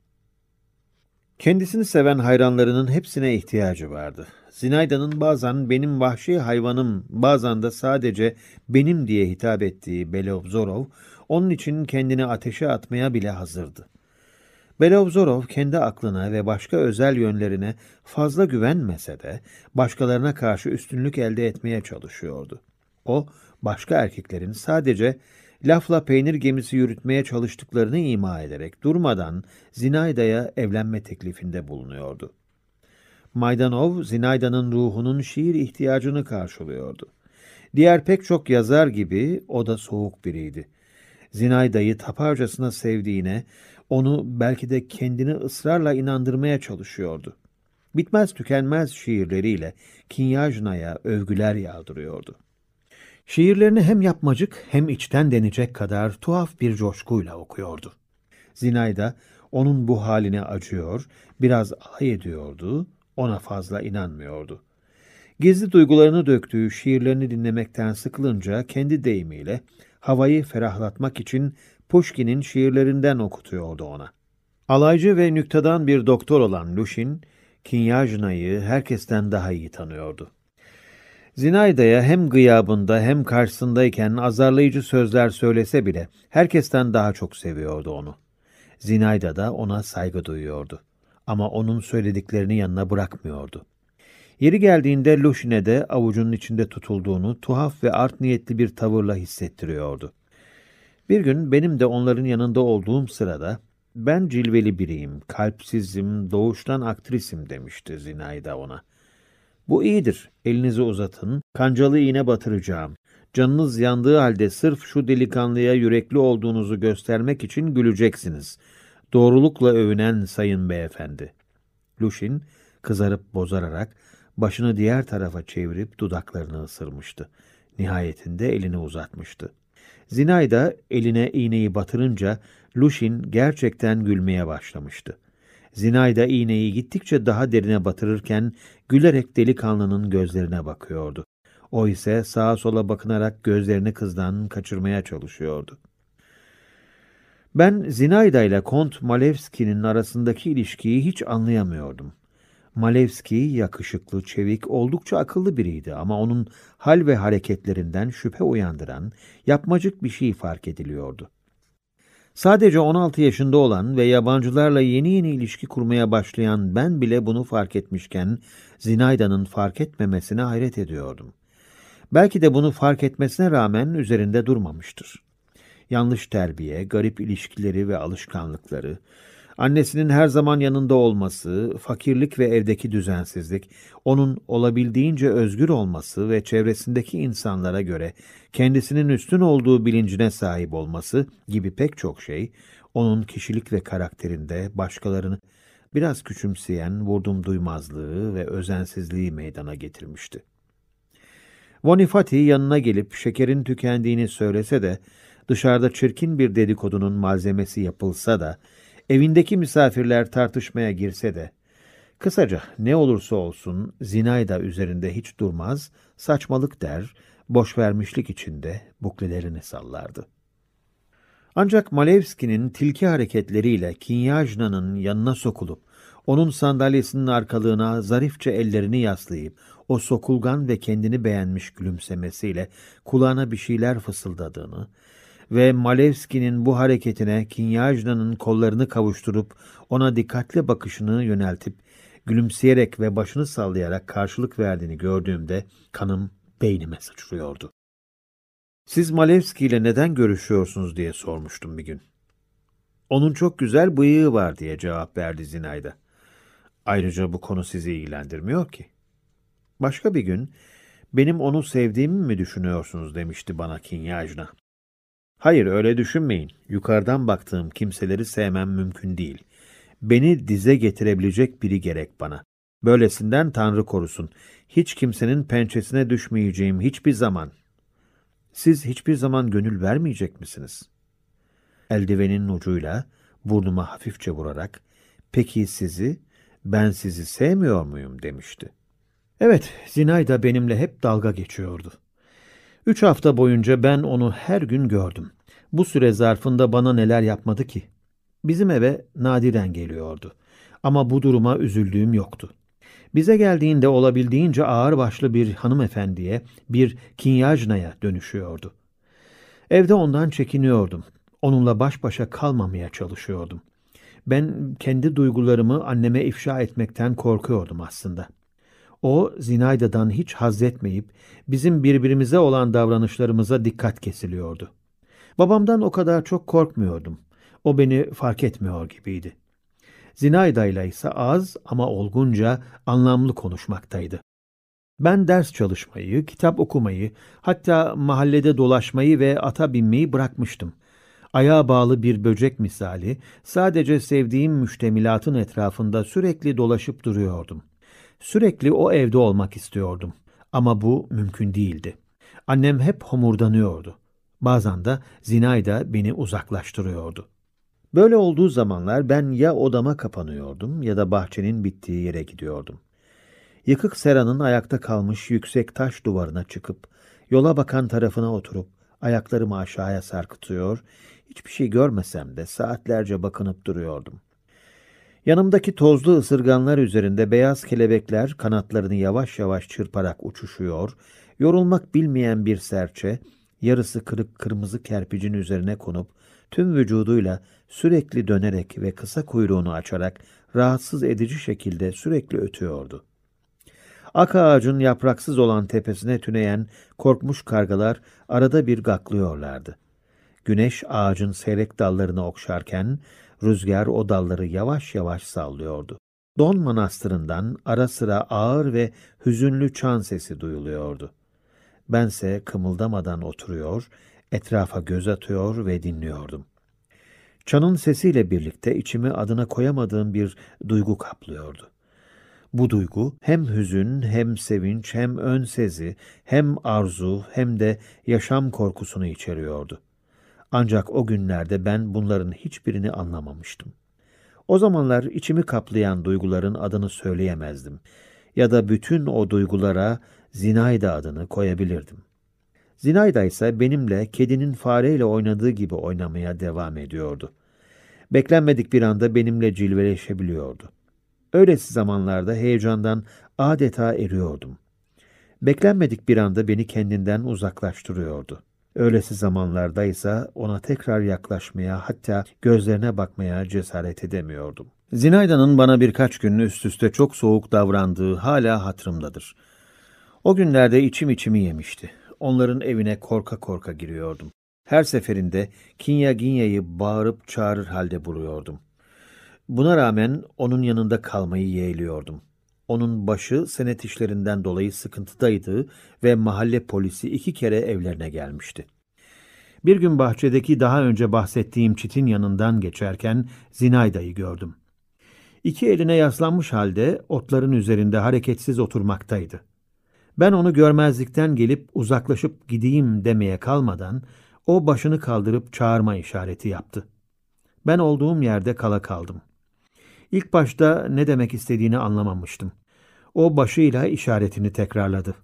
Kendisini seven hayranlarının hepsine ihtiyacı vardı. Zinayda'nın bazen benim vahşi hayvanım, bazen de sadece benim diye hitap ettiği Belovzorov, onun için kendini ateşe atmaya bile hazırdı. Belovzorov kendi aklına ve başka özel yönlerine fazla güvenmese de başkalarına karşı üstünlük elde etmeye çalışıyordu. O, başka erkeklerin sadece lafla peynir gemisi yürütmeye çalıştıklarını ima ederek durmadan Zinayda'ya evlenme teklifinde bulunuyordu. Maydanov, Zinayda'nın ruhunun şiir ihtiyacını karşılıyordu. Diğer pek çok yazar gibi o da soğuk biriydi. Zinayda'yı taparcasına sevdiğine, onu belki de kendini ısrarla inandırmaya çalışıyordu. Bitmez tükenmez şiirleriyle Kinyajna'ya övgüler yağdırıyordu. Şiirlerini hem yapmacık hem içten denecek kadar tuhaf bir coşkuyla okuyordu. Zinayda onun bu haline acıyor, biraz alay ediyordu, ona fazla inanmıyordu. Gizli duygularını döktüğü şiirlerini dinlemekten sıkılınca kendi deyimiyle havayı ferahlatmak için Pushkin'in şiirlerinden okutuyordu ona. Alaycı ve nüktedan bir doktor olan Lushin, Kinyajna'yı herkesten daha iyi tanıyordu. Zinayda'ya hem gıyabında hem karşısındayken azarlayıcı sözler söylese bile herkesten daha çok seviyordu onu. Zinayda da ona saygı duyuyordu. Ama onun söylediklerini yanına bırakmıyordu. Yeri geldiğinde Lushin'e de avucunun içinde tutulduğunu tuhaf ve art niyetli bir tavırla hissettiriyordu. Bir gün benim de onların yanında olduğum sırada ben cilveli biriyim, kalpsizim, doğuştan aktrisim demişti Zinayda ona. Bu iyidir, elinizi uzatın, kancalı iğne batıracağım. Canınız yandığı halde sırf şu delikanlıya yürekli olduğunuzu göstermek için güleceksiniz. Doğrulukla övünen sayın beyefendi. Lushin kızarıp bozararak başını diğer tarafa çevirip dudaklarını ısırmıştı. Nihayetinde elini uzatmıştı. Zinayda eline iğneyi batırınca Lushin gerçekten gülmeye başlamıştı. Zinayda iğneyi gittikçe daha derine batırırken gülerek delikanlının gözlerine bakıyordu. O ise sağa sola bakınarak gözlerini kızdan kaçırmaya çalışıyordu. Ben Zinayda ile Kont Malevski'nin arasındaki ilişkiyi hiç anlayamıyordum. Malevski yakışıklı, çevik, oldukça akıllı biriydi ama onun hal ve hareketlerinden şüphe uyandıran, yapmacık bir şey fark ediliyordu. Sadece 16 yaşında olan ve yabancılarla yeni yeni ilişki kurmaya başlayan ben bile bunu fark etmişken Zinayda'nın fark etmemesine hayret ediyordum. Belki de bunu fark etmesine rağmen üzerinde durmamıştır. Yanlış terbiye, garip ilişkileri ve alışkanlıkları, Annesinin her zaman yanında olması, fakirlik ve evdeki düzensizlik, onun olabildiğince özgür olması ve çevresindeki insanlara göre kendisinin üstün olduğu bilincine sahip olması gibi pek çok şey, onun kişilik ve karakterinde başkalarını biraz küçümseyen vurdum duymazlığı ve özensizliği meydana getirmişti. Vonifati yanına gelip şekerin tükendiğini söylese de, dışarıda çirkin bir dedikodunun malzemesi yapılsa da, Evindeki misafirler tartışmaya girse de, kısaca ne olursa olsun Zinayda üzerinde hiç durmaz, saçmalık der, boşvermişlik içinde buklelerini sallardı. Ancak Malevski'nin tilki hareketleriyle Kinyajna'nın yanına sokulup, onun sandalyesinin arkalığına zarifçe ellerini yaslayıp, o sokulgan ve kendini beğenmiş gülümsemesiyle kulağına bir şeyler fısıldadığını, ve Malevski'nin bu hareketine Kinyajna'nın kollarını kavuşturup ona dikkatli bakışını yöneltip gülümseyerek ve başını sallayarak karşılık verdiğini gördüğümde kanım beynime sıçrıyordu. Siz Malevski ile neden görüşüyorsunuz diye sormuştum bir gün. Onun çok güzel bıyığı var diye cevap verdi Zinayda. Ayrıca bu konu sizi ilgilendirmiyor ki. Başka bir gün benim onu sevdiğimi mi düşünüyorsunuz demişti bana Kinyajna. Hayır öyle düşünmeyin. Yukarıdan baktığım kimseleri sevmem mümkün değil. Beni dize getirebilecek biri gerek bana. Böylesinden Tanrı korusun. Hiç kimsenin pençesine düşmeyeceğim hiçbir zaman. Siz hiçbir zaman gönül vermeyecek misiniz? Eldivenin ucuyla burnuma hafifçe vurarak, peki sizi, ben sizi sevmiyor muyum demişti. Evet, Zinay da benimle hep dalga geçiyordu. Üç hafta boyunca ben onu her gün gördüm. Bu süre zarfında bana neler yapmadı ki? Bizim eve nadiren geliyordu. Ama bu duruma üzüldüğüm yoktu. Bize geldiğinde olabildiğince ağırbaşlı bir hanımefendiye, bir kinyajnaya dönüşüyordu. Evde ondan çekiniyordum. Onunla baş başa kalmamaya çalışıyordum. Ben kendi duygularımı anneme ifşa etmekten korkuyordum aslında.'' O Zinayda'dan hiç haz etmeyip bizim birbirimize olan davranışlarımıza dikkat kesiliyordu. Babamdan o kadar çok korkmuyordum. O beni fark etmiyor gibiydi. Zinayda ile ise az ama olgunca anlamlı konuşmaktaydı. Ben ders çalışmayı, kitap okumayı, hatta mahallede dolaşmayı ve ata binmeyi bırakmıştım. Ayağa bağlı bir böcek misali sadece sevdiğim müştemilatın etrafında sürekli dolaşıp duruyordum.'' Sürekli o evde olmak istiyordum. Ama bu mümkün değildi. Annem hep homurdanıyordu. Bazen de Zinayda beni uzaklaştırıyordu. Böyle olduğu zamanlar ben ya odama kapanıyordum ya da bahçenin bittiği yere gidiyordum. Yıkık seranın ayakta kalmış yüksek taş duvarına çıkıp, yola bakan tarafına oturup, ayaklarımı aşağıya sarkıtıyor, hiçbir şey görmesem de saatlerce bakınıp duruyordum. Yanımdaki tozlu ısırganlar üzerinde beyaz kelebekler kanatlarını yavaş yavaş çırparak uçuşuyor, yorulmak bilmeyen bir serçe, yarısı kırık kırmızı kerpicin üzerine konup, tüm vücuduyla sürekli dönerek ve kısa kuyruğunu açarak rahatsız edici şekilde sürekli ötüyordu. Ak ağacın yapraksız olan tepesine tüneyen korkmuş kargalar arada bir gaklıyorlardı. Güneş ağacın seyrek dallarını okşarken rüzgar o dalları yavaş yavaş sallıyordu. Don manastırından ara sıra ağır ve hüzünlü çan sesi duyuluyordu. Bense kımıldamadan oturuyor, etrafa göz atıyor ve dinliyordum. Çanın sesiyle birlikte içimi adına koyamadığım bir duygu kaplıyordu. Bu duygu hem hüzün, hem sevinç, hem ön sezi, hem arzu, hem de yaşam korkusunu içeriyordu. Ancak o günlerde ben bunların hiçbirini anlamamıştım. O zamanlar içimi kaplayan duyguların adını söyleyemezdim ya da bütün o duygulara Zinayda adını koyabilirdim. Zinayda ise benimle kedinin fareyle oynadığı gibi oynamaya devam ediyordu. Beklenmedik bir anda benimle cilveleşebiliyordu. Öylesi zamanlarda heyecandan adeta eriyordum. Beklenmedik bir anda beni kendinden uzaklaştırıyordu. Öylesi zamanlarda ise ona tekrar yaklaşmaya hatta gözlerine bakmaya cesaret edemiyordum. Zinayda'nın bana birkaç gün üst üste çok soğuk davrandığı hala hatırımdadır. O günlerde içim içimi yemişti. Onların evine korka korka giriyordum. Her seferinde Kinya Ginya'yı bağırıp çağırır halde buluyordum. Buna rağmen onun yanında kalmayı yeğliyordum. Onun başı senet işlerinden dolayı sıkıntıdaydı ve mahalle polisi iki kere evlerine gelmişti. Bir gün bahçedeki daha önce bahsettiğim çitin yanından geçerken Zinayda'yı gördüm. İki eline yaslanmış halde otların üzerinde hareketsiz oturmaktaydı. Ben onu görmezlikten gelip uzaklaşıp gideyim demeye kalmadan o başını kaldırıp çağırma işareti yaptı. Ben olduğum yerde kala kaldım. İlk başta ne demek istediğini anlamamıştım. O başıyla işaretini tekrarladı.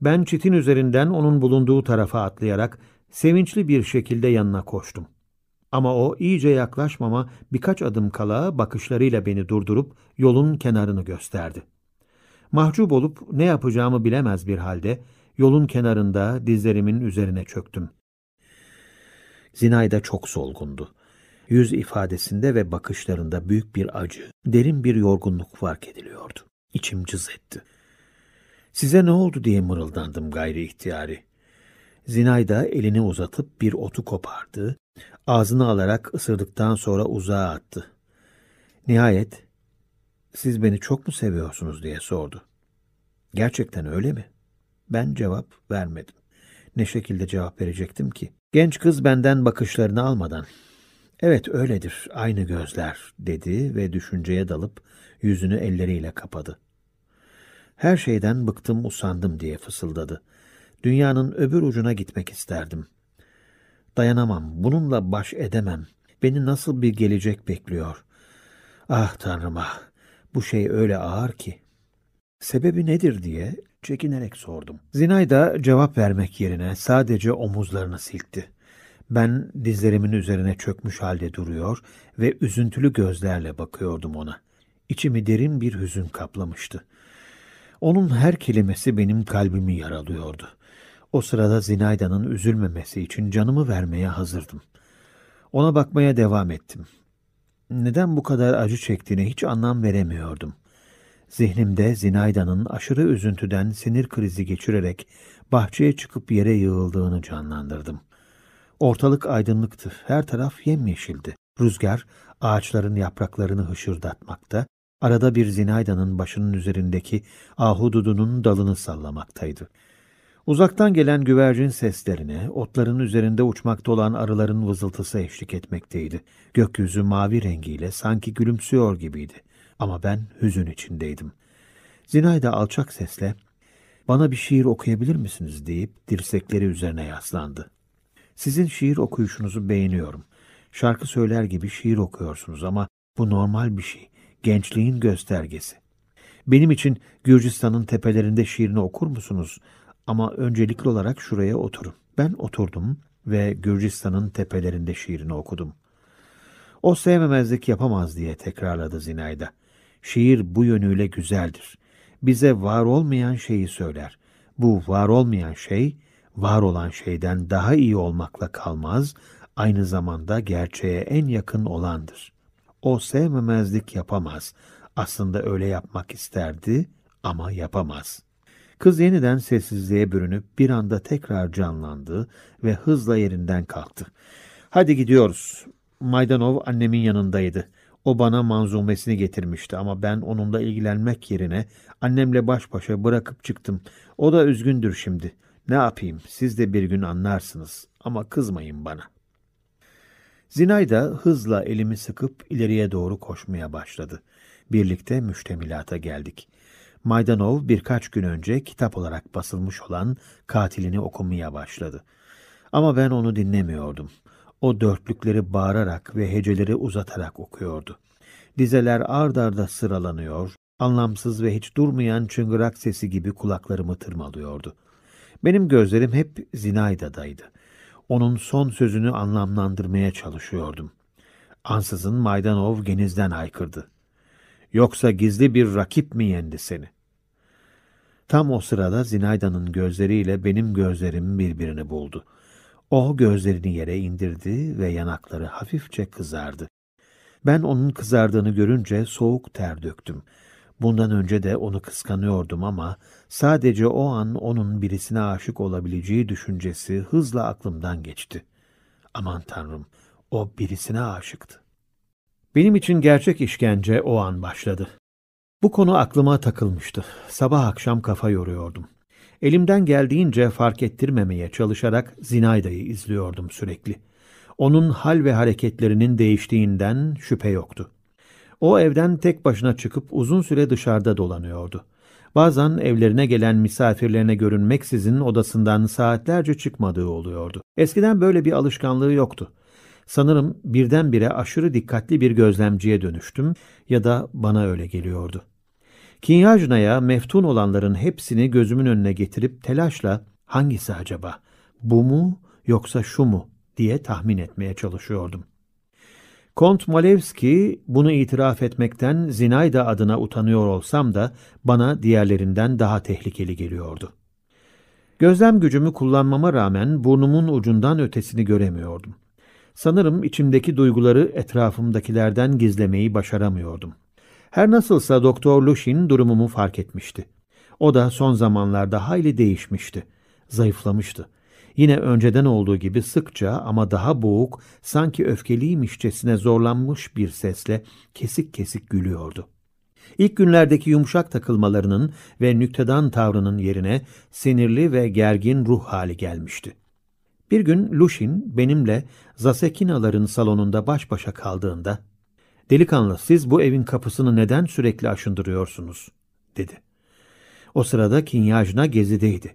Ben çitin üzerinden onun bulunduğu tarafa atlayarak sevinçli bir şekilde yanına koştum. Ama o iyice yaklaşmama birkaç adım kala bakışlarıyla beni durdurup yolun kenarını gösterdi. Mahcup olup ne yapacağımı bilemez bir halde yolun kenarında dizlerimin üzerine çöktüm. Zinayda çok solgundu. Yüz ifadesinde ve bakışlarında büyük bir acı, derin bir yorgunluk fark ediliyordu. İçim cız etti. Size ne oldu diye mırıldandım gayri ihtiyari. Zinayda elini uzatıp bir otu kopardı, ağzını alarak ısırdıktan sonra uzağa attı. Nihayet siz beni çok mu seviyorsunuz diye sordu. Gerçekten öyle mi? Ben cevap vermedim. Ne şekilde cevap verecektim ki? Genç kız benden bakışlarını almadan, evet öyledir, aynı gözler, dedi ve düşünceye dalıp yüzünü elleriyle kapadı. Her şeyden bıktım, usandım diye fısıldadı. Dünyanın öbür ucuna gitmek isterdim. Dayanamam, bununla baş edemem. Beni nasıl bir gelecek bekliyor? Ah Tanrım ah, bu şey öyle ağır ki. Sebebi nedir diye çekinerek sordum. Zinayda cevap vermek yerine sadece omuzlarını silkti. Ben dizlerimin üzerine çökmüş halde duruyor ve üzüntülü gözlerle bakıyordum ona. İçimi derin bir hüzün kaplamıştı. Onun her kelimesi benim kalbimi yaralıyordu. O sırada Zinayda'nın üzülmemesi için canımı vermeye hazırdım. Ona bakmaya devam ettim. Neden bu kadar acı çektiğine hiç anlam veremiyordum. Zihnimde Zinayda'nın aşırı üzüntüden sinir krizi geçirerek bahçeye çıkıp yere yığıldığını canlandırdım. Ortalık aydınlıktı, her taraf yemyeşildi. Rüzgar ağaçların yapraklarını hışırdatmakta, arada bir Zinayda'nın başının üzerindeki ahududunun dalını sallamaktaydı. Uzaktan gelen güvercin seslerine, otların üzerinde uçmakta olan arıların vızıltısı eşlik etmekteydi. Gökyüzü mavi rengiyle sanki gülümsüyor gibiydi. Ama ben hüzün içindeydim. Zinayda alçak sesle, bana bir şiir okuyabilir misiniz deyip dirsekleri üzerine yaslandı. Sizin şiir okuyuşunuzu beğeniyorum. Şarkı söyler gibi şiir okuyorsunuz ama bu normal bir şey. Gençliğin göstergesi. Benim için Gürcistan'ın tepelerinde şiirini okur musunuz? Ama öncelikli olarak şuraya oturun. Ben oturdum ve Gürcistan'ın tepelerinde şiirini okudum. O sevmemezlik yapamaz diye tekrarladı Zinayda. Şiir bu yönüyle güzeldir. Bize var olmayan şeyi söyler. Bu var olmayan şey, var olan şeyden daha iyi olmakla kalmaz, aynı zamanda gerçeğe en yakın olandır. O sevmemezlik yapamaz. Aslında öyle yapmak isterdi ama yapamaz. Kız yeniden sessizliğe bürünüp bir anda tekrar canlandı ve hızla yerinden kalktı. Hadi gidiyoruz. Maydanov annemin yanındaydı. O bana manzumesini getirmişti ama ben onunla ilgilenmek yerine annemle baş başa bırakıp çıktım. O da üzgündür şimdi. Ne yapayım siz de bir gün anlarsınız ama kızmayın bana. Zinayda hızla elimi sıkıp ileriye doğru koşmaya başladı. Birlikte müştemilata geldik. Maydanov birkaç gün önce kitap olarak basılmış olan katilini okumaya başladı. Ama ben onu dinlemiyordum. O dörtlükleri bağırarak ve heceleri uzatarak okuyordu. Dizeler ard arda sıralanıyor, anlamsız ve hiç durmayan çıngırak sesi gibi kulaklarımı tırmalıyordu. Benim gözlerim hep Zinayda'daydı. Onun son sözünü anlamlandırmaya çalışıyordum. Ansızın Maydanov genizden haykırdı. Yoksa gizli bir rakip mi yendi seni? Tam o sırada Zinayda'nın gözleriyle benim gözlerim birbirini buldu. O gözlerini yere indirdi ve yanakları hafifçe kızardı. Ben onun kızardığını görünce soğuk ter döktüm. Bundan önce de onu kıskanıyordum ama sadece o an onun birisine aşık olabileceği düşüncesi hızla aklımdan geçti. Aman tanrım, o birisine aşıktı. Benim için gerçek işkence o an başladı. Bu konu aklıma takılmıştı. Sabah akşam kafa yoruyordum. Elimden geldiğince fark ettirmemeye çalışarak Zinayda'yı izliyordum sürekli. Onun hal ve hareketlerinin değiştiğinden şüphe yoktu. O evden tek başına çıkıp uzun süre dışarıda dolanıyordu. Bazen evlerine gelen misafirlerine görünmeksizin odasından saatlerce çıkmadığı oluyordu. Eskiden böyle bir alışkanlığı yoktu. Sanırım birdenbire aşırı dikkatli bir gözlemciye dönüştüm ya da bana öyle geliyordu. Kinyajna'ya meftun olanların hepsini gözümün önüne getirip telaşla hangisi acaba, bu mu yoksa şu mu diye tahmin etmeye çalışıyordum. Kont Malevski bunu itiraf etmekten Zinayda adına utanıyor olsam da bana diğerlerinden daha tehlikeli geliyordu. Gözlem gücümü kullanmama rağmen burnumun ucundan ötesini göremiyordum. Sanırım içimdeki duyguları etrafımdakilerden gizlemeyi başaramıyordum. Her nasılsa Doktor Lushin durumumu fark etmişti. O da son zamanlarda hayli değişmişti. Zayıflamıştı. Yine önceden olduğu gibi sıkça ama daha boğuk, sanki öfkeliymişçesine zorlanmış bir sesle kesik kesik gülüyordu. İlk günlerdeki yumuşak takılmalarının ve nüktedan tavrının yerine sinirli ve gergin ruh hali gelmişti. Bir gün Lushin benimle Zasekinaların salonunda baş başa kaldığında ''Delikanlı siz bu evin kapısını neden sürekli aşındırıyorsunuz?'' dedi. O sırada Kinyajna gezideydi.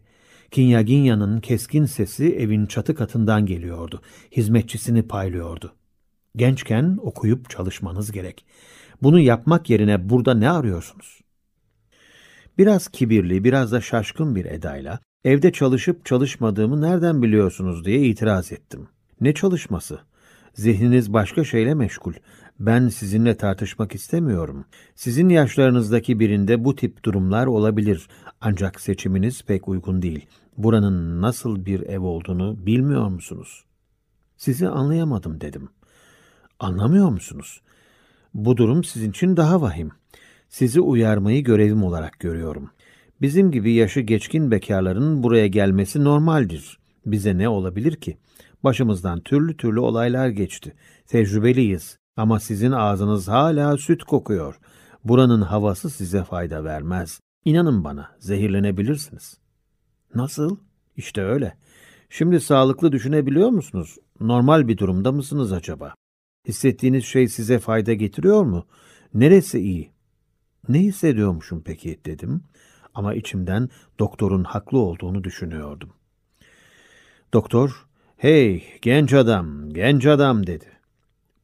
Kinyaginya'nın keskin sesi evin çatı katından geliyordu. Hizmetçisini paylıyordu. Gençken okuyup çalışmanız gerek. Bunu yapmak yerine burada ne arıyorsunuz? Biraz kibirli, biraz da şaşkın bir edayla evde çalışıp çalışmadığımı nereden biliyorsunuz diye itiraz ettim. Ne çalışması? Zihniniz başka şeyle meşgul. Ben sizinle tartışmak istemiyorum. Sizin yaşlarınızdaki birinde bu tip durumlar olabilir. Ancak seçiminiz pek uygun değil. Buranın nasıl bir ev olduğunu bilmiyor musunuz? Sizi anlayamadım dedim. Anlamıyor musunuz? Bu durum sizin için daha vahim. Sizi uyarmayı görevim olarak görüyorum. Bizim gibi yaşı geçkin bekarların buraya gelmesi normaldir. Bize ne olabilir ki? Başımızdan türlü türlü olaylar geçti. Tecrübeliyiz. Ama sizin ağzınız hala süt kokuyor. Buranın havası size fayda vermez. İnanın bana, zehirlenebilirsiniz. Nasıl? İşte öyle. Şimdi sağlıklı düşünebiliyor musunuz? Normal bir durumda mısınız acaba? Hissettiğiniz şey size fayda getiriyor mu? Neresi iyi? Ne hissediyormuşum peki dedim ama içimden doktorun haklı olduğunu düşünüyordum. Doktor, hey genç adam, genç adam dedi.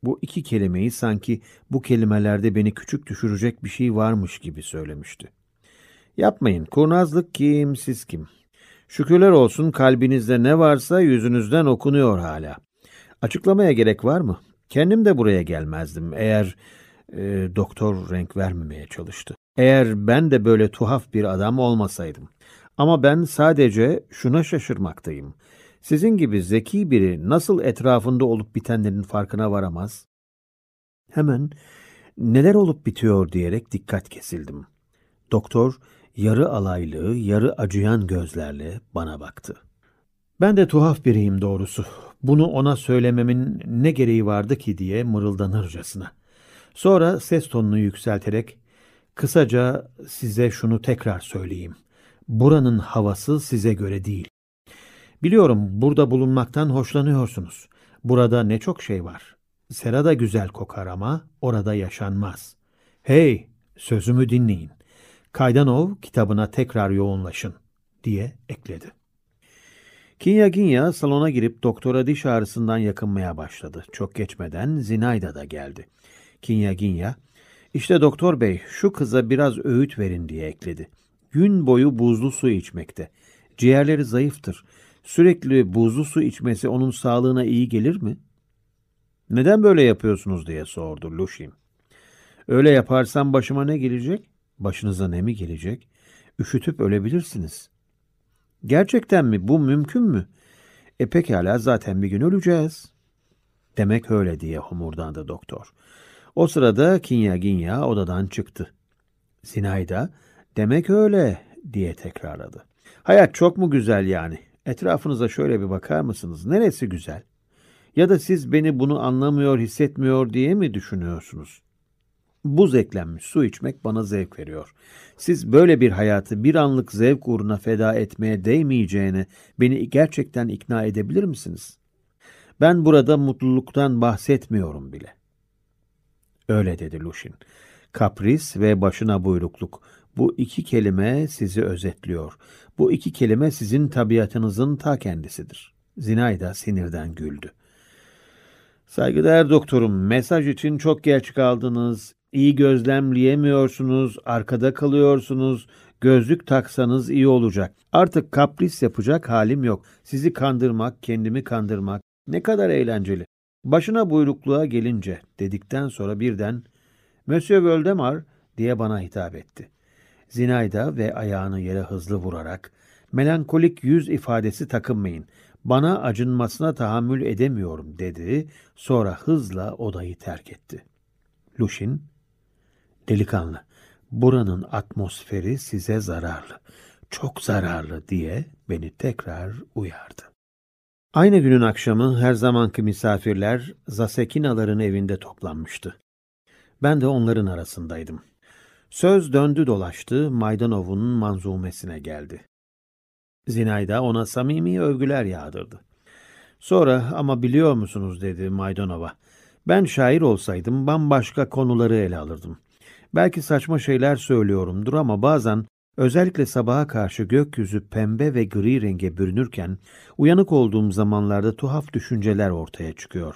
Bu iki kelimeyi sanki bu kelimelerde beni küçük düşürecek bir şey varmış gibi söylemişti. Yapmayın, kurnazlık kim, siz kim? Şükürler olsun kalbinizde ne varsa yüzünüzden okunuyor hala. Açıklamaya gerek var mı? Kendim de buraya gelmezdim eğer e, doktor renk vermemeye çalıştı. Eğer ben de böyle tuhaf bir adam olmasaydım. Ama ben sadece şuna şaşırmaktayım. Sizin gibi zeki biri nasıl etrafında olup bitenlerin farkına varamaz? Hemen neler olup bitiyor diyerek dikkat kesildim. Doktor yarı alaylı, yarı acıyan gözlerle bana baktı. Ben de tuhaf biriyim doğrusu. Bunu ona söylememin ne gereği vardı ki diye mırıldanırcasına. Sonra ses tonunu yükselterek, kısaca size şunu tekrar söyleyeyim. Buranın havası size göre değil. Biliyorum burada bulunmaktan hoşlanıyorsunuz. Burada ne çok şey var. Sera da güzel kokar ama orada yaşanmaz. Hey, sözümü dinleyin. Kaydanov kitabına tekrar yoğunlaşın diye ekledi. Kinya Ginya salona girip doktora diş ağrısından yakınmaya başladı. Çok geçmeden Zinayda da geldi. Kinya Ginya, işte doktor bey şu kıza biraz öğüt verin diye ekledi. Gün boyu buzlu su içmekte. Ciğerleri zayıftır. Sürekli buzlu su içmesi onun sağlığına iyi gelir mi? Neden böyle yapıyorsunuz diye sordu Lushin. Öyle yaparsam başıma ne gelecek? Başınıza ne mi gelecek? Üşütüp ölebilirsiniz. Gerçekten mi? Bu mümkün mü? E pekala zaten bir gün öleceğiz. Demek öyle diye homurdandı doktor. O sırada Kinya Ginya odadan çıktı. Sinayda demek öyle diye tekrarladı. Hayat çok mu güzel yani? Etrafınıza şöyle bir bakar mısınız? Neresi güzel? Ya da siz beni bunu anlamıyor, hissetmiyor diye mi düşünüyorsunuz? Buz eklenmiş su içmek bana zevk veriyor. Siz böyle bir hayatı bir anlık zevk uğruna feda etmeye değmeyeceğine beni gerçekten ikna edebilir misiniz? Ben burada mutluluktan bahsetmiyorum bile. Öyle dedi Lushin. Kapris ve başına buyrukluk. Bu iki kelime sizi özetliyor. Bu iki kelime sizin tabiatınızın ta kendisidir. Zinayda sinirden güldü. Saygıdeğer doktorum, mesaj için çok geç kaldınız. İyi gözlemleyemiyorsunuz, arkada kalıyorsunuz. Gözlük taksanız iyi olacak. Artık kapris yapacak halim yok. Sizi kandırmak, kendimi kandırmak ne kadar eğlenceli. Başına buyrukluğa gelince dedikten sonra birden Monsieur Völdemar diye bana hitap etti. Zinayda ve ayağını yere hızlı vurarak melankolik yüz ifadesi takınmayın. Bana acınmasına tahammül edemiyorum dedi. Sonra hızla odayı terk etti. Lushin Delikanlı, buranın atmosferi size zararlı, çok zararlı diye beni tekrar uyardı. Aynı günün akşamı her zamanki misafirler Zasekinaların evinde toplanmıştı. Ben de onların arasındaydım. Söz döndü dolaştı, Maydanov'un manzumesine geldi. Zinayda ona samimi övgüler yağdırdı. Sonra ama biliyor musunuz dedi Maydanova. Ben şair olsaydım bambaşka konuları ele alırdım. Belki saçma şeyler söylüyorumdur ama bazen özellikle sabaha karşı gökyüzü pembe ve gri renge bürünürken uyanık olduğum zamanlarda tuhaf düşünceler ortaya çıkıyor.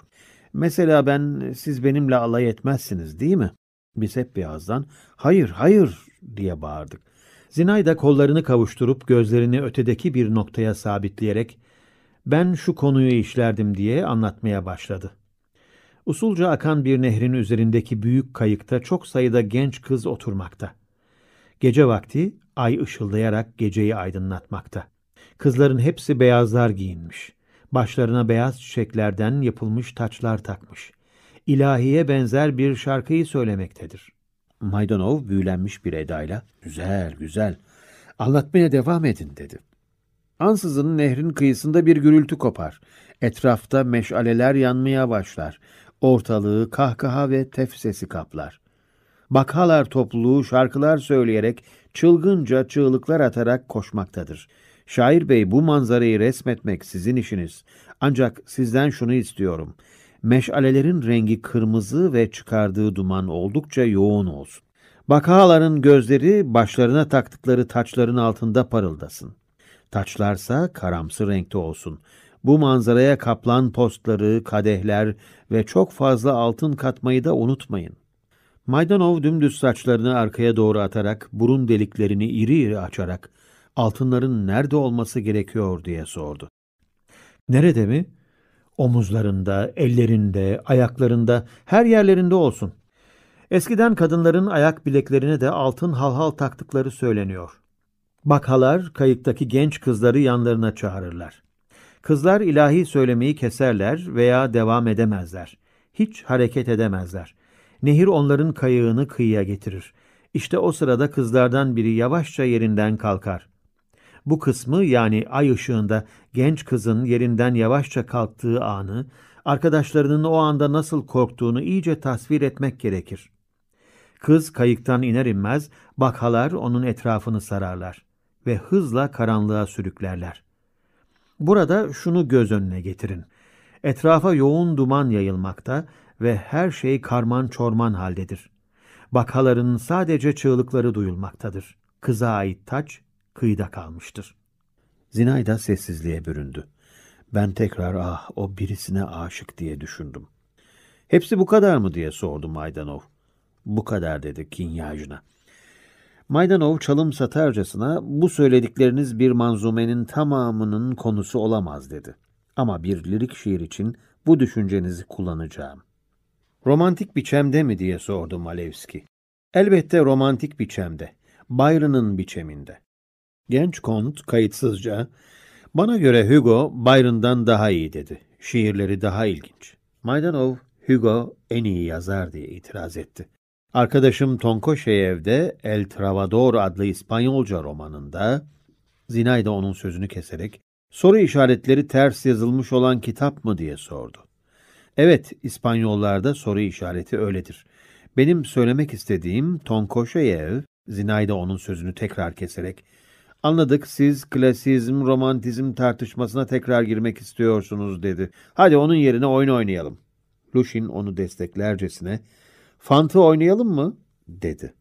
Mesela ben siz benimle alay etmezsiniz değil mi? Biz hep bir ağızdan hayır hayır diye bağırdık. Zinay da kollarını kavuşturup gözlerini ötedeki bir noktaya sabitleyerek ben şu konuyu işlerdim diye anlatmaya başladı. Usulca akan bir nehrin üzerindeki büyük kayıkta çok sayıda genç kız oturmakta. Gece vakti ay ışıldayarak geceyi aydınlatmakta. Kızların hepsi beyazlar giyinmiş. Başlarına beyaz çiçeklerden yapılmış taçlar takmış. İlahiye benzer bir şarkıyı söylemektedir. Maydanov büyülenmiş bir edayla güzel güzel anlatmaya devam edin dedi. Ansızın nehrin kıyısında bir gürültü kopar. Etrafta meşaleler yanmaya başlar. Ortalığı kahkaha ve tef sesi kaplar. Bakhalar topluluğu şarkılar söyleyerek çılgınca çığlıklar atarak koşmaktadır. Şair bey bu manzarayı resmetmek sizin işiniz. Ancak sizden şunu istiyorum. Meşalelerin rengi kırmızı ve çıkardığı duman oldukça yoğun olsun. Bakahaların gözleri başlarına taktıkları taçların altında parıldasın. Taçlarsa karamsı renkte olsun. Bu manzaraya kaplan postları, kadehler ve çok fazla altın katmayı da unutmayın. Maydanov dümdüz saçlarını arkaya doğru atarak, burun deliklerini iri iri açarak, altınların nerede olması gerekiyor diye sordu. Nerede mi? Omuzlarında, ellerinde, ayaklarında, her yerlerinde olsun. Eskiden kadınların ayak bileklerine de altın halhal taktıkları söyleniyor. Bakhalar kayıktaki genç kızları yanlarına çağırırlar. Kızlar ilahi söylemeyi keserler veya devam edemezler. Hiç hareket edemezler. Nehir onların kayığını kıyıya getirir. İşte o sırada kızlardan biri yavaşça yerinden kalkar. Bu kısmı yani ay ışığında genç kızın yerinden yavaşça kalktığı anı, arkadaşlarının o anda nasıl korktuğunu iyice tasvir etmek gerekir. Kız kayıktan iner inmez bakhalar onun etrafını sararlar ve hızla karanlığa sürüklerler. Burada şunu göz önüne getirin. Etrafa yoğun duman yayılmakta ve her şey karman çorman haldedir. Bakhaların sadece çığlıkları duyulmaktadır. Kıza ait taç kıyıda kalmıştır. Zinayda sessizliğe büründü. Ben tekrar ah o birisine aşık diye düşündüm. Hepsi bu kadar mı diye sordu Maydanov. Bu kadar dedi Kinyajna. Maydanov çalım satarcasına bu söyledikleriniz bir manzumenin tamamının konusu olamaz dedi. Ama bir lirik şiir için bu düşüncenizi kullanacağım. Romantik biçemde mi diye sordu Malevski. Elbette romantik biçemde. Byron'ın biçeminde. Genç kont kayıtsızca, bana göre Hugo Byron'dan daha iyi dedi. Şiirleri daha ilginç. Maydanov, Hugo en iyi yazar diye itiraz etti. Arkadaşım Tonkoşeyev'de El Trovador adlı İspanyolca romanında, Zinay da onun sözünü keserek, soru işaretleri ters yazılmış olan kitap mı diye sordu. Evet, İspanyollarda soru işareti öyledir. Benim söylemek istediğim Tonkoşeyev, Zinay da onun sözünü tekrar keserek, Anladık siz klasizm, romantizm tartışmasına tekrar girmek istiyorsunuz dedi. Hadi onun yerine oyun oynayalım. Lushin onu desteklercesine, Fant'ı oynayalım mı? dedi.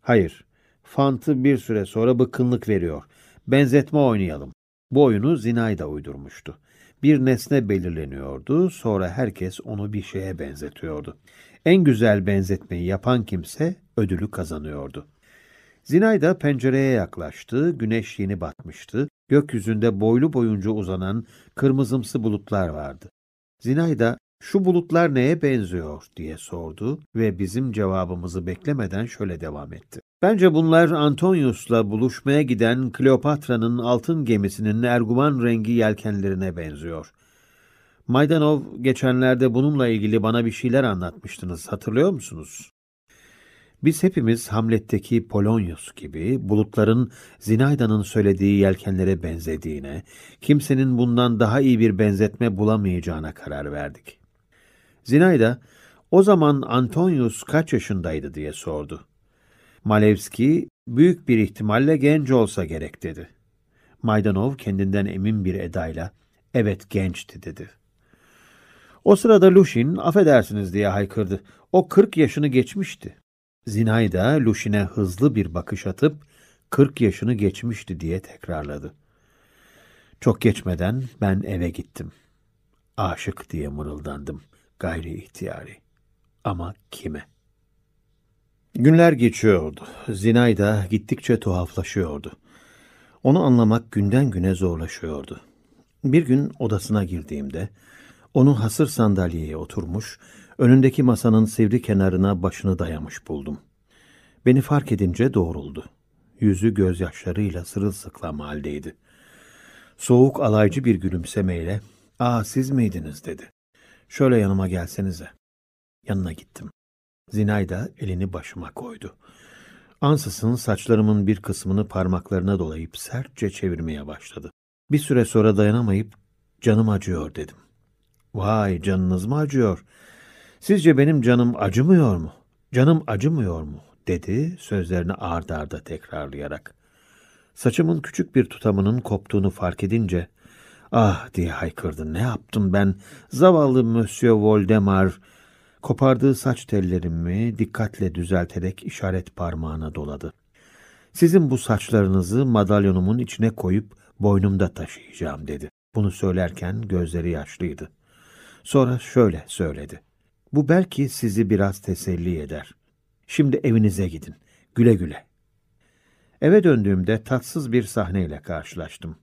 Hayır, Fant'ı bir süre sonra bıkkınlık veriyor. Benzetme oynayalım. Bu oyunu Zinay da uydurmuştu. Bir nesne belirleniyordu, sonra herkes onu bir şeye benzetiyordu. En güzel benzetmeyi yapan kimse ödülü kazanıyordu. Zinay da pencereye yaklaştı, güneş yeni batmıştı, gökyüzünde boylu boyunca uzanan kırmızımsı bulutlar vardı. Zinay da şu bulutlar neye benziyor diye sordu ve bizim cevabımızı beklemeden şöyle devam etti. Bence bunlar Antonius'la buluşmaya giden Kleopatra'nın altın gemisinin erguvan rengi yelkenlerine benziyor. Maydanov geçenlerde bununla ilgili bana bir şeyler anlatmıştınız, hatırlıyor musunuz? Biz hepimiz Hamlet'teki Polonius gibi bulutların Zinayda'nın söylediği yelkenlere benzediğine, kimsenin bundan daha iyi bir benzetme bulamayacağına karar verdik. Zinayda, o zaman Antonius kaç yaşındaydı diye sordu. Malevski, büyük bir ihtimalle genç olsa gerek dedi. Maydanov kendinden emin bir edayla, evet gençti dedi. O sırada Lushin, affedersiniz diye haykırdı. O kırk yaşını geçmişti. Zinayda Lushin'e hızlı bir bakış atıp, kırk yaşını geçmişti diye tekrarladı. Çok geçmeden ben eve gittim. Aşık diye mırıldandım gayri ihtiyari. Ama kime? Günler geçiyordu. Zinay da gittikçe tuhaflaşıyordu. Onu anlamak günden güne zorlaşıyordu. Bir gün odasına girdiğimde onu hasır sandalyeye oturmuş, önündeki masanın sivri kenarına başını dayamış buldum. Beni fark edince doğruldu. Yüzü gözyaşlarıyla sırılsıklam haldeydi. Soğuk alaycı bir gülümsemeyle, ''Aa siz miydiniz?'' dedi. Şöyle yanıma gelsenize. Yanına gittim. Zinay da elini başıma koydu. Ansızın saçlarımın bir kısmını parmaklarına dolayıp sertçe çevirmeye başladı. Bir süre sonra dayanamayıp canım acıyor dedim. Vay canınız mı acıyor? Sizce benim canım acımıyor mu? Canım acımıyor mu? dedi sözlerini ard arda tekrarlayarak. Saçımın küçük bir tutamının koptuğunu fark edince Ah diye haykırdı. Ne yaptım ben? Zavallı Monsieur Voldemar kopardığı saç tellerimi dikkatle düzelterek işaret parmağına doladı. Sizin bu saçlarınızı madalyonumun içine koyup boynumda taşıyacağım dedi. Bunu söylerken gözleri yaşlıydı. Sonra şöyle söyledi. Bu belki sizi biraz teselli eder. Şimdi evinize gidin. Güle güle. Eve döndüğümde tatsız bir sahneyle karşılaştım.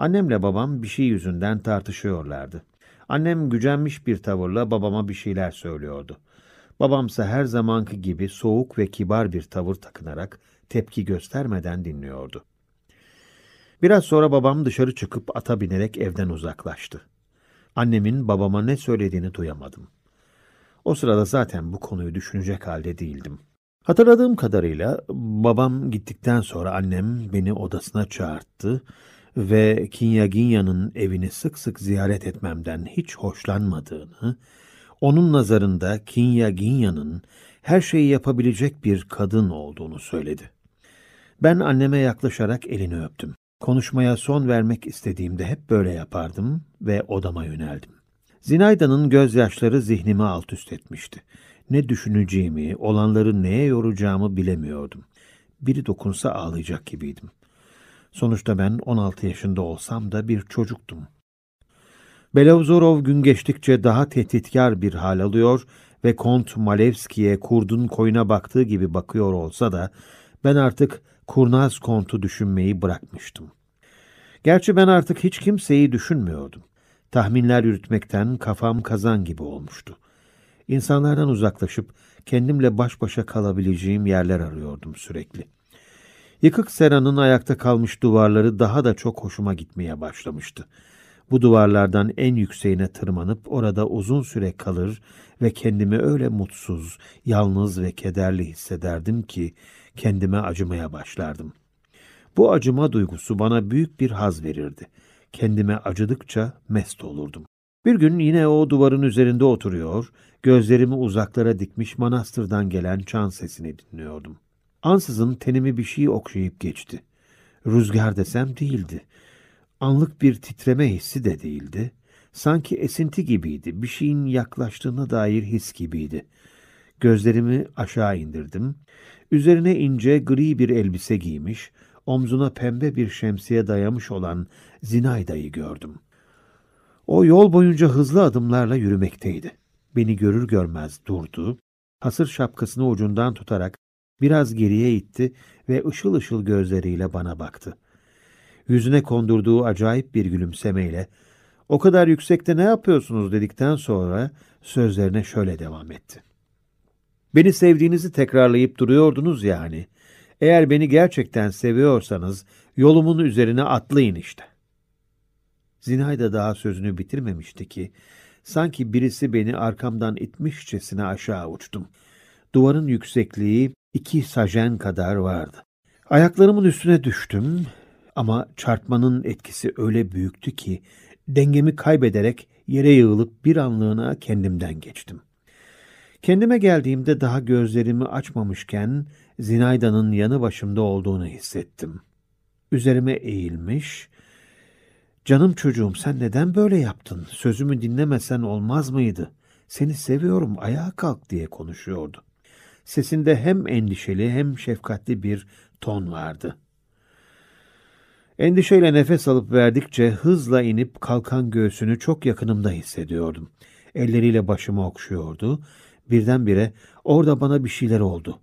Annemle babam bir şey yüzünden tartışıyorlardı. Annem gücenmiş bir tavırla babama bir şeyler söylüyordu. Babamsa her zamanki gibi soğuk ve kibar bir tavır takınarak tepki göstermeden dinliyordu. Biraz sonra babam dışarı çıkıp ata binerek evden uzaklaştı. Annemin babama ne söylediğini duyamadım. O sırada zaten bu konuyu düşünecek halde değildim. Hatırladığım kadarıyla babam gittikten sonra annem beni odasına çağırttı ve Kinyaginya'nın evini sık sık ziyaret etmemden hiç hoşlanmadığını, onun nazarında Kinyaginya'nın her şeyi yapabilecek bir kadın olduğunu söyledi. Ben anneme yaklaşarak elini öptüm. Konuşmaya son vermek istediğimde hep böyle yapardım ve odama yöneldim. Zinayda'nın gözyaşları zihnimi alt üst etmişti. Ne düşüneceğimi, olanları neye yoracağımı bilemiyordum. Biri dokunsa ağlayacak gibiydim. Sonuçta ben 16 yaşında olsam da bir çocuktum. Belavzorov gün geçtikçe daha tehditkar bir hal alıyor ve Kont Malevski'ye kurdun koyuna baktığı gibi bakıyor olsa da ben artık kurnaz kontu düşünmeyi bırakmıştım. Gerçi ben artık hiç kimseyi düşünmüyordum. Tahminler yürütmekten kafam kazan gibi olmuştu. İnsanlardan uzaklaşıp kendimle baş başa kalabileceğim yerler arıyordum sürekli. Yıkık seranın ayakta kalmış duvarları daha da çok hoşuma gitmeye başlamıştı. Bu duvarlardan en yükseğine tırmanıp orada uzun süre kalır ve kendimi öyle mutsuz, yalnız ve kederli hissederdim ki kendime acımaya başlardım. Bu acıma duygusu bana büyük bir haz verirdi. Kendime acıdıkça mest olurdum. Bir gün yine o duvarın üzerinde oturuyor, gözlerimi uzaklara dikmiş manastırdan gelen çan sesini dinliyordum. Ansızın tenimi bir şey okşayıp geçti. Rüzgar desem değildi. Anlık bir titreme hissi de değildi. Sanki esinti gibiydi, bir şeyin yaklaştığına dair his gibiydi. Gözlerimi aşağı indirdim. Üzerine ince gri bir elbise giymiş, omzuna pembe bir şemsiye dayamış olan Zinayda'yı gördüm. O yol boyunca hızlı adımlarla yürümekteydi. Beni görür görmez durdu, hasır şapkasını ucundan tutarak biraz geriye itti ve ışıl ışıl gözleriyle bana baktı. Yüzüne kondurduğu acayip bir gülümsemeyle o kadar yüksekte ne yapıyorsunuz dedikten sonra sözlerine şöyle devam etti. Beni sevdiğinizi tekrarlayıp duruyordunuz yani. Eğer beni gerçekten seviyorsanız yolumun üzerine atlayın işte. Zinayda daha sözünü bitirmemişti ki sanki birisi beni arkamdan itmişçesine aşağı uçtum. Duvarın yüksekliği iki sajen kadar vardı. Ayaklarımın üstüne düştüm ama çarpmanın etkisi öyle büyüktü ki dengemi kaybederek yere yığılıp bir anlığına kendimden geçtim. Kendime geldiğimde daha gözlerimi açmamışken Zinayda'nın yanı başımda olduğunu hissettim. Üzerime eğilmiş, ''Canım çocuğum sen neden böyle yaptın? Sözümü dinlemesen olmaz mıydı? Seni seviyorum, ayağa kalk.'' diye konuşuyordu. Sesinde hem endişeli hem şefkatli bir ton vardı. Endişeyle nefes alıp verdikçe hızla inip kalkan göğsünü çok yakınımda hissediyordum. Elleriyle başımı okşuyordu. Birdenbire orada bana bir şeyler oldu.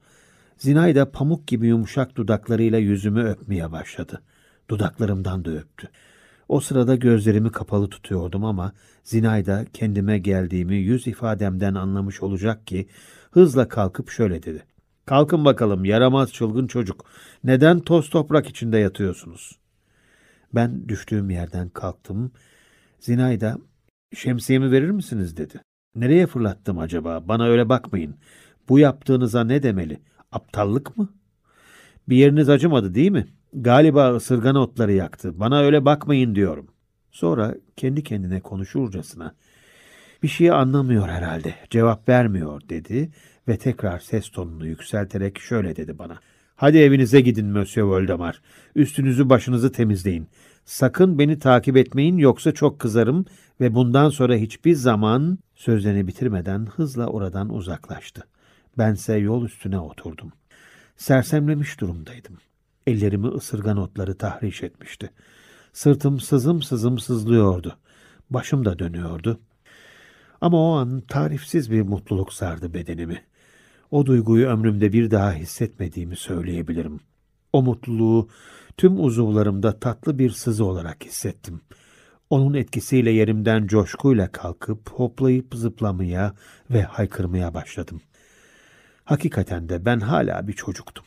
Zinayda pamuk gibi yumuşak dudaklarıyla yüzümü öpmeye başladı. Dudaklarımdan da öptü. O sırada gözlerimi kapalı tutuyordum ama Zinayda kendime geldiğimi yüz ifademden anlamış olacak ki hızla kalkıp şöyle dedi. Kalkın bakalım yaramaz çılgın çocuk. Neden toz toprak içinde yatıyorsunuz? Ben düştüğüm yerden kalktım. Zinayda şemsiyemi verir misiniz dedi. Nereye fırlattım acaba? Bana öyle bakmayın. Bu yaptığınıza ne demeli? Aptallık mı? Bir yeriniz acımadı değil mi? Galiba ısırgan otları yaktı. Bana öyle bakmayın diyorum. Sonra kendi kendine konuşurcasına bir şeyi anlamıyor herhalde, cevap vermiyor dedi ve tekrar ses tonunu yükselterek şöyle dedi bana. Hadi evinize gidin Monsieur Voldemar. Üstünüzü başınızı temizleyin. Sakın beni takip etmeyin yoksa çok kızarım ve bundan sonra hiçbir zaman sözlerini bitirmeden hızla oradan uzaklaştı. Bense yol üstüne oturdum. Sersemlemiş durumdaydım. Ellerimi ısırgan otları tahriş etmişti. Sırtım sızım sızım sızlıyordu. Başım da dönüyordu. Ama o an tarifsiz bir mutluluk sardı bedenimi. O duyguyu ömrümde bir daha hissetmediğimi söyleyebilirim. O mutluluğu tüm uzuvlarımda tatlı bir sızı olarak hissettim. Onun etkisiyle yerimden coşkuyla kalkıp hoplayıp zıplamaya ve haykırmaya başladım. Hakikaten de ben hala bir çocuktum.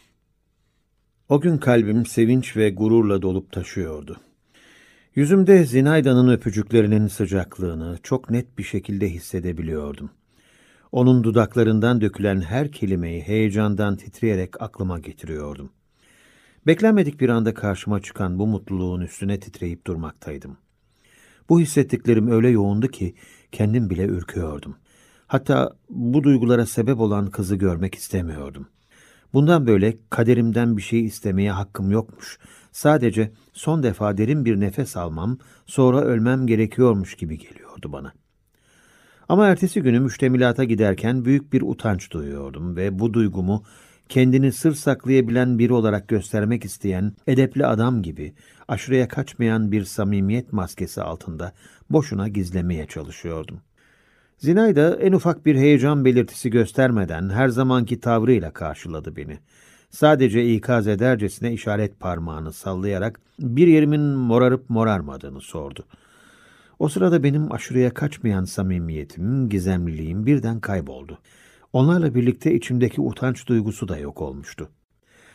O gün kalbim sevinç ve gururla dolup taşıyordu. Yüzümde Zinayda'nın öpücüklerinin sıcaklığını çok net bir şekilde hissedebiliyordum. Onun dudaklarından dökülen her kelimeyi heyecandan titreyerek aklıma getiriyordum. Beklenmedik bir anda karşıma çıkan bu mutluluğun üstüne titreyip durmaktaydım. Bu hissettiklerim öyle yoğundu ki kendim bile ürküyordum. Hatta bu duygulara sebep olan kızı görmek istemiyordum. Bundan böyle kaderimden bir şey istemeye hakkım yokmuş. Sadece son defa derin bir nefes almam, sonra ölmem gerekiyormuş gibi geliyordu bana. Ama ertesi günü müştemilata giderken büyük bir utanç duyuyordum ve bu duygumu kendini sır saklayabilen biri olarak göstermek isteyen edepli adam gibi aşırıya kaçmayan bir samimiyet maskesi altında boşuna gizlemeye çalışıyordum. Zinay da en ufak bir heyecan belirtisi göstermeden her zamanki tavrıyla karşıladı beni. Sadece ikaz edercesine işaret parmağını sallayarak bir yerimin morarıp morarmadığını sordu. O sırada benim aşırıya kaçmayan samimiyetim, gizemliliğim birden kayboldu. Onlarla birlikte içimdeki utanç duygusu da yok olmuştu.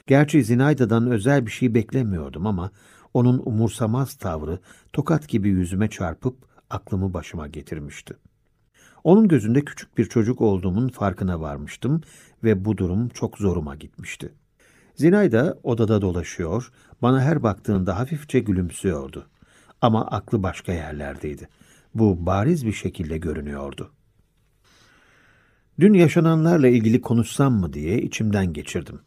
Gerçi Zinayda'dan özel bir şey beklemiyordum ama onun umursamaz tavrı tokat gibi yüzüme çarpıp aklımı başıma getirmişti. Onun gözünde küçük bir çocuk olduğumun farkına varmıştım ve bu durum çok zoruma gitmişti. Zinayda odada dolaşıyor, bana her baktığında hafifçe gülümsüyordu. Ama aklı başka yerlerdeydi. Bu bariz bir şekilde görünüyordu. Dün yaşananlarla ilgili konuşsam mı diye içimden geçirdim.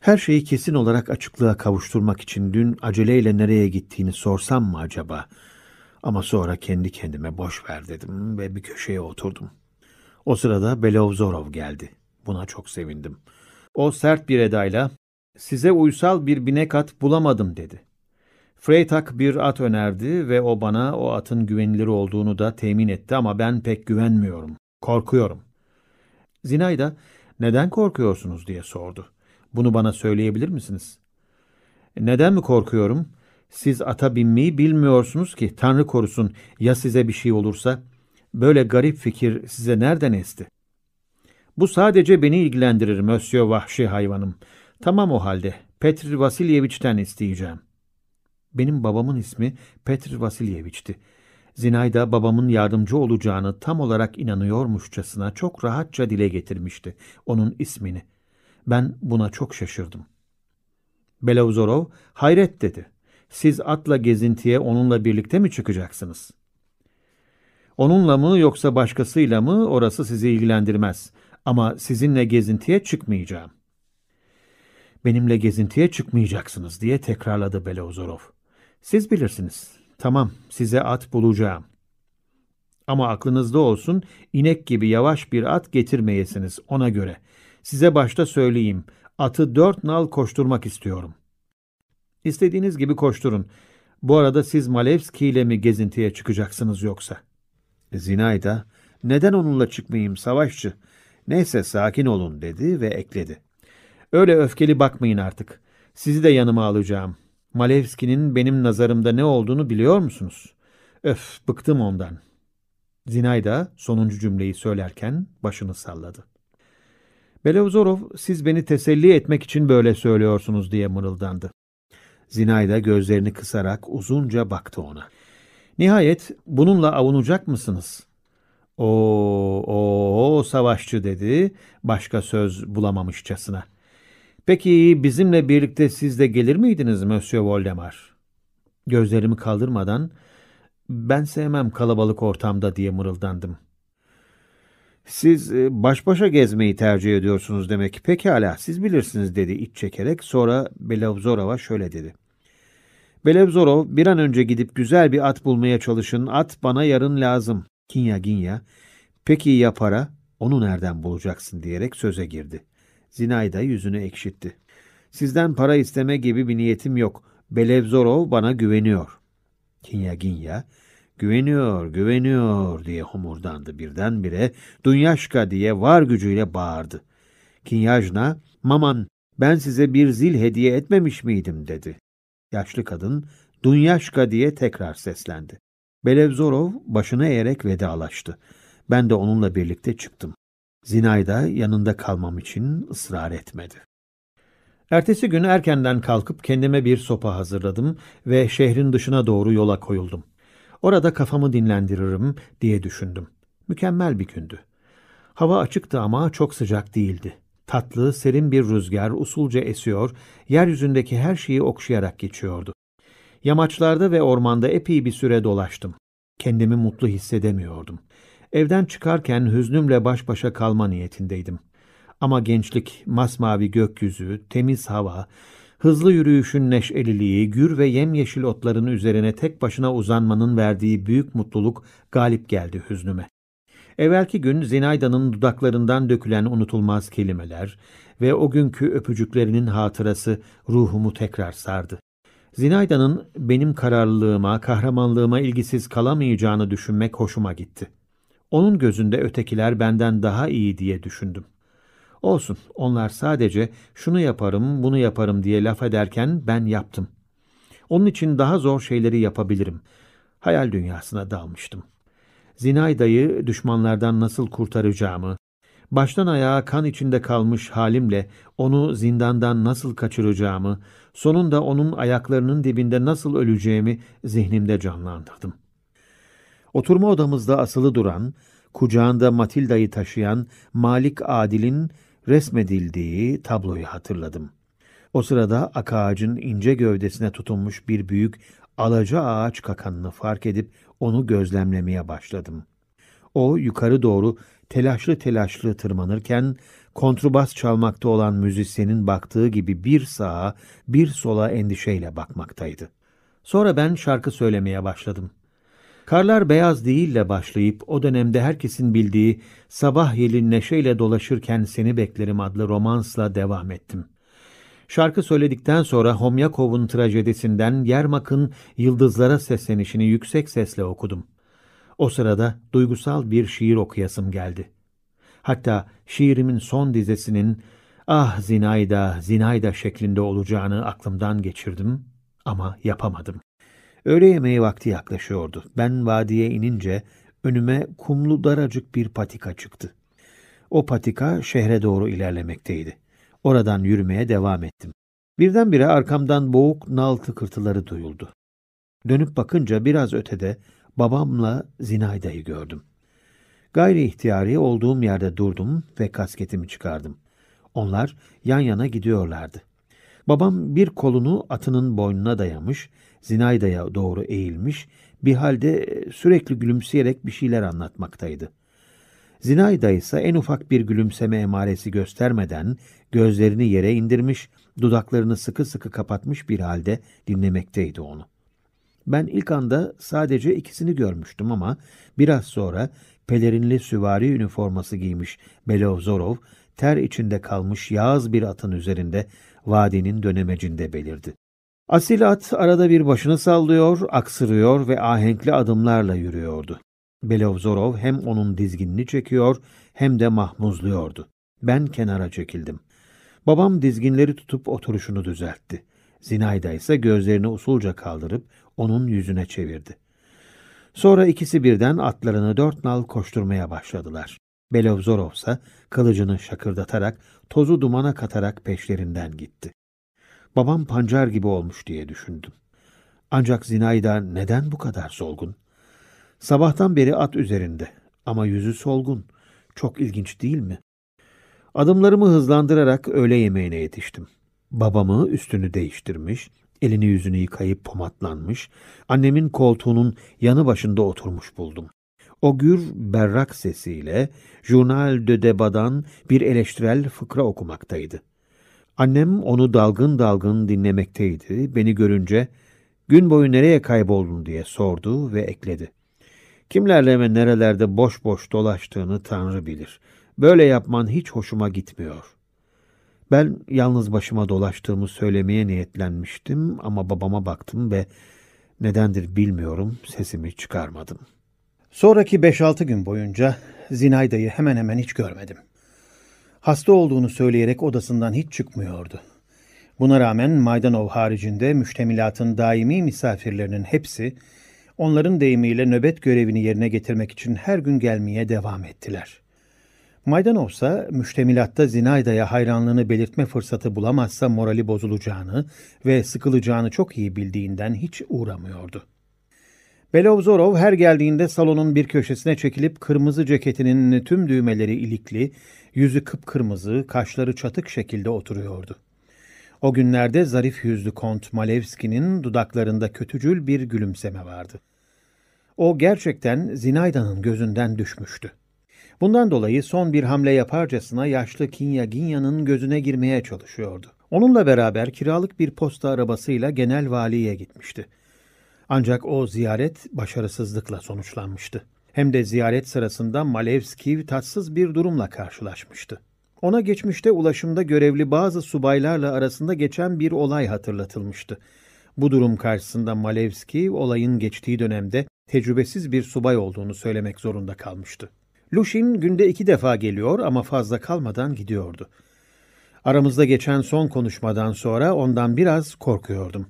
Her şeyi kesin olarak açıklığa kavuşturmak için dün aceleyle nereye gittiğini sorsam mı acaba? Ama sonra kendi kendime boş ver dedim ve bir köşeye oturdum. O sırada Belovzorov geldi. Buna çok sevindim. O sert bir edayla size uysal bir binek at bulamadım dedi. Freytag bir at önerdi ve o bana o atın güvenilir olduğunu da temin etti ama ben pek güvenmiyorum. Korkuyorum. Zinay da neden korkuyorsunuz diye sordu. Bunu bana söyleyebilir misiniz? Neden mi korkuyorum? Siz ata binmeyi bilmiyorsunuz ki Tanrı korusun ya size bir şey olursa? Böyle garip fikir size nereden esti? Bu sadece beni ilgilendirir Mösyö vahşi hayvanım. Tamam o halde. Petr Vasilyeviç'ten isteyeceğim. Benim babamın ismi Petr Vasilyeviç'ti. Zinayda babamın yardımcı olacağını tam olarak inanıyormuşçasına çok rahatça dile getirmişti onun ismini. Ben buna çok şaşırdım. Belavzorov hayret dedi. Siz atla gezintiye onunla birlikte mi çıkacaksınız? Onunla mı yoksa başkasıyla mı orası sizi ilgilendirmez. Ama sizinle gezintiye çıkmayacağım. Benimle gezintiye çıkmayacaksınız diye tekrarladı Belavzorov. Siz bilirsiniz. Tamam, size at bulacağım. Ama aklınızda olsun, inek gibi yavaş bir at getirmeyesiniz ona göre. Size başta söyleyeyim, atı dört nal koşturmak istiyorum. İstediğiniz gibi koşturun. Bu arada siz Malevski ile mi gezintiye çıkacaksınız yoksa? Zinayda, neden onunla çıkmayayım savaşçı? Neyse sakin olun dedi ve ekledi. Öyle öfkeli bakmayın artık. Sizi de yanıma alacağım. Malevski'nin benim nazarımda ne olduğunu biliyor musunuz? Öf, bıktım ondan. Zinayda sonuncu cümleyi söylerken başını salladı. Belevzorov, siz beni teselli etmek için böyle söylüyorsunuz diye mırıldandı. Zinayda gözlerini kısarak uzunca baktı ona. Nihayet bununla avunacak mısınız? O, o, o savaşçı dedi, başka söz bulamamışçasına. Peki bizimle birlikte siz de gelir miydiniz Monsieur Voldemar? Gözlerimi kaldırmadan ben sevmem kalabalık ortamda diye mırıldandım. Siz e, baş başa gezmeyi tercih ediyorsunuz demek. Pekala siz bilirsiniz dedi iç çekerek. Sonra Belavzorov'a şöyle dedi. Belevzorov bir an önce gidip güzel bir at bulmaya çalışın. At bana yarın lazım. Kinya Ginya. Peki ya para? Onu nereden bulacaksın diyerek söze girdi. Zinayda yüzünü ekşitti. Sizden para isteme gibi bir niyetim yok. Belevzorov bana güveniyor. Kinya Ginya, güveniyor, güveniyor diye homurdandı birdenbire. Dunyaşka diye var gücüyle bağırdı. Kinyajna, maman ben size bir zil hediye etmemiş miydim dedi. Yaşlı kadın, Dunyaşka diye tekrar seslendi. Belevzorov başını eğerek vedalaştı. Ben de onunla birlikte çıktım. Zinayda yanında kalmam için ısrar etmedi. Ertesi gün erkenden kalkıp kendime bir sopa hazırladım ve şehrin dışına doğru yola koyuldum. Orada kafamı dinlendiririm diye düşündüm. Mükemmel bir gündü. Hava açıktı ama çok sıcak değildi. Tatlı, serin bir rüzgar usulca esiyor, yeryüzündeki her şeyi okşayarak geçiyordu. Yamaçlarda ve ormanda epey bir süre dolaştım. Kendimi mutlu hissedemiyordum. Evden çıkarken hüznümle baş başa kalma niyetindeydim. Ama gençlik, masmavi gökyüzü, temiz hava, hızlı yürüyüşün neşeliliği, gür ve yemyeşil otların üzerine tek başına uzanmanın verdiği büyük mutluluk galip geldi hüznüme. Evvelki gün Zinayda'nın dudaklarından dökülen unutulmaz kelimeler ve o günkü öpücüklerinin hatırası ruhumu tekrar sardı. Zinayda'nın benim kararlılığıma, kahramanlığıma ilgisiz kalamayacağını düşünmek hoşuma gitti. Onun gözünde ötekiler benden daha iyi diye düşündüm. Olsun, onlar sadece şunu yaparım, bunu yaparım diye laf ederken ben yaptım. Onun için daha zor şeyleri yapabilirim. Hayal dünyasına dalmıştım. Zinayda'yı düşmanlardan nasıl kurtaracağımı, baştan ayağa kan içinde kalmış halimle onu zindandan nasıl kaçıracağımı, sonunda onun ayaklarının dibinde nasıl öleceğimi zihnimde canlandırdım. Oturma odamızda asılı duran, kucağında Matilda'yı taşıyan Malik Adil'in resmedildiği tabloyu hatırladım. O sırada ak ağacın ince gövdesine tutunmuş bir büyük alaca ağaç kakanını fark edip onu gözlemlemeye başladım. O yukarı doğru telaşlı telaşlı tırmanırken kontrbas çalmakta olan müzisyenin baktığı gibi bir sağa bir sola endişeyle bakmaktaydı. Sonra ben şarkı söylemeye başladım. Karlar beyaz değille başlayıp o dönemde herkesin bildiği Sabah yeli neşeyle dolaşırken seni beklerim adlı romansla devam ettim. Şarkı söyledikten sonra Homyakov'un trajedisinden Yermak'ın yıldızlara seslenişini yüksek sesle okudum. O sırada duygusal bir şiir okuyasım geldi. Hatta şiirimin son dizesinin ah Zinayda, Zinayda şeklinde olacağını aklımdan geçirdim ama yapamadım. Öğle yemeği vakti yaklaşıyordu. Ben vadiye inince önüme kumlu daracık bir patika çıktı. O patika şehre doğru ilerlemekteydi. Oradan yürümeye devam ettim. Birdenbire arkamdan boğuk nal tıkırtıları duyuldu. Dönüp bakınca biraz ötede babamla Zinayda'yı gördüm. Gayri ihtiyari olduğum yerde durdum ve kasketimi çıkardım. Onlar yan yana gidiyorlardı. Babam bir kolunu atının boynuna dayamış, Zinayda'ya doğru eğilmiş, bir halde sürekli gülümseyerek bir şeyler anlatmaktaydı. Zinayda ise en ufak bir gülümseme emaresi göstermeden gözlerini yere indirmiş, dudaklarını sıkı sıkı kapatmış bir halde dinlemekteydi onu. Ben ilk anda sadece ikisini görmüştüm ama biraz sonra pelerinli süvari üniforması giymiş Belovzorov, ter içinde kalmış yağız bir atın üzerinde vadinin dönemecinde belirdi. Asil at arada bir başını sallıyor, aksırıyor ve ahenkli adımlarla yürüyordu. Belovzorov hem onun dizginini çekiyor hem de mahmuzluyordu. Ben kenara çekildim. Babam dizginleri tutup oturuşunu düzeltti. Zinayda ise gözlerini usulca kaldırıp onun yüzüne çevirdi. Sonra ikisi birden atlarını dört nal koşturmaya başladılar. Belovzorov ise kılıcını şakırdatarak, tozu dumana katarak peşlerinden gitti. Babam pancar gibi olmuş diye düşündüm. Ancak Zinayda neden bu kadar solgun? Sabahtan beri at üzerinde ama yüzü solgun. Çok ilginç değil mi? Adımlarımı hızlandırarak öğle yemeğine yetiştim. Babamı üstünü değiştirmiş, elini yüzünü yıkayıp pomatlanmış, annemin koltuğunun yanı başında oturmuş buldum. O gür berrak sesiyle Journal de Debat'dan bir eleştirel fıkra okumaktaydı. Annem onu dalgın dalgın dinlemekteydi. Beni görünce gün boyu nereye kayboldun diye sordu ve ekledi. Kimlerle ve nerelerde boş boş dolaştığını Tanrı bilir. Böyle yapman hiç hoşuma gitmiyor. Ben yalnız başıma dolaştığımı söylemeye niyetlenmiştim ama babama baktım ve nedendir bilmiyorum sesimi çıkarmadım. Sonraki 5-6 gün boyunca Zinayda'yı hemen hemen hiç görmedim. Hasta olduğunu söyleyerek odasından hiç çıkmıyordu. Buna rağmen Maydanov haricinde müştemilatın daimi misafirlerinin hepsi onların deyimiyle nöbet görevini yerine getirmek için her gün gelmeye devam ettiler. Maydanov ise müştemilatta Zinayda'ya hayranlığını belirtme fırsatı bulamazsa morali bozulacağını ve sıkılacağını çok iyi bildiğinden hiç uğramıyordu. Belovzorov her geldiğinde salonun bir köşesine çekilip kırmızı ceketinin tüm düğmeleri ilikli, yüzü kıpkırmızı, kaşları çatık şekilde oturuyordu. O günlerde zarif yüzlü Kont Malevski'nin dudaklarında kötücül bir gülümseme vardı. O gerçekten Zinayda'nın gözünden düşmüştü. Bundan dolayı son bir hamle yaparcasına yaşlı Kinya Ginya'nın gözüne girmeye çalışıyordu. Onunla beraber kiralık bir posta arabasıyla genel valiye gitmişti. Ancak o ziyaret başarısızlıkla sonuçlanmıştı. Hem de ziyaret sırasında Malevski tatsız bir durumla karşılaşmıştı. Ona geçmişte ulaşımda görevli bazı subaylarla arasında geçen bir olay hatırlatılmıştı. Bu durum karşısında Malevski olayın geçtiği dönemde tecrübesiz bir subay olduğunu söylemek zorunda kalmıştı. Lushin günde iki defa geliyor ama fazla kalmadan gidiyordu. Aramızda geçen son konuşmadan sonra ondan biraz korkuyordum.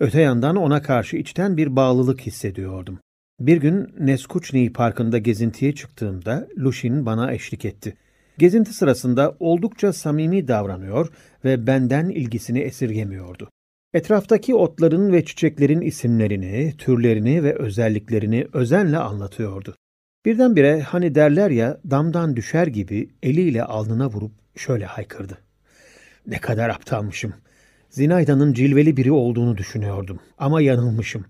Öte yandan ona karşı içten bir bağlılık hissediyordum. Bir gün Neskuçni Parkı'nda gezintiye çıktığımda Lushin bana eşlik etti. Gezinti sırasında oldukça samimi davranıyor ve benden ilgisini esirgemiyordu. Etraftaki otların ve çiçeklerin isimlerini, türlerini ve özelliklerini özenle anlatıyordu. Birdenbire hani derler ya damdan düşer gibi eliyle alnına vurup şöyle haykırdı. Ne kadar aptalmışım. Zinayda'nın cilveli biri olduğunu düşünüyordum ama yanılmışım.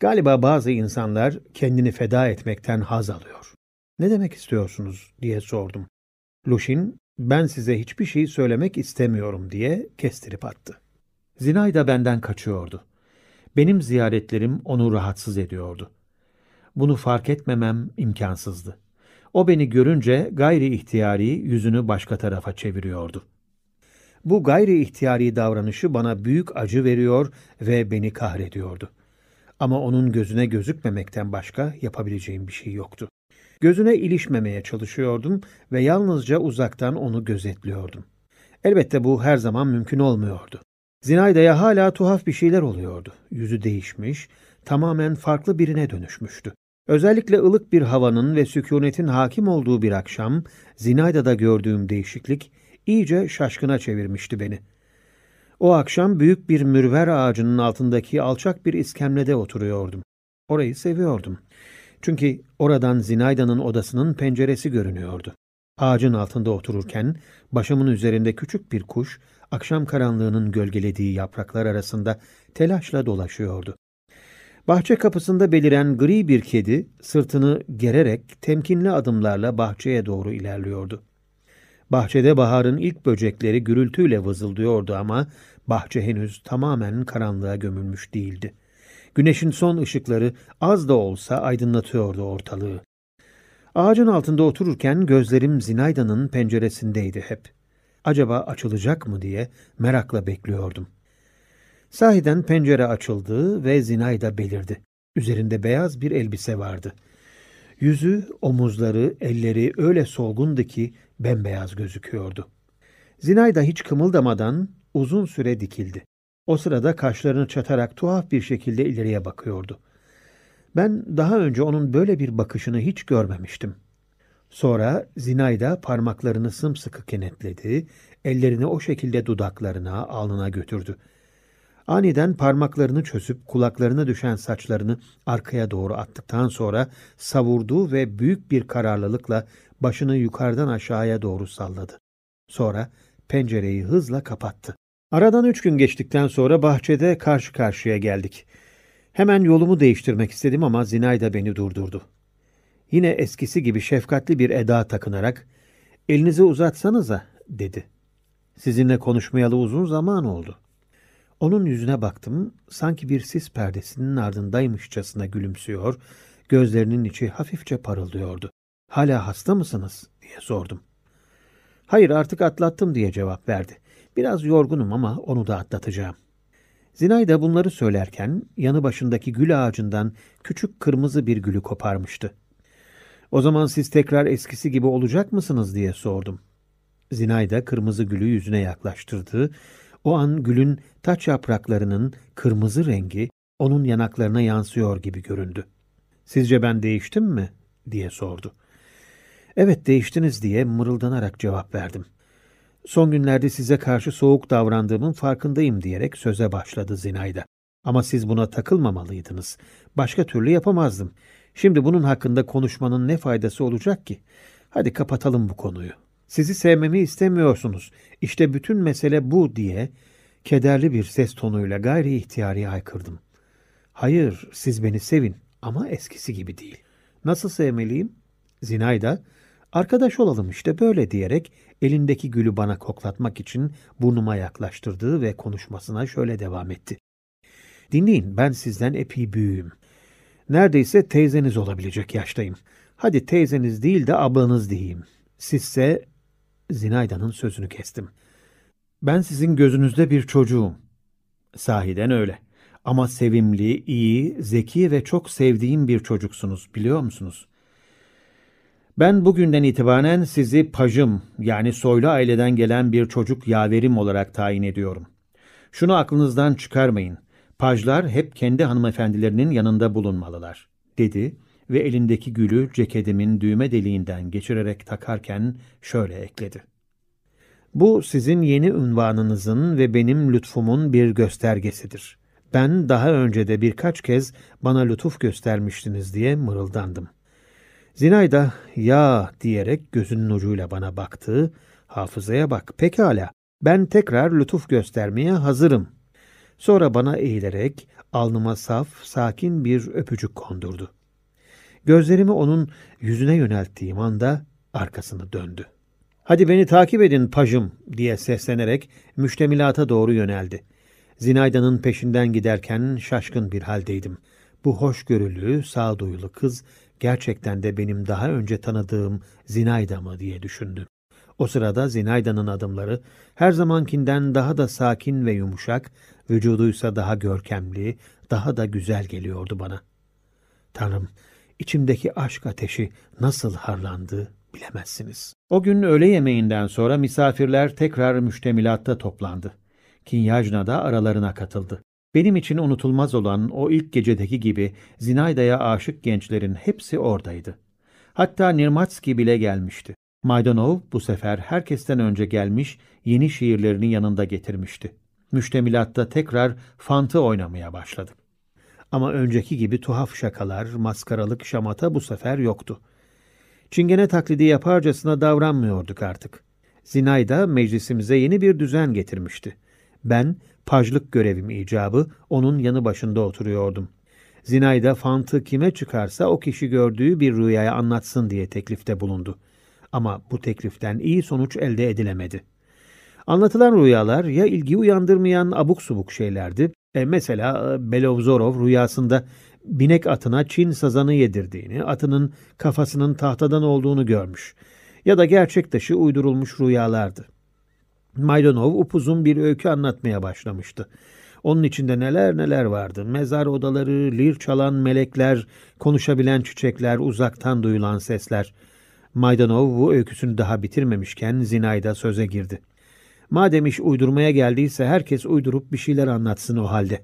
Galiba bazı insanlar kendini feda etmekten haz alıyor. Ne demek istiyorsunuz diye sordum. Lushin, ben size hiçbir şey söylemek istemiyorum diye kestirip attı. Zinayda benden kaçıyordu. Benim ziyaretlerim onu rahatsız ediyordu. Bunu fark etmemem imkansızdı. O beni görünce gayri ihtiyari yüzünü başka tarafa çeviriyordu. Bu gayri ihtiyari davranışı bana büyük acı veriyor ve beni kahrediyordu. Ama onun gözüne gözükmemekten başka yapabileceğim bir şey yoktu. Gözüne ilişmemeye çalışıyordum ve yalnızca uzaktan onu gözetliyordum. Elbette bu her zaman mümkün olmuyordu. Zinayda'ya hala tuhaf bir şeyler oluyordu. Yüzü değişmiş, tamamen farklı birine dönüşmüştü. Özellikle ılık bir havanın ve sükunetin hakim olduğu bir akşam, Zinayda'da gördüğüm değişiklik iyice şaşkına çevirmişti beni. O akşam büyük bir mürver ağacının altındaki alçak bir iskemlede oturuyordum. Orayı seviyordum. Çünkü oradan Zinayda'nın odasının penceresi görünüyordu. Ağacın altında otururken başımın üzerinde küçük bir kuş akşam karanlığının gölgelediği yapraklar arasında telaşla dolaşıyordu. Bahçe kapısında beliren gri bir kedi sırtını gererek temkinli adımlarla bahçeye doğru ilerliyordu. Bahçede baharın ilk böcekleri gürültüyle vızıldıyordu ama bahçe henüz tamamen karanlığa gömülmüş değildi. Güneşin son ışıkları az da olsa aydınlatıyordu ortalığı. Ağacın altında otururken gözlerim Zinayda'nın penceresindeydi hep. Acaba açılacak mı diye merakla bekliyordum. Sahiden pencere açıldı ve Zinayda belirdi. Üzerinde beyaz bir elbise vardı. Yüzü, omuzları, elleri öyle solgundu ki bembeyaz gözüküyordu. Zinayda hiç kımıldamadan uzun süre dikildi. O sırada kaşlarını çatarak tuhaf bir şekilde ileriye bakıyordu. Ben daha önce onun böyle bir bakışını hiç görmemiştim. Sonra Zinayda parmaklarını sımsıkı kenetledi, ellerini o şekilde dudaklarına, alnına götürdü. Aniden parmaklarını çözüp kulaklarına düşen saçlarını arkaya doğru attıktan sonra savurdu ve büyük bir kararlılıkla başını yukarıdan aşağıya doğru salladı. Sonra pencereyi hızla kapattı. Aradan üç gün geçtikten sonra bahçede karşı karşıya geldik. Hemen yolumu değiştirmek istedim ama Zinayda beni durdurdu. Yine eskisi gibi şefkatli bir eda takınarak, elinizi uzatsanıza, dedi. Sizinle konuşmayalı uzun zaman oldu. Onun yüzüne baktım, sanki bir sis perdesinin ardındaymışçasına gülümsüyor, gözlerinin içi hafifçe parıldıyordu. Hala hasta mısınız? diye sordum. Hayır artık atlattım diye cevap verdi. Biraz yorgunum ama onu da atlatacağım. Zinay da bunları söylerken yanı başındaki gül ağacından küçük kırmızı bir gülü koparmıştı. O zaman siz tekrar eskisi gibi olacak mısınız diye sordum. Zinay da kırmızı gülü yüzüne yaklaştırdı. O an gülün taç yapraklarının kırmızı rengi onun yanaklarına yansıyor gibi göründü. Sizce ben değiştim mi? diye sordu. Evet değiştiniz diye mırıldanarak cevap verdim. Son günlerde size karşı soğuk davrandığımın farkındayım diyerek söze başladı Zinayda. Ama siz buna takılmamalıydınız. Başka türlü yapamazdım. Şimdi bunun hakkında konuşmanın ne faydası olacak ki? Hadi kapatalım bu konuyu. Sizi sevmemi istemiyorsunuz. İşte bütün mesele bu diye kederli bir ses tonuyla gayri ihtiyari haykırdım. Hayır, siz beni sevin ama eskisi gibi değil. Nasıl sevmeliyim? Zinayda, arkadaş olalım işte böyle diyerek elindeki gülü bana koklatmak için burnuma yaklaştırdı ve konuşmasına şöyle devam etti. Dinleyin, ben sizden epey büyüğüm. Neredeyse teyzeniz olabilecek yaştayım. Hadi teyzeniz değil de ablanız diyeyim. Sizse... Zinayda'nın sözünü kestim. Ben sizin gözünüzde bir çocuğum. Sahiden öyle. Ama sevimli, iyi, zeki ve çok sevdiğim bir çocuksunuz biliyor musunuz? Ben bugünden itibaren sizi pajım yani soylu aileden gelen bir çocuk yaverim olarak tayin ediyorum. Şunu aklınızdan çıkarmayın. Pajlar hep kendi hanımefendilerinin yanında bulunmalılar, dedi ve elindeki gülü ceketimin düğme deliğinden geçirerek takarken şöyle ekledi. Bu sizin yeni ünvanınızın ve benim lütfumun bir göstergesidir. Ben daha önce de birkaç kez bana lütuf göstermiştiniz diye mırıldandım. Zinay da ya diyerek gözünün ucuyla bana baktı. Hafızaya bak pekala ben tekrar lütuf göstermeye hazırım. Sonra bana eğilerek alnıma saf, sakin bir öpücük kondurdu. Gözlerimi onun yüzüne yönelttiğim anda arkasını döndü. Hadi beni takip edin pajım diye seslenerek müştemilata doğru yöneldi. Zinayda'nın peşinden giderken şaşkın bir haldeydim. Bu hoşgörülü, sağduyulu kız gerçekten de benim daha önce tanıdığım Zinayda mı diye düşündüm. O sırada Zinayda'nın adımları her zamankinden daha da sakin ve yumuşak, vücuduysa daha görkemli, daha da güzel geliyordu bana. Tanrım, içimdeki aşk ateşi nasıl harlandı bilemezsiniz. O gün öğle yemeğinden sonra misafirler tekrar müştemilatta toplandı. Kinyajna da aralarına katıldı. Benim için unutulmaz olan o ilk gecedeki gibi Zinayda'ya aşık gençlerin hepsi oradaydı. Hatta Nirmatski bile gelmişti. Maydanov bu sefer herkesten önce gelmiş, yeni şiirlerini yanında getirmişti. Müştemilatta tekrar fantı oynamaya başladık. Ama önceki gibi tuhaf şakalar, maskaralık şamata bu sefer yoktu. Çingene taklidi yaparcasına davranmıyorduk artık. Zinayda meclisimize yeni bir düzen getirmişti. Ben, pajlık görevim icabı, onun yanı başında oturuyordum. Zinayda fantı kime çıkarsa o kişi gördüğü bir rüyaya anlatsın diye teklifte bulundu. Ama bu tekliften iyi sonuç elde edilemedi. Anlatılan rüyalar ya ilgi uyandırmayan abuk subuk şeylerdi. E mesela e, Belovzorov rüyasında binek atına Çin sazanı yedirdiğini, atının kafasının tahtadan olduğunu görmüş. Ya da gerçek dışı uydurulmuş rüyalardı. Maydanov upuzun bir öykü anlatmaya başlamıştı. Onun içinde neler neler vardı. Mezar odaları, lir çalan melekler, konuşabilen çiçekler, uzaktan duyulan sesler. Maydanov bu öyküsünü daha bitirmemişken Zinayda söze girdi. Madem iş uydurmaya geldiyse herkes uydurup bir şeyler anlatsın o halde.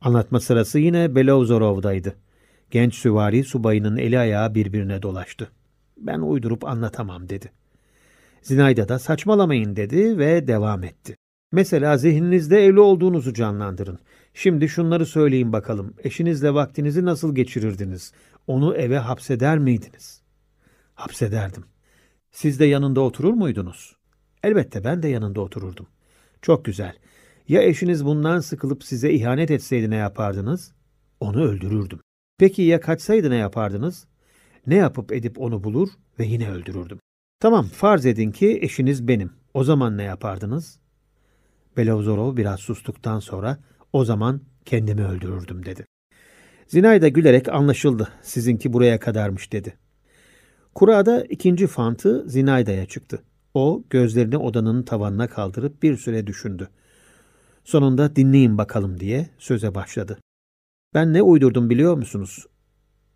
Anlatma sırası yine Belovzorov'daydı. Genç süvari subayının eli ayağı birbirine dolaştı. Ben uydurup anlatamam dedi. Zinayda da saçmalamayın dedi ve devam etti. Mesela zihninizde evli olduğunuzu canlandırın. Şimdi şunları söyleyin bakalım. Eşinizle vaktinizi nasıl geçirirdiniz? Onu eve hapseder miydiniz? Hapsederdim. Siz de yanında oturur muydunuz? Elbette ben de yanında otururdum. Çok güzel. Ya eşiniz bundan sıkılıp size ihanet etseydi ne yapardınız? Onu öldürürdüm. Peki ya kaçsaydı ne yapardınız? Ne yapıp edip onu bulur ve yine öldürürdüm. Tamam farz edin ki eşiniz benim. O zaman ne yapardınız? Belovzorov biraz sustuktan sonra o zaman kendimi öldürürdüm dedi. Zinay da gülerek anlaşıldı. Sizinki buraya kadarmış dedi. Kurada ikinci fantı Zinayda'ya çıktı. O gözlerini odanın tavanına kaldırıp bir süre düşündü. Sonunda dinleyin bakalım diye söze başladı. Ben ne uydurdum biliyor musunuz?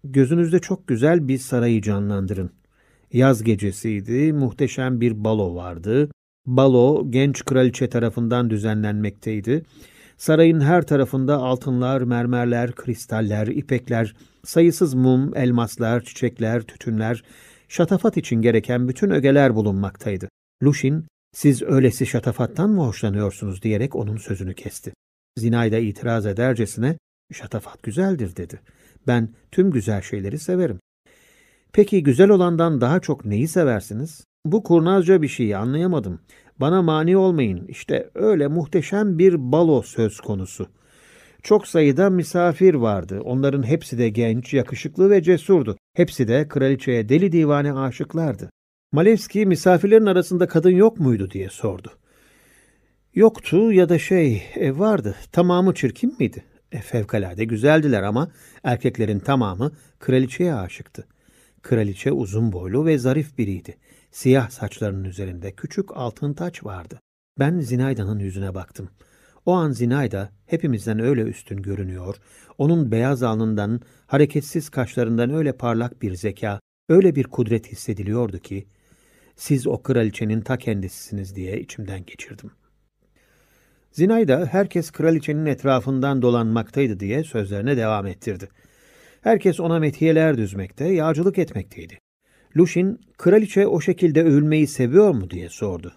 Gözünüzde çok güzel bir sarayı canlandırın. Yaz gecesiydi, muhteşem bir balo vardı. Balo genç kraliçe tarafından düzenlenmekteydi. Sarayın her tarafında altınlar, mermerler, kristaller, ipekler, sayısız mum, elmaslar, çiçekler, tütünler, şatafat için gereken bütün ögeler bulunmaktaydı. Lushin, siz öylesi şatafattan mı hoşlanıyorsunuz diyerek onun sözünü kesti. Zinayda itiraz edercesine, şatafat güzeldir dedi. Ben tüm güzel şeyleri severim. Peki güzel olandan daha çok neyi seversiniz? Bu kurnazca bir şeyi anlayamadım. Bana mani olmayın. İşte öyle muhteşem bir balo söz konusu. Çok sayıda misafir vardı. Onların hepsi de genç, yakışıklı ve cesurdu. Hepsi de kraliçeye deli divane aşıklardı. Malevski misafirlerin arasında kadın yok muydu diye sordu. Yoktu ya da şey e, vardı. Tamamı çirkin miydi? E, fevkalade güzeldiler ama erkeklerin tamamı kraliçeye aşıktı. Kraliçe uzun boylu ve zarif biriydi. Siyah saçlarının üzerinde küçük altın taç vardı. Ben Zinayda'nın yüzüne baktım. O an Zinayda hepimizden öyle üstün görünüyor, onun beyaz alnından, hareketsiz kaşlarından öyle parlak bir zeka, öyle bir kudret hissediliyordu ki, siz o kraliçenin ta kendisisiniz diye içimden geçirdim. Zinayda herkes kraliçenin etrafından dolanmaktaydı diye sözlerine devam ettirdi. Herkes ona metiyeler düzmekte, yağcılık etmekteydi. Lushin, kraliçe o şekilde övülmeyi seviyor mu diye sordu.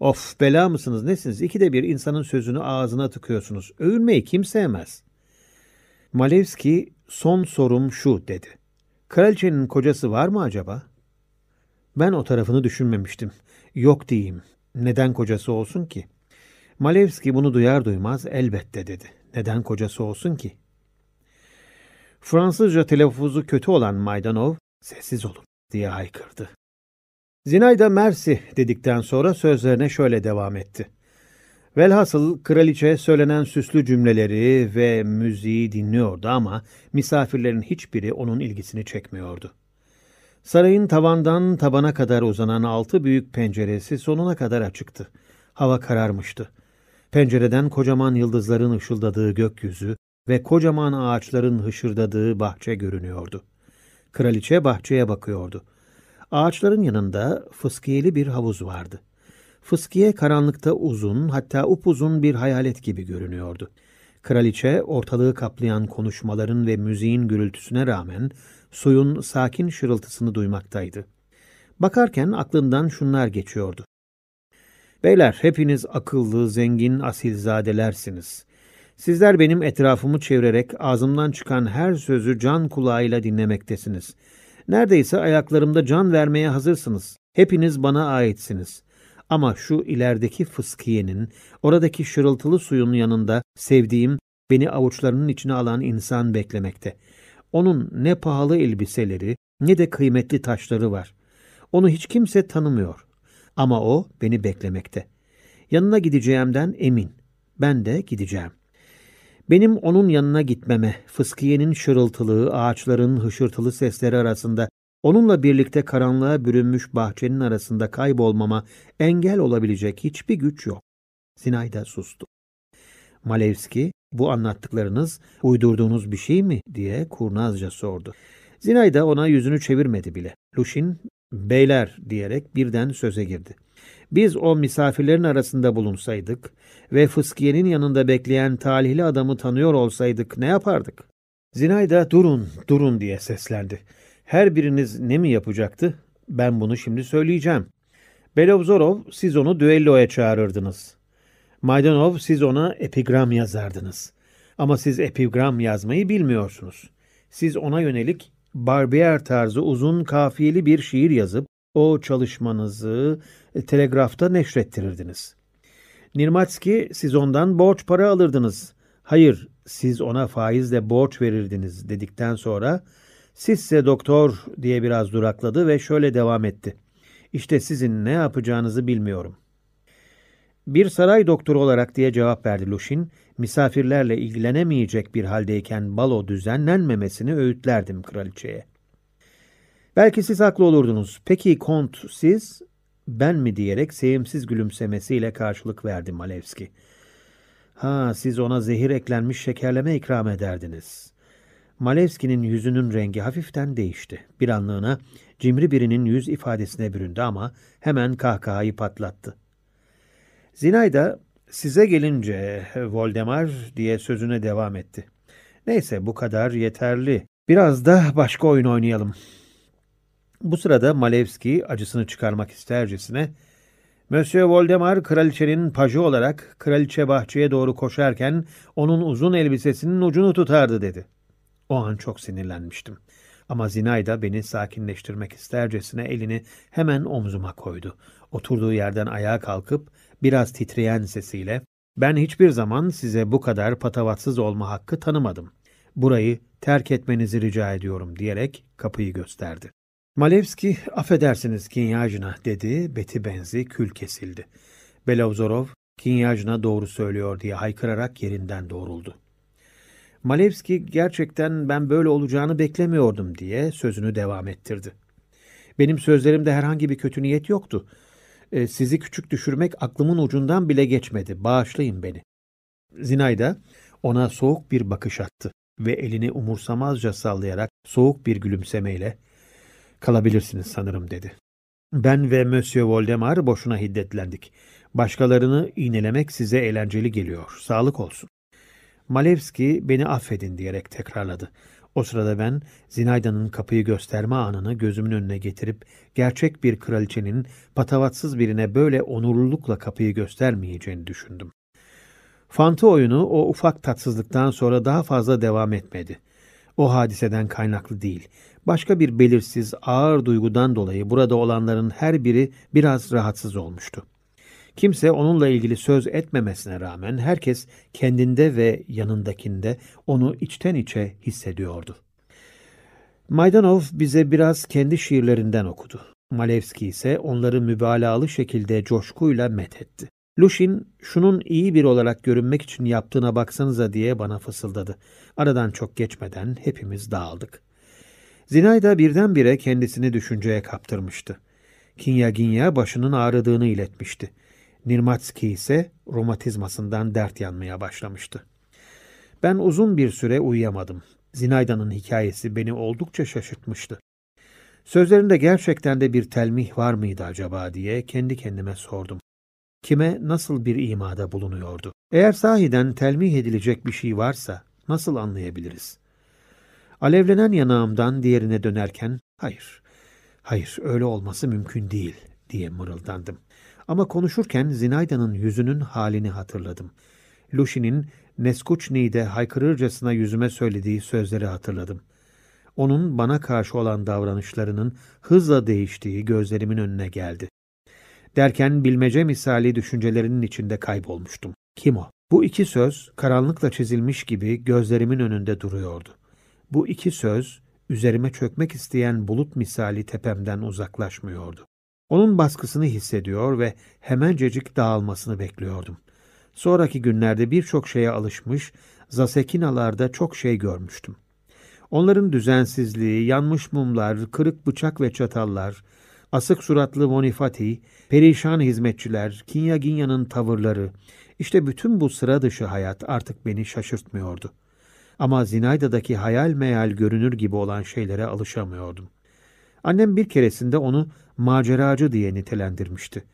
Of bela mısınız nesiniz? İkide bir insanın sözünü ağzına tıkıyorsunuz. Övülmeyi kim sevmez? Malevski son sorum şu dedi. Kraliçenin kocası var mı acaba? Ben o tarafını düşünmemiştim. Yok diyeyim. Neden kocası olsun ki? Malevski bunu duyar duymaz elbette dedi. Neden kocası olsun ki? Fransızca telaffuzu kötü olan Maydanov, sessiz olun diye haykırdı. Zinayda Mersi dedikten sonra sözlerine şöyle devam etti. Velhasıl kraliçe söylenen süslü cümleleri ve müziği dinliyordu ama misafirlerin hiçbiri onun ilgisini çekmiyordu. Sarayın tavandan tabana kadar uzanan altı büyük penceresi sonuna kadar açıktı. Hava kararmıştı. Pencereden kocaman yıldızların ışıldadığı gökyüzü ve kocaman ağaçların hışırdadığı bahçe görünüyordu. Kraliçe bahçeye bakıyordu. Ağaçların yanında fıskiyeli bir havuz vardı. Fıskiye karanlıkta uzun, hatta upuzun bir hayalet gibi görünüyordu. Kraliçe ortalığı kaplayan konuşmaların ve müziğin gürültüsüne rağmen suyun sakin şırıltısını duymaktaydı. Bakarken aklından şunlar geçiyordu. Beyler hepiniz akıllı, zengin, asilzadelersiniz. Sizler benim etrafımı çevirerek ağzımdan çıkan her sözü can kulağıyla dinlemektesiniz. Neredeyse ayaklarımda can vermeye hazırsınız. Hepiniz bana aitsiniz. Ama şu ilerideki fıskiyenin, oradaki şırıltılı suyun yanında sevdiğim, beni avuçlarının içine alan insan beklemekte. Onun ne pahalı elbiseleri ne de kıymetli taşları var. Onu hiç kimse tanımıyor. Ama o beni beklemekte. Yanına gideceğimden emin. Ben de gideceğim. Benim onun yanına gitmeme, fıskiyenin şırıltılı, ağaçların hışırtılı sesleri arasında, onunla birlikte karanlığa bürünmüş bahçenin arasında kaybolmama engel olabilecek hiçbir güç yok. Zinayda sustu. Malevski, bu anlattıklarınız uydurduğunuz bir şey mi diye kurnazca sordu. Zinayda ona yüzünü çevirmedi bile. Lushin, beyler diyerek birden söze girdi. Biz o misafirlerin arasında bulunsaydık ve fıskiyenin yanında bekleyen talihli adamı tanıyor olsaydık ne yapardık? Zinayda durun, durun diye seslendi. Her biriniz ne mi yapacaktı? Ben bunu şimdi söyleyeceğim. Belovzorov siz onu düelloya çağırırdınız. Maydanov siz ona epigram yazardınız. Ama siz epigram yazmayı bilmiyorsunuz. Siz ona yönelik barbier tarzı uzun kafiyeli bir şiir yazıp o çalışmanızı e, telegrafta neşrettirirdiniz. Nirmatski siz ondan borç para alırdınız. Hayır siz ona faizle borç verirdiniz dedikten sonra sizse doktor diye biraz durakladı ve şöyle devam etti. İşte sizin ne yapacağınızı bilmiyorum. Bir saray doktoru olarak diye cevap verdi Lushin. Misafirlerle ilgilenemeyecek bir haldeyken balo düzenlenmemesini öğütlerdim kraliçeye. Belki siz haklı olurdunuz. Peki kont siz? Ben mi diyerek sevimsiz gülümsemesiyle karşılık verdi Malevski. Ha siz ona zehir eklenmiş şekerleme ikram ederdiniz. Malevski'nin yüzünün rengi hafiften değişti. Bir anlığına cimri birinin yüz ifadesine büründü ama hemen kahkahayı patlattı. Zinayda size gelince Voldemar diye sözüne devam etti. Neyse bu kadar yeterli. Biraz da başka oyun oynayalım. Bu sırada Malevski acısını çıkarmak istercesine Monsieur Voldemar kraliçenin pajı olarak kraliçe bahçeye doğru koşarken onun uzun elbisesinin ucunu tutardı dedi. O an çok sinirlenmiştim. Ama Zinayda beni sakinleştirmek istercesine elini hemen omzuma koydu. Oturduğu yerden ayağa kalkıp biraz titreyen sesiyle ben hiçbir zaman size bu kadar patavatsız olma hakkı tanımadım. Burayı terk etmenizi rica ediyorum diyerek kapıyı gösterdi. Malevski, affedersiniz Kinyajna dedi, beti benzi kül kesildi. Belavzorov, Kinyajna doğru söylüyor diye haykırarak yerinden doğruldu. Malevski gerçekten ben böyle olacağını beklemiyordum diye sözünü devam ettirdi. Benim sözlerimde herhangi bir kötü niyet yoktu. E, sizi küçük düşürmek aklımın ucundan bile geçmedi. Bağışlayın beni. Zinayda ona soğuk bir bakış attı ve elini umursamazca sallayarak soğuk bir gülümsemeyle kalabilirsiniz sanırım dedi. Ben ve Monsieur Voldemar boşuna hiddetlendik. Başkalarını iğnelemek size eğlenceli geliyor. Sağlık olsun. Malevski beni affedin diyerek tekrarladı. O sırada ben Zinayda'nın kapıyı gösterme anını gözümün önüne getirip gerçek bir kraliçenin patavatsız birine böyle onurlulukla kapıyı göstermeyeceğini düşündüm. Fantı oyunu o ufak tatsızlıktan sonra daha fazla devam etmedi. O hadiseden kaynaklı değil. Başka bir belirsiz, ağır duygudan dolayı burada olanların her biri biraz rahatsız olmuştu. Kimse onunla ilgili söz etmemesine rağmen herkes kendinde ve yanındakinde onu içten içe hissediyordu. Maydanov bize biraz kendi şiirlerinden okudu. Malevski ise onları mübalağalı şekilde coşkuyla methetti. Lushin, şunun iyi bir olarak görünmek için yaptığına baksanıza diye bana fısıldadı. Aradan çok geçmeden hepimiz dağıldık. Zinayda birdenbire kendisini düşünceye kaptırmıştı. Kinya Ginya başının ağrıdığını iletmişti. Nirmatski ise romatizmasından dert yanmaya başlamıştı. Ben uzun bir süre uyuyamadım. Zinayda'nın hikayesi beni oldukça şaşırtmıştı. Sözlerinde gerçekten de bir telmih var mıydı acaba diye kendi kendime sordum. Kime nasıl bir imada bulunuyordu? Eğer sahiden telmih edilecek bir şey varsa nasıl anlayabiliriz? Alevlenen yanağımdan diğerine dönerken hayır, hayır öyle olması mümkün değil diye mırıldandım. Ama konuşurken Zinayda'nın yüzünün halini hatırladım. Lushin'in Neskuçni'de haykırırcasına yüzüme söylediği sözleri hatırladım. Onun bana karşı olan davranışlarının hızla değiştiği gözlerimin önüne geldi. Derken bilmece misali düşüncelerinin içinde kaybolmuştum. Kim o? Bu iki söz karanlıkla çizilmiş gibi gözlerimin önünde duruyordu. Bu iki söz üzerime çökmek isteyen bulut misali tepemden uzaklaşmıyordu. Onun baskısını hissediyor ve hemencecik dağılmasını bekliyordum. Sonraki günlerde birçok şeye alışmış, Zasekinalarda çok şey görmüştüm. Onların düzensizliği, yanmış mumlar, kırık bıçak ve çatallar, asık suratlı Monifati, perişan hizmetçiler, Kinya Ginya'nın tavırları, işte bütün bu sıra dışı hayat artık beni şaşırtmıyordu. Ama Zinayda'daki hayal meyal görünür gibi olan şeylere alışamıyordum. Annem bir keresinde onu maceracı diye nitelendirmişti.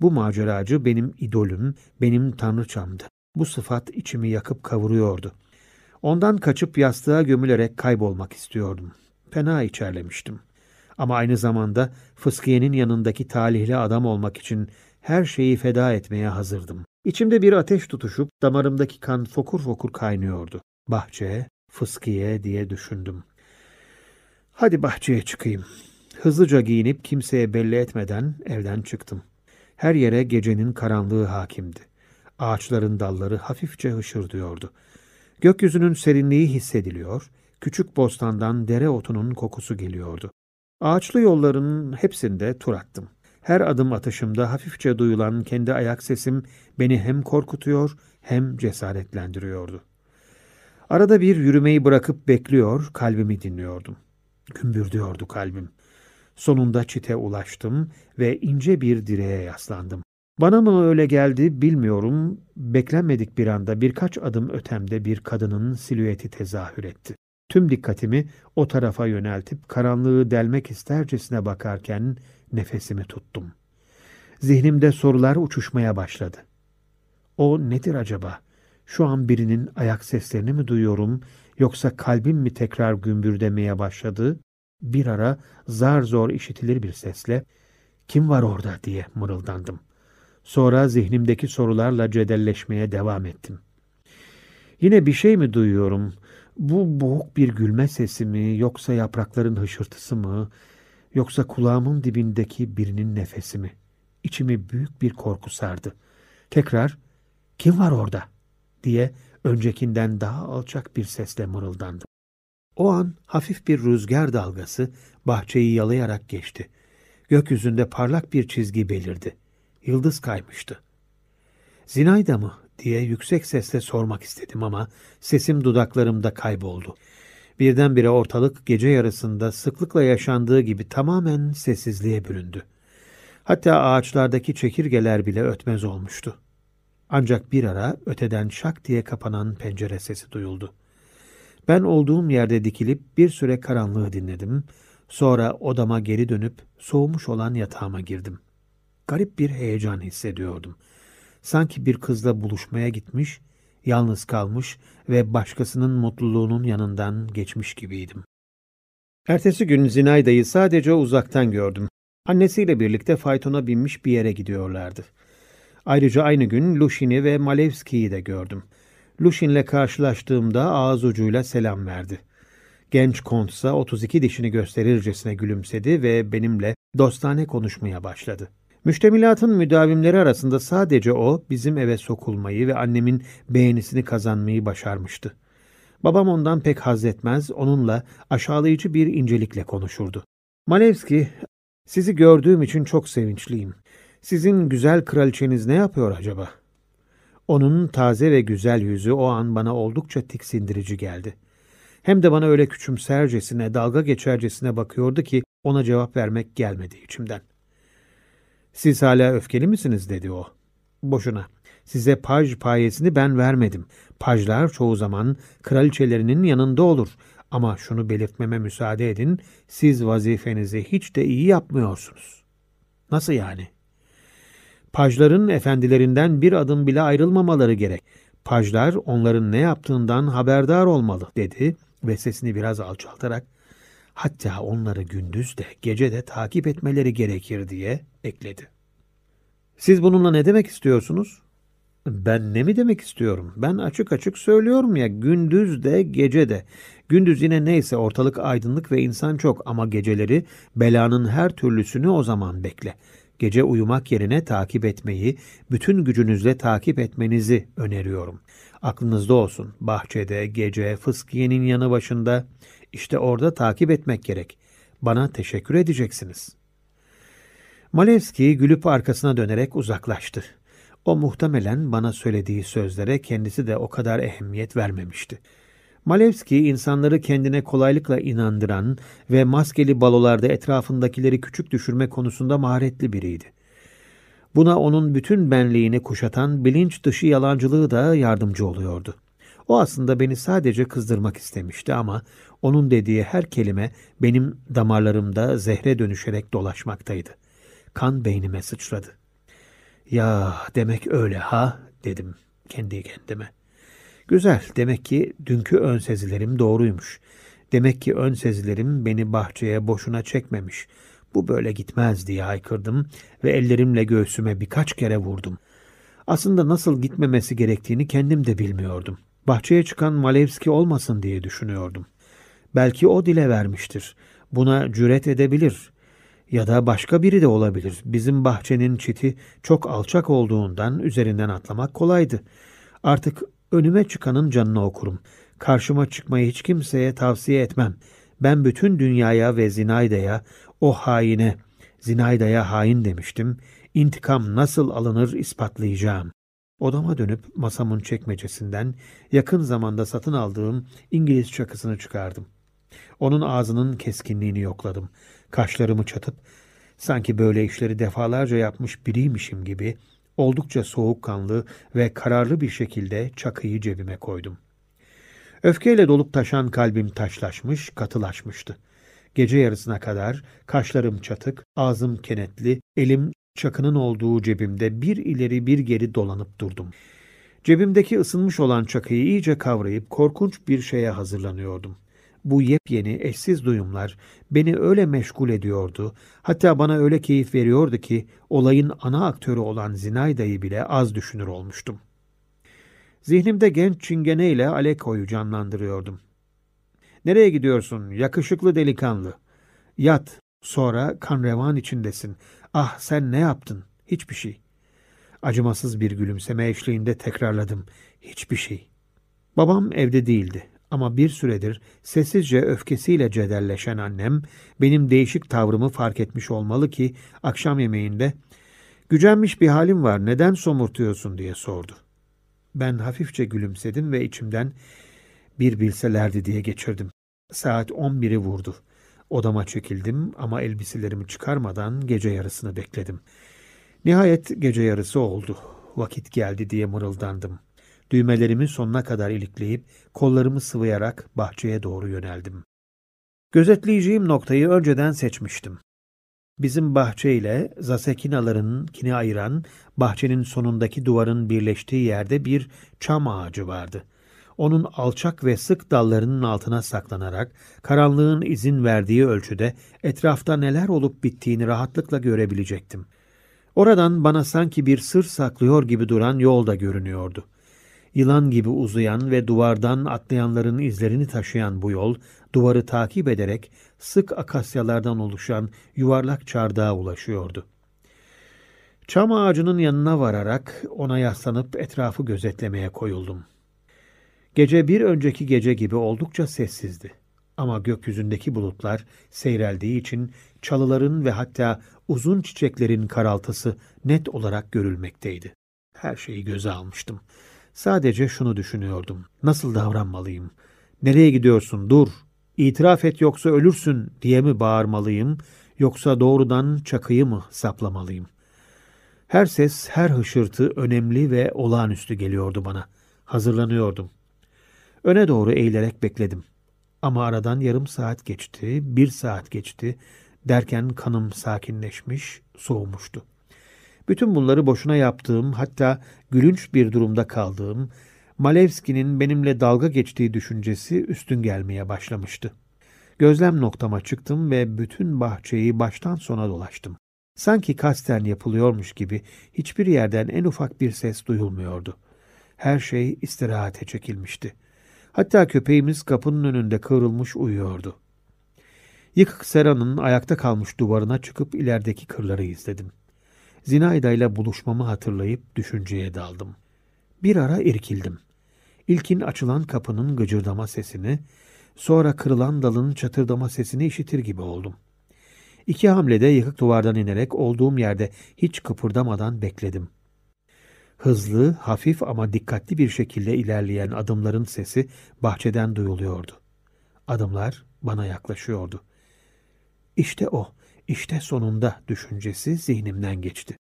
Bu maceracı benim idolüm, benim tanrıçamdı. Bu sıfat içimi yakıp kavuruyordu. Ondan kaçıp yastığa gömülerek kaybolmak istiyordum. Fena içerlemiştim. Ama aynı zamanda Fıskiye'nin yanındaki talihli adam olmak için her şeyi feda etmeye hazırdım. İçimde bir ateş tutuşup damarımdaki kan fokur fokur kaynıyordu. Bahçe, Fıskiye diye düşündüm. Hadi bahçeye çıkayım. Hızlıca giyinip kimseye belli etmeden evden çıktım. Her yere gecenin karanlığı hakimdi. Ağaçların dalları hafifçe hışırdıyordu. Gökyüzünün serinliği hissediliyor, küçük bostandan dere otunun kokusu geliyordu. Ağaçlı yolların hepsinde tur attım. Her adım atışımda hafifçe duyulan kendi ayak sesim beni hem korkutuyor hem cesaretlendiriyordu. Arada bir yürümeyi bırakıp bekliyor, kalbimi dinliyordum. Gümbürdüyordu kalbim. Sonunda çite ulaştım ve ince bir direğe yaslandım. Bana mı öyle geldi bilmiyorum. Beklenmedik bir anda birkaç adım ötemde bir kadının silüeti tezahür etti. Tüm dikkatimi o tarafa yöneltip karanlığı delmek istercesine bakarken nefesimi tuttum. Zihnimde sorular uçuşmaya başladı. O nedir acaba? Şu an birinin ayak seslerini mi duyuyorum yoksa kalbim mi tekrar gümbürdemeye başladı? Bir ara zar zor işitilir bir sesle kim var orada diye mırıldandım. Sonra zihnimdeki sorularla cedelleşmeye devam ettim. Yine bir şey mi duyuyorum? Bu boğuk bir gülme sesi mi, yoksa yaprakların hışırtısı mı, yoksa kulağımın dibindeki birinin nefesi mi? İçimi büyük bir korku sardı. Tekrar, kim var orada? Diye öncekinden daha alçak bir sesle mırıldandım. O an hafif bir rüzgar dalgası bahçeyi yalayarak geçti. Gökyüzünde parlak bir çizgi belirdi. Yıldız kaymıştı. Zinayda mı diye yüksek sesle sormak istedim ama sesim dudaklarımda kayboldu. Birdenbire ortalık gece yarısında sıklıkla yaşandığı gibi tamamen sessizliğe büründü. Hatta ağaçlardaki çekirgeler bile ötmez olmuştu. Ancak bir ara öteden şak diye kapanan pencere sesi duyuldu. Ben olduğum yerde dikilip bir süre karanlığı dinledim. Sonra odama geri dönüp soğumuş olan yatağıma girdim. Garip bir heyecan hissediyordum. Sanki bir kızla buluşmaya gitmiş, yalnız kalmış ve başkasının mutluluğunun yanından geçmiş gibiydim. Ertesi gün Zinayda'yı sadece uzaktan gördüm. Annesiyle birlikte faytona binmiş bir yere gidiyorlardı. Ayrıca aynı gün Lushin'i ve Malevski'yi de gördüm. Lushin'le karşılaştığımda ağız ucuyla selam verdi. Genç kontsa 32 dişini gösterircesine gülümsedi ve benimle dostane konuşmaya başladı. Müştemilatın müdavimleri arasında sadece o bizim eve sokulmayı ve annemin beğenisini kazanmayı başarmıştı. Babam ondan pek haz etmez, onunla aşağılayıcı bir incelikle konuşurdu. Malevski, sizi gördüğüm için çok sevinçliyim. Sizin güzel kraliçeniz ne yapıyor acaba? Onun taze ve güzel yüzü o an bana oldukça tiksindirici geldi. Hem de bana öyle küçümsercesine, dalga geçercesine bakıyordu ki ona cevap vermek gelmedi içimden. Siz hala öfkeli misiniz dedi o. Boşuna. Size paj payesini ben vermedim. Pajlar çoğu zaman kraliçelerinin yanında olur. Ama şunu belirtmeme müsaade edin, siz vazifenizi hiç de iyi yapmıyorsunuz. Nasıl yani? Pajların efendilerinden bir adım bile ayrılmamaları gerek. Pajlar onların ne yaptığından haberdar olmalı dedi ve sesini biraz alçaltarak hatta onları gündüz de gece de takip etmeleri gerekir diye ekledi. Siz bununla ne demek istiyorsunuz? Ben ne mi demek istiyorum? Ben açık açık söylüyorum ya gündüz de gece de. Gündüz yine neyse ortalık aydınlık ve insan çok ama geceleri belanın her türlüsünü o zaman bekle. Gece uyumak yerine takip etmeyi, bütün gücünüzle takip etmenizi öneriyorum. Aklınızda olsun. Bahçede, gece, fıskiyenin yanı başında, işte orada takip etmek gerek. Bana teşekkür edeceksiniz. Malevski gülüp arkasına dönerek uzaklaştı. O muhtemelen bana söylediği sözlere kendisi de o kadar ehemmiyet vermemişti. Malevski insanları kendine kolaylıkla inandıran ve maskeli balolarda etrafındakileri küçük düşürme konusunda maharetli biriydi. Buna onun bütün benliğini kuşatan bilinç dışı yalancılığı da yardımcı oluyordu. O aslında beni sadece kızdırmak istemişti ama onun dediği her kelime benim damarlarımda zehre dönüşerek dolaşmaktaydı. Kan beynime sıçradı. Ya demek öyle ha dedim kendi kendime. Güzel, demek ki dünkü ön sezilerim doğruymuş. Demek ki ön sezilerim beni bahçeye boşuna çekmemiş. Bu böyle gitmez diye haykırdım ve ellerimle göğsüme birkaç kere vurdum. Aslında nasıl gitmemesi gerektiğini kendim de bilmiyordum. Bahçeye çıkan Malevski olmasın diye düşünüyordum. Belki o dile vermiştir. Buna cüret edebilir. Ya da başka biri de olabilir. Bizim bahçenin çiti çok alçak olduğundan üzerinden atlamak kolaydı. Artık Önüme çıkanın canını okurum. Karşıma çıkmayı hiç kimseye tavsiye etmem. Ben bütün dünyaya ve Zinayda'ya, o haine, Zinayda'ya hain demiştim. İntikam nasıl alınır ispatlayacağım. Odama dönüp masamın çekmecesinden yakın zamanda satın aldığım İngiliz çakısını çıkardım. Onun ağzının keskinliğini yokladım. Kaşlarımı çatıp sanki böyle işleri defalarca yapmış biriymişim gibi Oldukça soğukkanlı ve kararlı bir şekilde çakıyı cebime koydum. Öfkeyle dolup taşan kalbim taşlaşmış, katılaşmıştı. Gece yarısına kadar kaşlarım çatık, ağzım kenetli, elim çakının olduğu cebimde bir ileri bir geri dolanıp durdum. Cebimdeki ısınmış olan çakıyı iyice kavrayıp korkunç bir şeye hazırlanıyordum. Bu yepyeni, eşsiz duyumlar beni öyle meşgul ediyordu, hatta bana öyle keyif veriyordu ki olayın ana aktörü olan Zinayda'yı bile az düşünür olmuştum. Zihnimde genç çingene ile Aleko'yu canlandırıyordum. Nereye gidiyorsun, yakışıklı delikanlı? Yat, sonra kan revan içindesin. Ah sen ne yaptın? Hiçbir şey. Acımasız bir gülümseme eşliğinde tekrarladım. Hiçbir şey. Babam evde değildi ama bir süredir sessizce öfkesiyle cedelleşen annem benim değişik tavrımı fark etmiş olmalı ki akşam yemeğinde gücenmiş bir halim var neden somurtuyorsun diye sordu. Ben hafifçe gülümsedim ve içimden bir bilselerdi diye geçirdim. Saat on biri vurdu. Odama çekildim ama elbiselerimi çıkarmadan gece yarısını bekledim. Nihayet gece yarısı oldu. Vakit geldi diye mırıldandım. Düğmelerimi sonuna kadar ilikleyip kollarımı sıvayarak bahçeye doğru yöneldim. Gözetleyeceğim noktayı önceden seçmiştim. Bizim bahçe ile Zasekinaların ayıran bahçenin sonundaki duvarın birleştiği yerde bir çam ağacı vardı. Onun alçak ve sık dallarının altına saklanarak karanlığın izin verdiği ölçüde etrafta neler olup bittiğini rahatlıkla görebilecektim. Oradan bana sanki bir sır saklıyor gibi duran yol da görünüyordu. Yılan gibi uzayan ve duvardan atlayanların izlerini taşıyan bu yol, duvarı takip ederek sık akasyalardan oluşan yuvarlak çardağa ulaşıyordu. Çam ağacının yanına vararak ona yaslanıp etrafı gözetlemeye koyuldum. Gece bir önceki gece gibi oldukça sessizdi. Ama gökyüzündeki bulutlar seyreldiği için çalıların ve hatta uzun çiçeklerin karaltısı net olarak görülmekteydi. Her şeyi göze almıştım. Sadece şunu düşünüyordum. Nasıl davranmalıyım? Nereye gidiyorsun? Dur. İtiraf et yoksa ölürsün diye mi bağırmalıyım yoksa doğrudan çakıyı mı saplamalıyım? Her ses, her hışırtı önemli ve olağanüstü geliyordu bana. Hazırlanıyordum. Öne doğru eğilerek bekledim. Ama aradan yarım saat geçti, bir saat geçti. Derken kanım sakinleşmiş, soğumuştu. Bütün bunları boşuna yaptığım, hatta gülünç bir durumda kaldığım, Malevski'nin benimle dalga geçtiği düşüncesi üstün gelmeye başlamıştı. Gözlem noktama çıktım ve bütün bahçeyi baştan sona dolaştım. Sanki kasten yapılıyormuş gibi hiçbir yerden en ufak bir ses duyulmuyordu. Her şey istirahate çekilmişti. Hatta köpeğimiz kapının önünde kıvrılmış uyuyordu. Yıkık seranın ayakta kalmış duvarına çıkıp ilerideki kırları izledim. Zinayda ile buluşmamı hatırlayıp düşünceye daldım. Bir ara irkildim. İlkin açılan kapının gıcırdama sesini, sonra kırılan dalın çatırdama sesini işitir gibi oldum. İki hamlede yıkık duvardan inerek olduğum yerde hiç kıpırdamadan bekledim. Hızlı, hafif ama dikkatli bir şekilde ilerleyen adımların sesi bahçeden duyuluyordu. Adımlar bana yaklaşıyordu. İşte o, işte sonunda düşüncesi zihnimden geçti.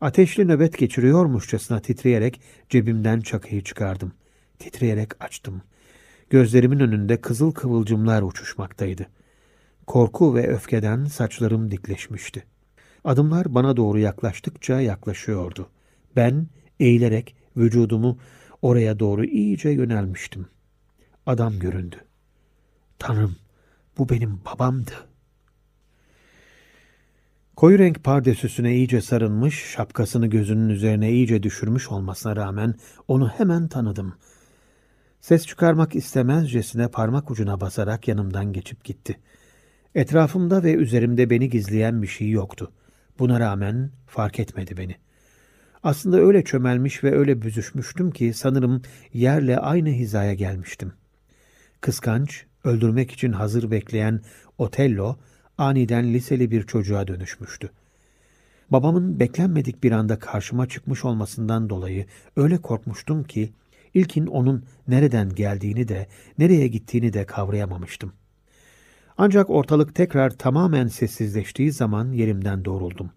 Ateşli nöbet geçiriyormuşçasına titreyerek cebimden çakıyı çıkardım. Titreyerek açtım. Gözlerimin önünde kızıl kıvılcımlar uçuşmaktaydı. Korku ve öfkeden saçlarım dikleşmişti. Adımlar bana doğru yaklaştıkça yaklaşıyordu. Ben eğilerek vücudumu oraya doğru iyice yönelmiştim. Adam göründü. Tanrım, bu benim babamdı. Koyu renk pardesüsüne iyice sarılmış, şapkasını gözünün üzerine iyice düşürmüş olmasına rağmen onu hemen tanıdım. Ses çıkarmak istemezcesine parmak ucuna basarak yanımdan geçip gitti. Etrafımda ve üzerimde beni gizleyen bir şey yoktu. Buna rağmen fark etmedi beni. Aslında öyle çömelmiş ve öyle büzüşmüştüm ki sanırım yerle aynı hizaya gelmiştim. Kıskanç, öldürmek için hazır bekleyen Otello, aniden liseli bir çocuğa dönüşmüştü. Babamın beklenmedik bir anda karşıma çıkmış olmasından dolayı öyle korkmuştum ki ilkin onun nereden geldiğini de nereye gittiğini de kavrayamamıştım. Ancak ortalık tekrar tamamen sessizleştiği zaman yerimden doğruldum.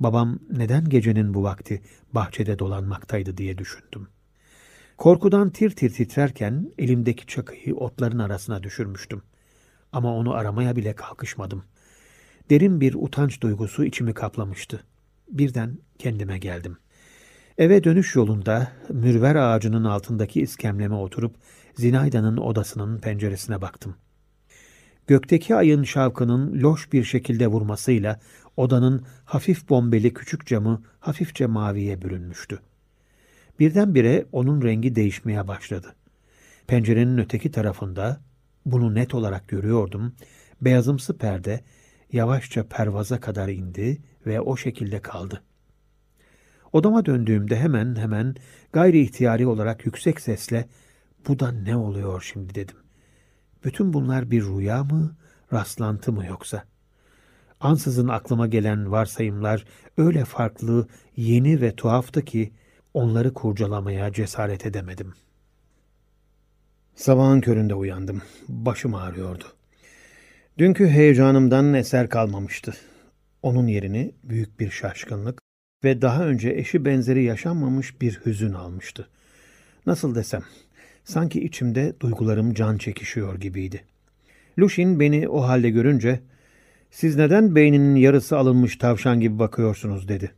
Babam neden gecenin bu vakti bahçede dolanmaktaydı diye düşündüm. Korkudan tir tir titrerken elimdeki çakıyı otların arasına düşürmüştüm. Ama onu aramaya bile kalkışmadım. Derin bir utanç duygusu içimi kaplamıştı. Birden kendime geldim. Eve dönüş yolunda mürver ağacının altındaki iskemleme oturup Zinayda'nın odasının penceresine baktım. Gökteki ayın şavkının loş bir şekilde vurmasıyla odanın hafif bombeli küçük camı hafifçe maviye bürünmüştü. Birdenbire onun rengi değişmeye başladı. Pencerenin öteki tarafında, bunu net olarak görüyordum, beyazımsı perde yavaşça pervaza kadar indi ve o şekilde kaldı. Odama döndüğümde hemen hemen gayri ihtiyari olarak yüksek sesle bu da ne oluyor şimdi dedim. Bütün bunlar bir rüya mı, rastlantı mı yoksa? Ansızın aklıma gelen varsayımlar öyle farklı, yeni ve tuhaftı ki onları kurcalamaya cesaret edemedim. Sabahın köründe uyandım. Başım ağrıyordu. Dünkü heyecanımdan eser kalmamıştı. Onun yerini büyük bir şaşkınlık ve daha önce eşi benzeri yaşanmamış bir hüzün almıştı. Nasıl desem, sanki içimde duygularım can çekişiyor gibiydi. Lushin beni o halde görünce, ''Siz neden beyninin yarısı alınmış tavşan gibi bakıyorsunuz?'' dedi.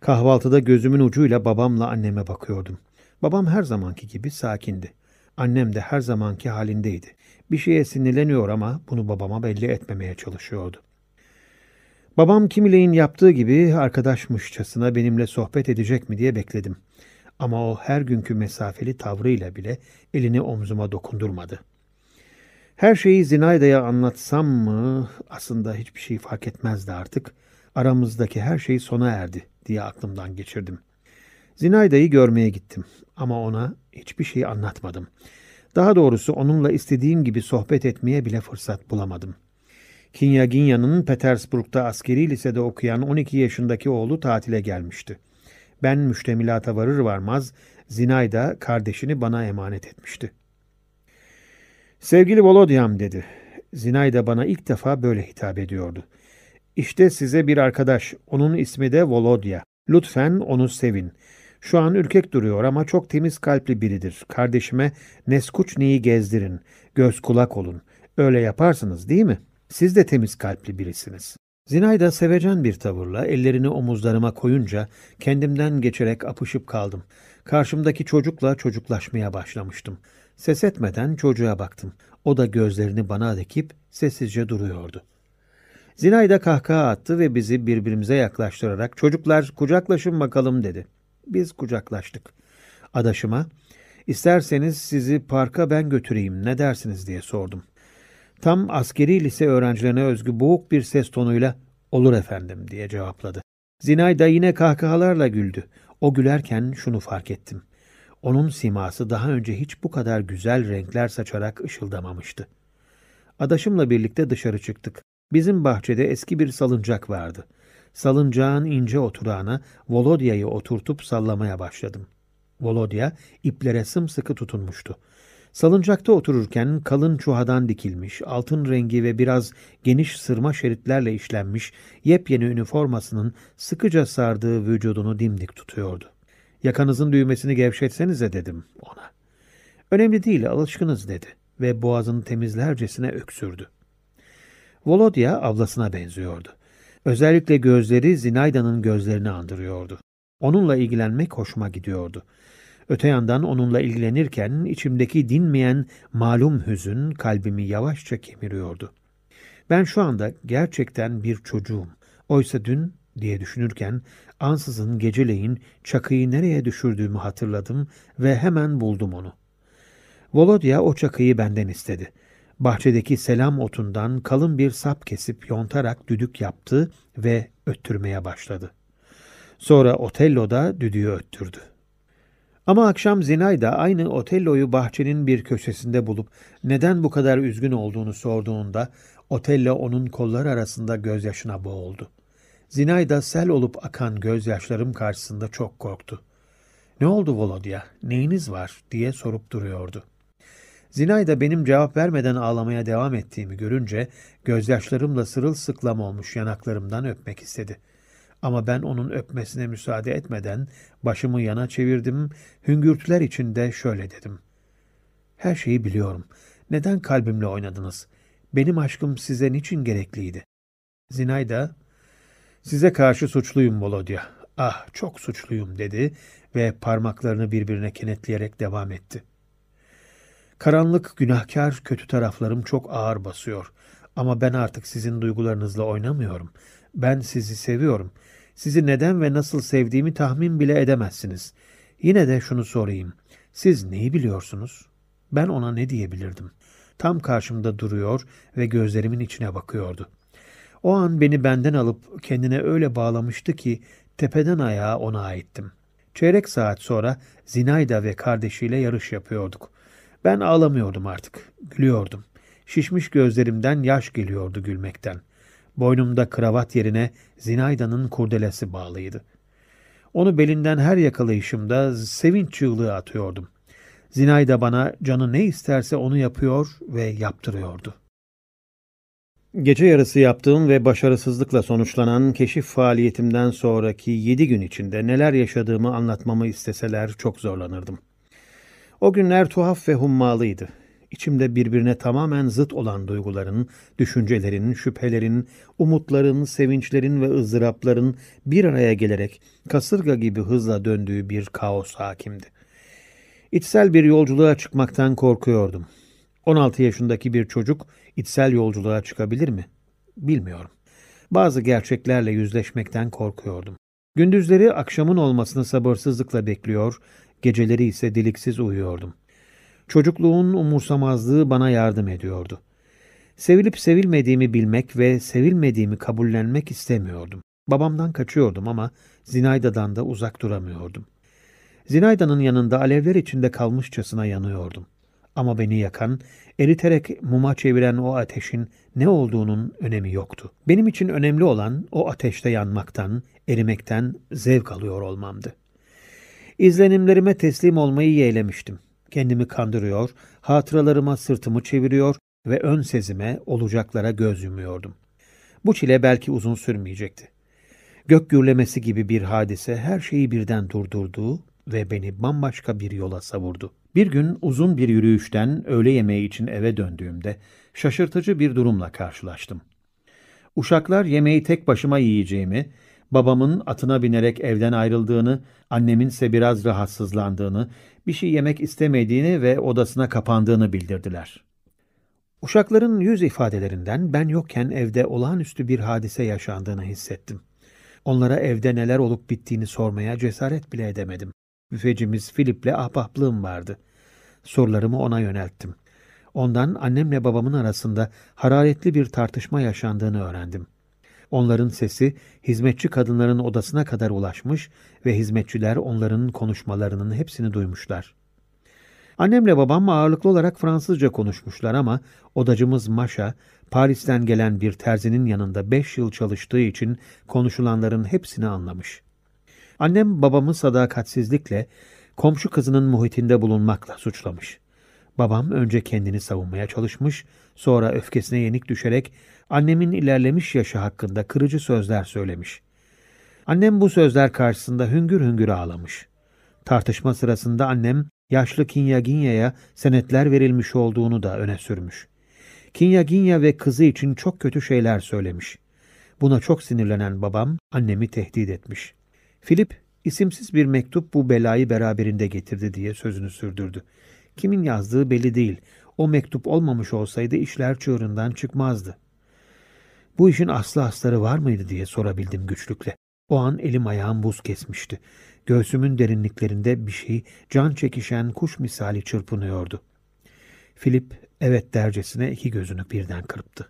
Kahvaltıda gözümün ucuyla babamla anneme bakıyordum. Babam her zamanki gibi sakindi. Annem de her zamanki halindeydi. Bir şeye sinirleniyor ama bunu babama belli etmemeye çalışıyordu. Babam kimileyin yaptığı gibi arkadaşmışçasına benimle sohbet edecek mi diye bekledim. Ama o her günkü mesafeli tavrıyla bile elini omzuma dokundurmadı. Her şeyi Zinayda'ya anlatsam mı aslında hiçbir şey fark etmezdi artık. Aramızdaki her şey sona erdi diye aklımdan geçirdim. Zinayda'yı görmeye gittim ama ona hiçbir şey anlatmadım. Daha doğrusu onunla istediğim gibi sohbet etmeye bile fırsat bulamadım. Kinyaginya'nın Petersburg'da askeri lisede okuyan 12 yaşındaki oğlu tatile gelmişti. Ben müştemilata varır varmaz Zinayda kardeşini bana emanet etmişti. Sevgili Volodyam dedi. Zinayda bana ilk defa böyle hitap ediyordu. İşte size bir arkadaş, onun ismi de Volodya. Lütfen onu sevin. Şu an ürkek duruyor ama çok temiz kalpli biridir. Kardeşime Neskuçni'yi gezdirin, göz kulak olun. Öyle yaparsınız değil mi? Siz de temiz kalpli birisiniz. Zinayda sevecen bir tavırla ellerini omuzlarıma koyunca kendimden geçerek apışıp kaldım. Karşımdaki çocukla çocuklaşmaya başlamıştım. Ses etmeden çocuğa baktım. O da gözlerini bana dikip sessizce duruyordu. Zinayda kahkaha attı ve bizi birbirimize yaklaştırarak çocuklar kucaklaşın bakalım dedi. Biz kucaklaştık. Adaşıma, isterseniz sizi parka ben götüreyim ne dersiniz diye sordum. Tam askeri lise öğrencilerine özgü boğuk bir ses tonuyla olur efendim diye cevapladı. Zinay da yine kahkahalarla güldü. O gülerken şunu fark ettim. Onun siması daha önce hiç bu kadar güzel renkler saçarak ışıldamamıştı. Adaşımla birlikte dışarı çıktık. Bizim bahçede eski bir salıncak vardı. Salıncağın ince oturağına Volodya'yı oturtup sallamaya başladım. Volodya iplere sımsıkı tutunmuştu. Salıncakta otururken kalın çuhadan dikilmiş, altın rengi ve biraz geniş sırma şeritlerle işlenmiş yepyeni üniformasının sıkıca sardığı vücudunu dimdik tutuyordu. Yakanızın düğmesini gevşetsenize dedim ona. Önemli değil, alışkınız dedi ve boğazını temizlercesine öksürdü. Volodya ablasına benziyordu. Özellikle gözleri Zinayda'nın gözlerini andırıyordu. Onunla ilgilenmek hoşuma gidiyordu. Öte yandan onunla ilgilenirken içimdeki dinmeyen malum hüzün kalbimi yavaşça kemiriyordu. Ben şu anda gerçekten bir çocuğum. Oysa dün diye düşünürken ansızın geceleyin çakıyı nereye düşürdüğümü hatırladım ve hemen buldum onu. Volodya o çakıyı benden istedi. Bahçedeki selam otundan kalın bir sap kesip yontarak düdük yaptı ve öttürmeye başladı. Sonra Otello da düdüğü öttürdü. Ama akşam Zinay da aynı Otello'yu bahçenin bir köşesinde bulup neden bu kadar üzgün olduğunu sorduğunda Otello onun kolları arasında gözyaşına boğuldu. Zinay da sel olup akan gözyaşlarım karşısında çok korktu. Ne oldu Volodya, neyiniz var diye sorup duruyordu. Zinay da benim cevap vermeden ağlamaya devam ettiğimi görünce gözyaşlarımla sırılsıklam olmuş yanaklarımdan öpmek istedi. Ama ben onun öpmesine müsaade etmeden başımı yana çevirdim, hüngürtüler içinde şöyle dedim. Her şeyi biliyorum. Neden kalbimle oynadınız? Benim aşkım size niçin gerekliydi? Zinay da, size karşı suçluyum Volodya. Ah çok suçluyum dedi ve parmaklarını birbirine kenetleyerek devam etti.'' Karanlık, günahkar, kötü taraflarım çok ağır basıyor. Ama ben artık sizin duygularınızla oynamıyorum. Ben sizi seviyorum. Sizi neden ve nasıl sevdiğimi tahmin bile edemezsiniz. Yine de şunu sorayım. Siz neyi biliyorsunuz? Ben ona ne diyebilirdim? Tam karşımda duruyor ve gözlerimin içine bakıyordu. O an beni benden alıp kendine öyle bağlamıştı ki tepeden ayağa ona aittim. Çeyrek saat sonra Zinayda ve kardeşiyle yarış yapıyorduk. Ben ağlamıyordum artık, gülüyordum. Şişmiş gözlerimden yaş geliyordu gülmekten. Boynumda kravat yerine Zinayda'nın kurdelesi bağlıydı. Onu belinden her yakalayışımda sevinç çığlığı atıyordum. Zinayda bana canı ne isterse onu yapıyor ve yaptırıyordu. Gece yarısı yaptığım ve başarısızlıkla sonuçlanan keşif faaliyetimden sonraki yedi gün içinde neler yaşadığımı anlatmamı isteseler çok zorlanırdım. O günler tuhaf ve hummalıydı. İçimde birbirine tamamen zıt olan duyguların, düşüncelerin, şüphelerin, umutların, sevinçlerin ve ızdırapların bir araya gelerek kasırga gibi hızla döndüğü bir kaos hakimdi. İçsel bir yolculuğa çıkmaktan korkuyordum. 16 yaşındaki bir çocuk içsel yolculuğa çıkabilir mi? Bilmiyorum. Bazı gerçeklerle yüzleşmekten korkuyordum. Gündüzleri akşamın olmasını sabırsızlıkla bekliyor, geceleri ise deliksiz uyuyordum. Çocukluğun umursamazlığı bana yardım ediyordu. Sevilip sevilmediğimi bilmek ve sevilmediğimi kabullenmek istemiyordum. Babamdan kaçıyordum ama Zinayda'dan da uzak duramıyordum. Zinayda'nın yanında alevler içinde kalmışçasına yanıyordum. Ama beni yakan, eriterek muma çeviren o ateşin ne olduğunun önemi yoktu. Benim için önemli olan o ateşte yanmaktan, erimekten zevk alıyor olmamdı. İzlenimlerime teslim olmayı yeğlemiştim. Kendimi kandırıyor, hatıralarıma sırtımı çeviriyor ve ön sezime, olacaklara göz yumuyordum. Bu çile belki uzun sürmeyecekti. Gök gürlemesi gibi bir hadise her şeyi birden durdurdu ve beni bambaşka bir yola savurdu. Bir gün uzun bir yürüyüşten öğle yemeği için eve döndüğümde şaşırtıcı bir durumla karşılaştım. Uşaklar yemeği tek başıma yiyeceğimi, babamın atına binerek evden ayrıldığını, annemin ise biraz rahatsızlandığını, bir şey yemek istemediğini ve odasına kapandığını bildirdiler. Uşakların yüz ifadelerinden ben yokken evde olağanüstü bir hadise yaşandığını hissettim. Onlara evde neler olup bittiğini sormaya cesaret bile edemedim. Büfecimiz Philip'le ahbaplığım vardı. Sorularımı ona yönelttim. Ondan annemle babamın arasında hararetli bir tartışma yaşandığını öğrendim. Onların sesi hizmetçi kadınların odasına kadar ulaşmış ve hizmetçiler onların konuşmalarının hepsini duymuşlar. Annemle babam ağırlıklı olarak Fransızca konuşmuşlar ama odacımız Maşa, Paris'ten gelen bir terzinin yanında beş yıl çalıştığı için konuşulanların hepsini anlamış. Annem babamı sadakatsizlikle, komşu kızının muhitinde bulunmakla suçlamış. Babam önce kendini savunmaya çalışmış, sonra öfkesine yenik düşerek annemin ilerlemiş yaşı hakkında kırıcı sözler söylemiş. Annem bu sözler karşısında hüngür hüngür ağlamış. Tartışma sırasında annem yaşlı Kinyaginya'ya senetler verilmiş olduğunu da öne sürmüş. Kinyaginya ve kızı için çok kötü şeyler söylemiş. Buna çok sinirlenen babam annemi tehdit etmiş. Filip, isimsiz bir mektup bu belayı beraberinde getirdi diye sözünü sürdürdü. Kimin yazdığı belli değil. O mektup olmamış olsaydı işler çığırından çıkmazdı. Bu işin aslı asları var mıydı diye sorabildim güçlükle. O an elim ayağım buz kesmişti. Göğsümün derinliklerinde bir şey can çekişen kuş misali çırpınıyordu. Filip evet dercesine iki gözünü birden kırptı.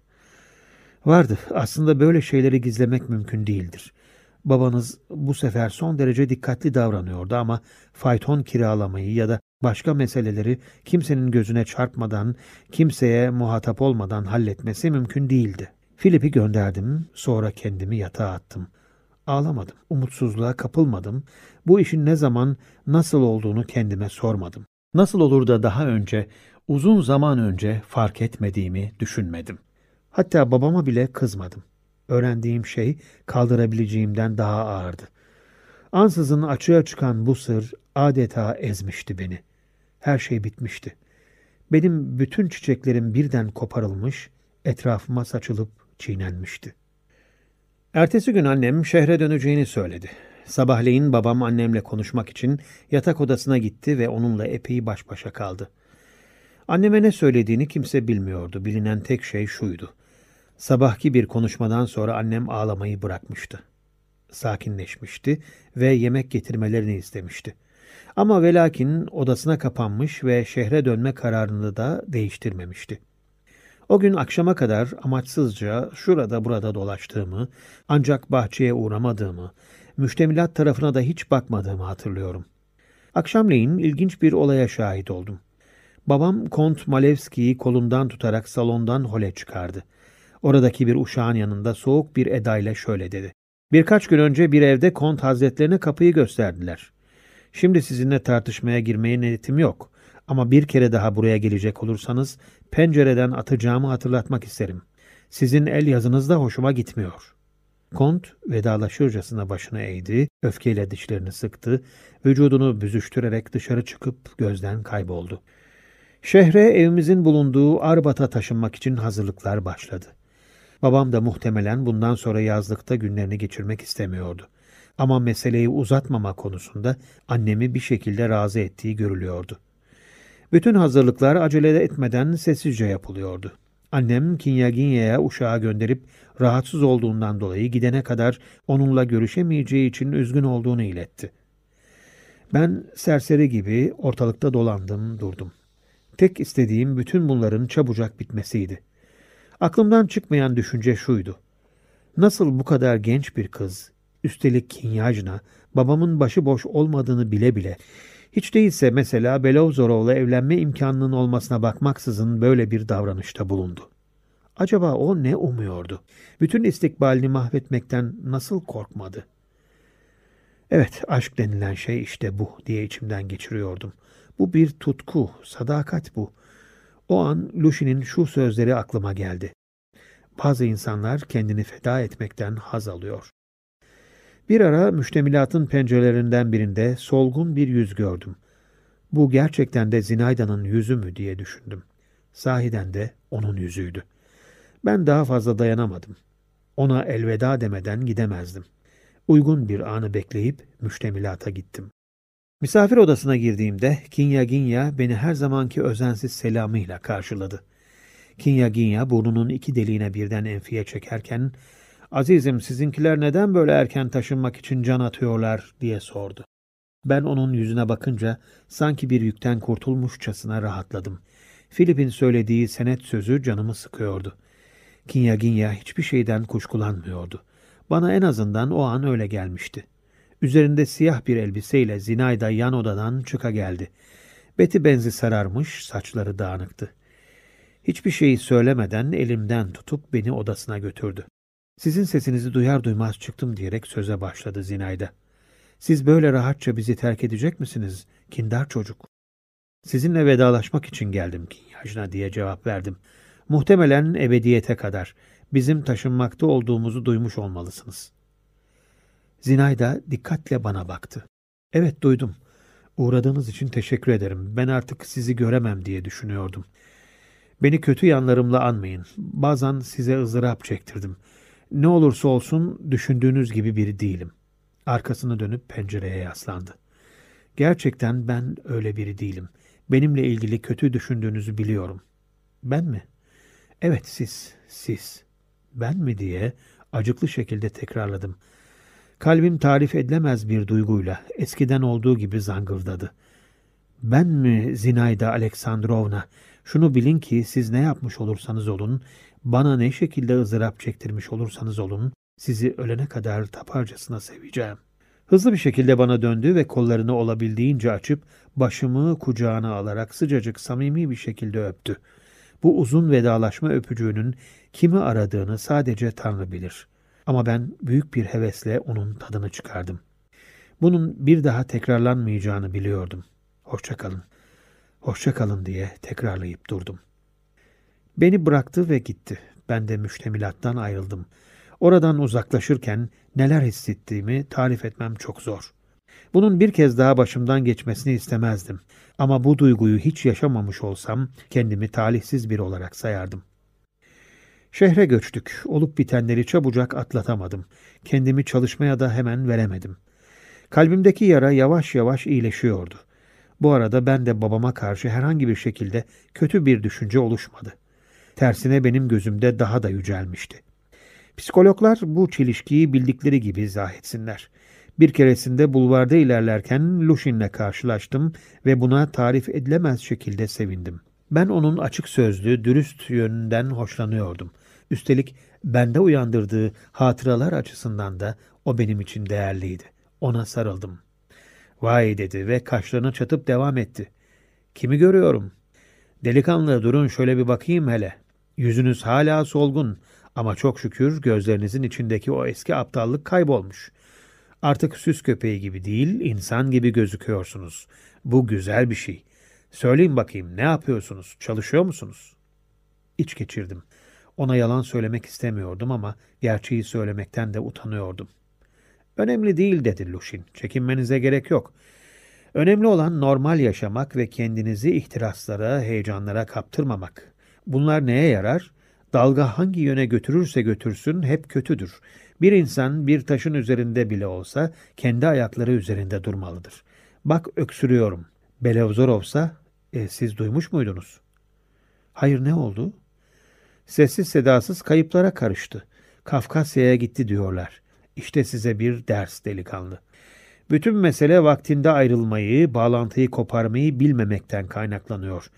Vardı aslında böyle şeyleri gizlemek mümkün değildir. Babanız bu sefer son derece dikkatli davranıyordu ama fayton kiralamayı ya da başka meseleleri kimsenin gözüne çarpmadan, kimseye muhatap olmadan halletmesi mümkün değildi. Filip'i gönderdim, sonra kendimi yatağa attım. Ağlamadım, umutsuzluğa kapılmadım. Bu işin ne zaman, nasıl olduğunu kendime sormadım. Nasıl olur da daha önce, uzun zaman önce fark etmediğimi düşünmedim. Hatta babama bile kızmadım. Öğrendiğim şey kaldırabileceğimden daha ağırdı. Ansızın açığa çıkan bu sır adeta ezmişti beni. Her şey bitmişti. Benim bütün çiçeklerim birden koparılmış, etrafıma saçılıp çiğnenmişti. Ertesi gün annem şehre döneceğini söyledi. Sabahleyin babam annemle konuşmak için yatak odasına gitti ve onunla epey baş başa kaldı. Anneme ne söylediğini kimse bilmiyordu. Bilinen tek şey şuydu. Sabahki bir konuşmadan sonra annem ağlamayı bırakmıştı. Sakinleşmişti ve yemek getirmelerini istemişti. Ama velakin odasına kapanmış ve şehre dönme kararını da değiştirmemişti. O gün akşama kadar amaçsızca şurada burada dolaştığımı, ancak bahçeye uğramadığımı, müştemilat tarafına da hiç bakmadığımı hatırlıyorum. Akşamleyin ilginç bir olaya şahit oldum. Babam Kont Malevski'yi kolundan tutarak salondan hole çıkardı. Oradaki bir uşağın yanında soğuk bir edayla şöyle dedi. Birkaç gün önce bir evde Kont Hazretlerine kapıyı gösterdiler. Şimdi sizinle tartışmaya girmeye niyetim yok. Ama bir kere daha buraya gelecek olursanız pencereden atacağımı hatırlatmak isterim. Sizin el yazınız da hoşuma gitmiyor. Kont vedalaşırcasına başını eğdi, öfkeyle dişlerini sıktı, vücudunu büzüştürerek dışarı çıkıp gözden kayboldu. Şehre evimizin bulunduğu Arbat'a taşınmak için hazırlıklar başladı. Babam da muhtemelen bundan sonra yazlıkta günlerini geçirmek istemiyordu. Ama meseleyi uzatmama konusunda annemi bir şekilde razı ettiği görülüyordu. Bütün hazırlıklar acele etmeden sessizce yapılıyordu. Annem Kinyaginya'ya uşağı gönderip rahatsız olduğundan dolayı gidene kadar onunla görüşemeyeceği için üzgün olduğunu iletti. Ben serseri gibi ortalıkta dolandım, durdum. Tek istediğim bütün bunların çabucak bitmesiydi. Aklımdan çıkmayan düşünce şuydu. Nasıl bu kadar genç bir kız, üstelik Kinyajna, babamın başıboş olmadığını bile bile, hiç değilse mesela Belovzorov'la evlenme imkanının olmasına bakmaksızın böyle bir davranışta bulundu. Acaba o ne umuyordu? Bütün istikbalini mahvetmekten nasıl korkmadı? Evet, aşk denilen şey işte bu diye içimden geçiriyordum. Bu bir tutku, sadakat bu. O an Lucy'nin şu sözleri aklıma geldi. Bazı insanlar kendini feda etmekten haz alıyor. Bir ara müştemilatın pencerelerinden birinde solgun bir yüz gördüm. Bu gerçekten de Zinayda'nın yüzü mü diye düşündüm. Sahiden de onun yüzüydü. Ben daha fazla dayanamadım. Ona elveda demeden gidemezdim. Uygun bir anı bekleyip müştemilata gittim. Misafir odasına girdiğimde Kinya Ginya beni her zamanki özensiz selamıyla karşıladı. Kinya Ginya burnunun iki deliğine birden enfiye çekerken ''Azizim sizinkiler neden böyle erken taşınmak için can atıyorlar?'' diye sordu. Ben onun yüzüne bakınca sanki bir yükten kurtulmuşçasına rahatladım. Filip'in söylediği senet sözü canımı sıkıyordu. Kinya Ginya hiçbir şeyden kuşkulanmıyordu. Bana en azından o an öyle gelmişti. Üzerinde siyah bir elbiseyle Zinayda yan odadan çıka geldi. Beti benzi sararmış, saçları dağınıktı. Hiçbir şeyi söylemeden elimden tutup beni odasına götürdü. Sizin sesinizi duyar duymaz çıktım diyerek söze başladı Zinayda. Siz böyle rahatça bizi terk edecek misiniz, kindar çocuk? Sizinle vedalaşmak için geldim Kinyajna diye cevap verdim. Muhtemelen ebediyete kadar bizim taşınmakta olduğumuzu duymuş olmalısınız. Zinayda dikkatle bana baktı. Evet duydum. Uğradığınız için teşekkür ederim. Ben artık sizi göremem diye düşünüyordum. Beni kötü yanlarımla anmayın. Bazen size ızdırap çektirdim. Ne olursa olsun düşündüğünüz gibi biri değilim. Arkasını dönüp pencereye yaslandı. Gerçekten ben öyle biri değilim. Benimle ilgili kötü düşündüğünüzü biliyorum. Ben mi? Evet siz, siz. Ben mi diye acıklı şekilde tekrarladım. Kalbim tarif edilemez bir duyguyla eskiden olduğu gibi zangıldadı. Ben mi Zinayda Aleksandrovna? Şunu bilin ki siz ne yapmış olursanız olun, bana ne şekilde ızdırap çektirmiş olursanız olun, sizi ölene kadar taparcasına seveceğim. Hızlı bir şekilde bana döndü ve kollarını olabildiğince açıp başımı kucağına alarak sıcacık samimi bir şekilde öptü. Bu uzun vedalaşma öpücüğünün kimi aradığını sadece Tanrı bilir. Ama ben büyük bir hevesle onun tadını çıkardım. Bunun bir daha tekrarlanmayacağını biliyordum. Hoşçakalın, hoşçakalın diye tekrarlayıp durdum. Beni bıraktı ve gitti. Ben de müştemilattan ayrıldım. Oradan uzaklaşırken neler hissettiğimi tarif etmem çok zor. Bunun bir kez daha başımdan geçmesini istemezdim. Ama bu duyguyu hiç yaşamamış olsam kendimi talihsiz bir olarak sayardım. Şehre göçtük. Olup bitenleri çabucak atlatamadım. Kendimi çalışmaya da hemen veremedim. Kalbimdeki yara yavaş yavaş iyileşiyordu. Bu arada ben de babama karşı herhangi bir şekilde kötü bir düşünce oluşmadı. Tersine benim gözümde daha da yücelmişti. Psikologlar bu çelişkiyi bildikleri gibi izah etsinler. Bir keresinde bulvarda ilerlerken Lushin'le karşılaştım ve buna tarif edilemez şekilde sevindim. Ben onun açık sözlü, dürüst yönünden hoşlanıyordum. Üstelik bende uyandırdığı hatıralar açısından da o benim için değerliydi. Ona sarıldım. Vay dedi ve kaşlarını çatıp devam etti. Kimi görüyorum? Delikanlı durun şöyle bir bakayım hele. Yüzünüz hala solgun ama çok şükür gözlerinizin içindeki o eski aptallık kaybolmuş. Artık süs köpeği gibi değil, insan gibi gözüküyorsunuz. Bu güzel bir şey. Söyleyin bakayım ne yapıyorsunuz? Çalışıyor musunuz? İç geçirdim. Ona yalan söylemek istemiyordum ama gerçeği söylemekten de utanıyordum. Önemli değil dedi Lushin. Çekinmenize gerek yok. Önemli olan normal yaşamak ve kendinizi ihtiraslara, heyecanlara kaptırmamak. Bunlar neye yarar? Dalga hangi yöne götürürse götürsün hep kötüdür. Bir insan bir taşın üzerinde bile olsa kendi ayakları üzerinde durmalıdır. Bak öksürüyorum. Belevzorovsa e, siz duymuş muydunuz? Hayır ne oldu? Sessiz sedasız kayıplara karıştı. Kafkasya'ya gitti diyorlar. İşte size bir ders delikanlı. Bütün mesele vaktinde ayrılmayı, bağlantıyı koparmayı bilmemekten kaynaklanıyor.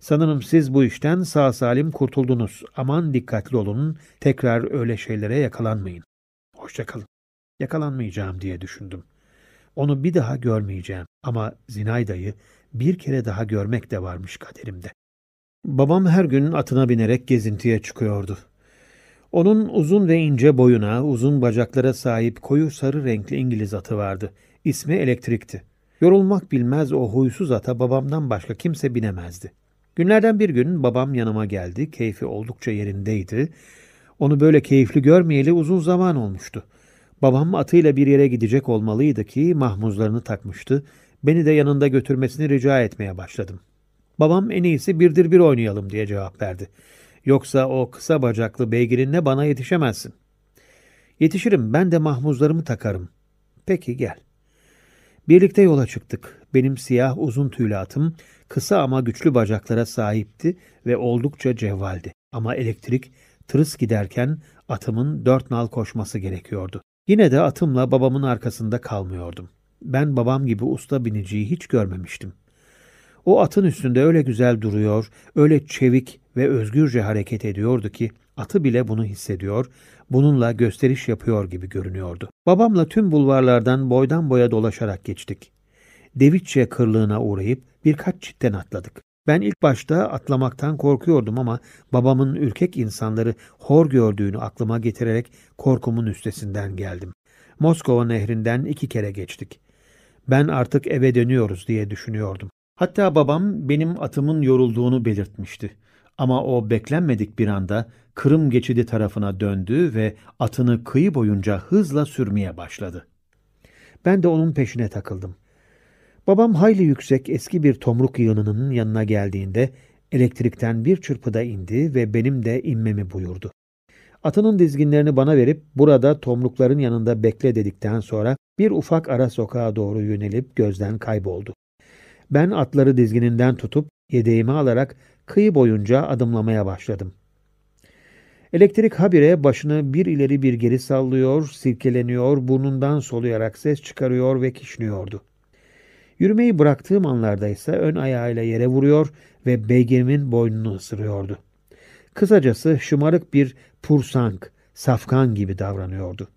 Sanırım siz bu işten sağ salim kurtuldunuz. Aman dikkatli olun, tekrar öyle şeylere yakalanmayın. Hoşçakalın. Yakalanmayacağım diye düşündüm. Onu bir daha görmeyeceğim ama Zinayda'yı bir kere daha görmek de varmış kaderimde. Babam her gün atına binerek gezintiye çıkıyordu. Onun uzun ve ince boyuna, uzun bacaklara sahip koyu sarı renkli İngiliz atı vardı. İsmi elektrikti. Yorulmak bilmez o huysuz ata babamdan başka kimse binemezdi. Günlerden bir gün babam yanıma geldi. Keyfi oldukça yerindeydi. Onu böyle keyifli görmeyeli uzun zaman olmuştu. Babam atıyla bir yere gidecek olmalıydı ki mahmuzlarını takmıştı. Beni de yanında götürmesini rica etmeye başladım. Babam en iyisi birdir bir oynayalım diye cevap verdi. Yoksa o kısa bacaklı beygirinle bana yetişemezsin. Yetişirim ben de mahmuzlarımı takarım. Peki gel. Birlikte yola çıktık. Benim siyah uzun tüylü atım kısa ama güçlü bacaklara sahipti ve oldukça cevvaldi. Ama elektrik tırıs giderken atımın dört nal koşması gerekiyordu. Yine de atımla babamın arkasında kalmıyordum. Ben babam gibi usta biniciyi hiç görmemiştim. O atın üstünde öyle güzel duruyor, öyle çevik ve özgürce hareket ediyordu ki atı bile bunu hissediyor, bununla gösteriş yapıyor gibi görünüyordu. Babamla tüm bulvarlardan boydan boya dolaşarak geçtik. Devitçe kırlığına uğrayıp birkaç çitten atladık. Ben ilk başta atlamaktan korkuyordum ama babamın ürkek insanları hor gördüğünü aklıma getirerek korkumun üstesinden geldim. Moskova nehrinden iki kere geçtik. Ben artık eve dönüyoruz diye düşünüyordum. Hatta babam benim atımın yorulduğunu belirtmişti. Ama o beklenmedik bir anda Kırım geçidi tarafına döndü ve atını kıyı boyunca hızla sürmeye başladı. Ben de onun peşine takıldım. Babam hayli yüksek eski bir tomruk yığınının yanına geldiğinde elektrikten bir çırpıda indi ve benim de inmemi buyurdu. Atının dizginlerini bana verip burada tomrukların yanında bekle dedikten sonra bir ufak ara sokağa doğru yönelip gözden kayboldu. Ben atları dizgininden tutup yedeğimi alarak kıyı boyunca adımlamaya başladım. Elektrik habire başını bir ileri bir geri sallıyor, silkeleniyor, burnundan soluyarak ses çıkarıyor ve kişniyordu. Yürümeyi bıraktığım anlarda ise ön ayağıyla yere vuruyor ve beygirimin boynunu ısırıyordu. Kısacası şımarık bir pursank, safkan gibi davranıyordu.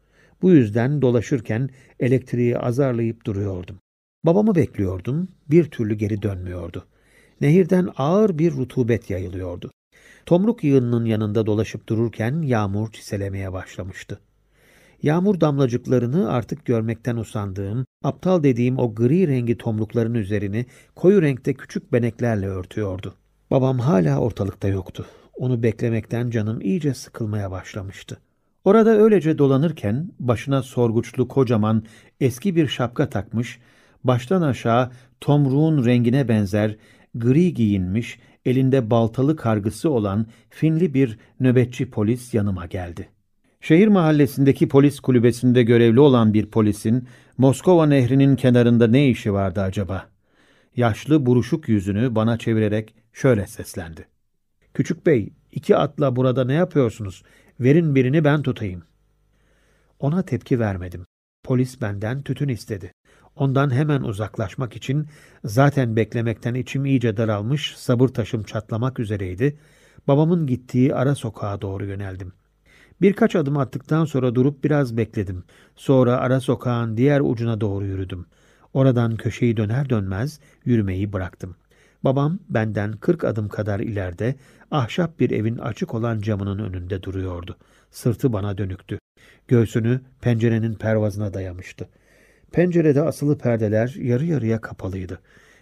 Bu yüzden dolaşırken elektriği azarlayıp duruyordum. Babamı bekliyordum, bir türlü geri dönmüyordu. Nehirden ağır bir rutubet yayılıyordu. Tomruk yığınının yanında dolaşıp dururken yağmur çiselemeye başlamıştı. Yağmur damlacıklarını artık görmekten usandığım, aptal dediğim o gri rengi tomrukların üzerini koyu renkte küçük beneklerle örtüyordu. Babam hala ortalıkta yoktu. Onu beklemekten canım iyice sıkılmaya başlamıştı. Orada öylece dolanırken başına sorguçlu kocaman eski bir şapka takmış, baştan aşağı tomruğun rengine benzer, gri giyinmiş, elinde baltalı kargısı olan Finli bir nöbetçi polis yanıma geldi. Şehir mahallesindeki polis kulübesinde görevli olan bir polisin Moskova nehrinin kenarında ne işi vardı acaba? Yaşlı buruşuk yüzünü bana çevirerek şöyle seslendi. Küçük bey, iki atla burada ne yapıyorsunuz? Verin birini ben tutayım. Ona tepki vermedim. Polis benden tütün istedi. Ondan hemen uzaklaşmak için zaten beklemekten içim iyice daralmış, sabır taşım çatlamak üzereydi. Babamın gittiği ara sokağa doğru yöneldim. Birkaç adım attıktan sonra durup biraz bekledim. Sonra ara sokağın diğer ucuna doğru yürüdüm. Oradan köşeyi döner dönmez yürümeyi bıraktım. Babam benden kırk adım kadar ileride ahşap bir evin açık olan camının önünde duruyordu. Sırtı bana dönüktü. Göğsünü pencerenin pervazına dayamıştı. Pencerede asılı perdeler yarı yarıya kapalıydı.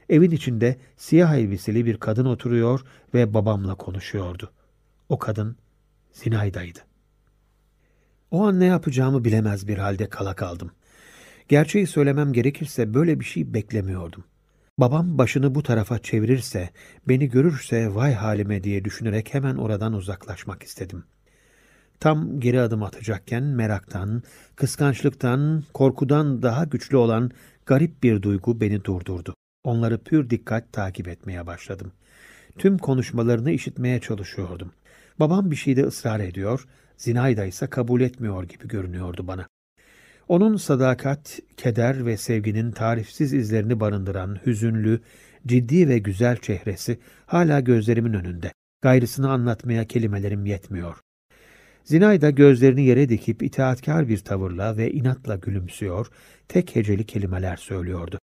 Evin içinde siyah elbiseli bir kadın oturuyor ve babamla konuşuyordu. O kadın Zinayda'ydı. O an ne yapacağımı bilemez bir halde kala kaldım. Gerçeği söylemem gerekirse böyle bir şey beklemiyordum. Babam başını bu tarafa çevirirse, beni görürse vay halime diye düşünerek hemen oradan uzaklaşmak istedim. Tam geri adım atacakken meraktan, kıskançlıktan, korkudan daha güçlü olan garip bir duygu beni durdurdu. Onları pür dikkat takip etmeye başladım. Tüm konuşmalarını işitmeye çalışıyordum. Babam bir şeyde ısrar ediyor, Zinayda ise kabul etmiyor gibi görünüyordu bana. Onun sadakat, keder ve sevginin tarifsiz izlerini barındıran hüzünlü, ciddi ve güzel çehresi hala gözlerimin önünde. Gayrısını anlatmaya kelimelerim yetmiyor. Zinayda gözlerini yere dikip itaatkar bir tavırla ve inatla gülümsüyor, tek heceli kelimeler söylüyordu.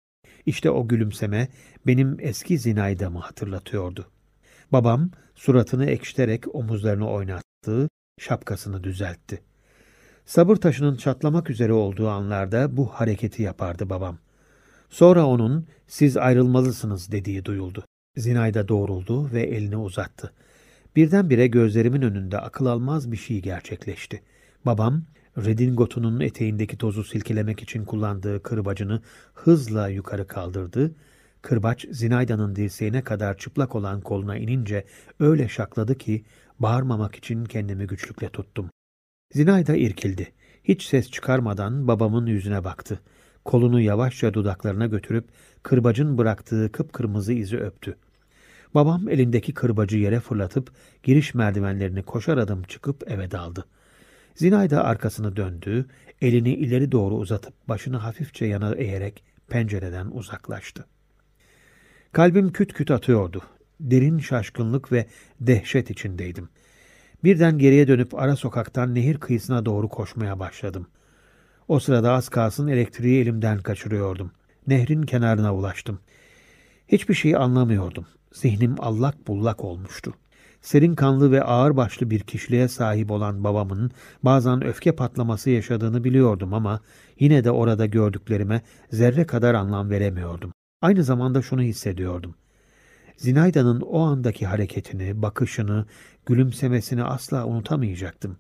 İşte o gülümseme benim eski Zinayda'mı hatırlatıyordu. Babam suratını ekşiterek omuzlarını oynattı, şapkasını düzeltti. Sabır taşının çatlamak üzere olduğu anlarda bu hareketi yapardı babam. Sonra onun siz ayrılmalısınız dediği duyuldu. Zinayda doğruldu ve elini uzattı. Birdenbire gözlerimin önünde akıl almaz bir şey gerçekleşti. Babam, redingotunun eteğindeki tozu silkelemek için kullandığı kırbacını hızla yukarı kaldırdı. Kırbaç Zinayda'nın dirseğine kadar çıplak olan koluna inince öyle şakladı ki bağırmamak için kendimi güçlükle tuttum. Zinayda irkildi. Hiç ses çıkarmadan babamın yüzüne baktı. Kolunu yavaşça dudaklarına götürüp kırbacın bıraktığı kıpkırmızı izi öptü. Babam elindeki kırbacı yere fırlatıp giriş merdivenlerini koşar adım çıkıp eve daldı. Zinayda arkasını döndü, elini ileri doğru uzatıp başını hafifçe yana eğerek pencereden uzaklaştı. Kalbim küt küt atıyordu. Derin şaşkınlık ve dehşet içindeydim. Birden geriye dönüp ara sokaktan nehir kıyısına doğru koşmaya başladım. O sırada az kalsın elektriği elimden kaçırıyordum. Nehrin kenarına ulaştım. Hiçbir şeyi anlamıyordum. Zihnim allak bullak olmuştu. Serin kanlı ve ağır başlı bir kişiliğe sahip olan babamın bazen öfke patlaması yaşadığını biliyordum ama yine de orada gördüklerime zerre kadar anlam veremiyordum. Aynı zamanda şunu hissediyordum. Zinayda'nın o andaki hareketini, bakışını, gülümsemesini asla unutamayacaktım.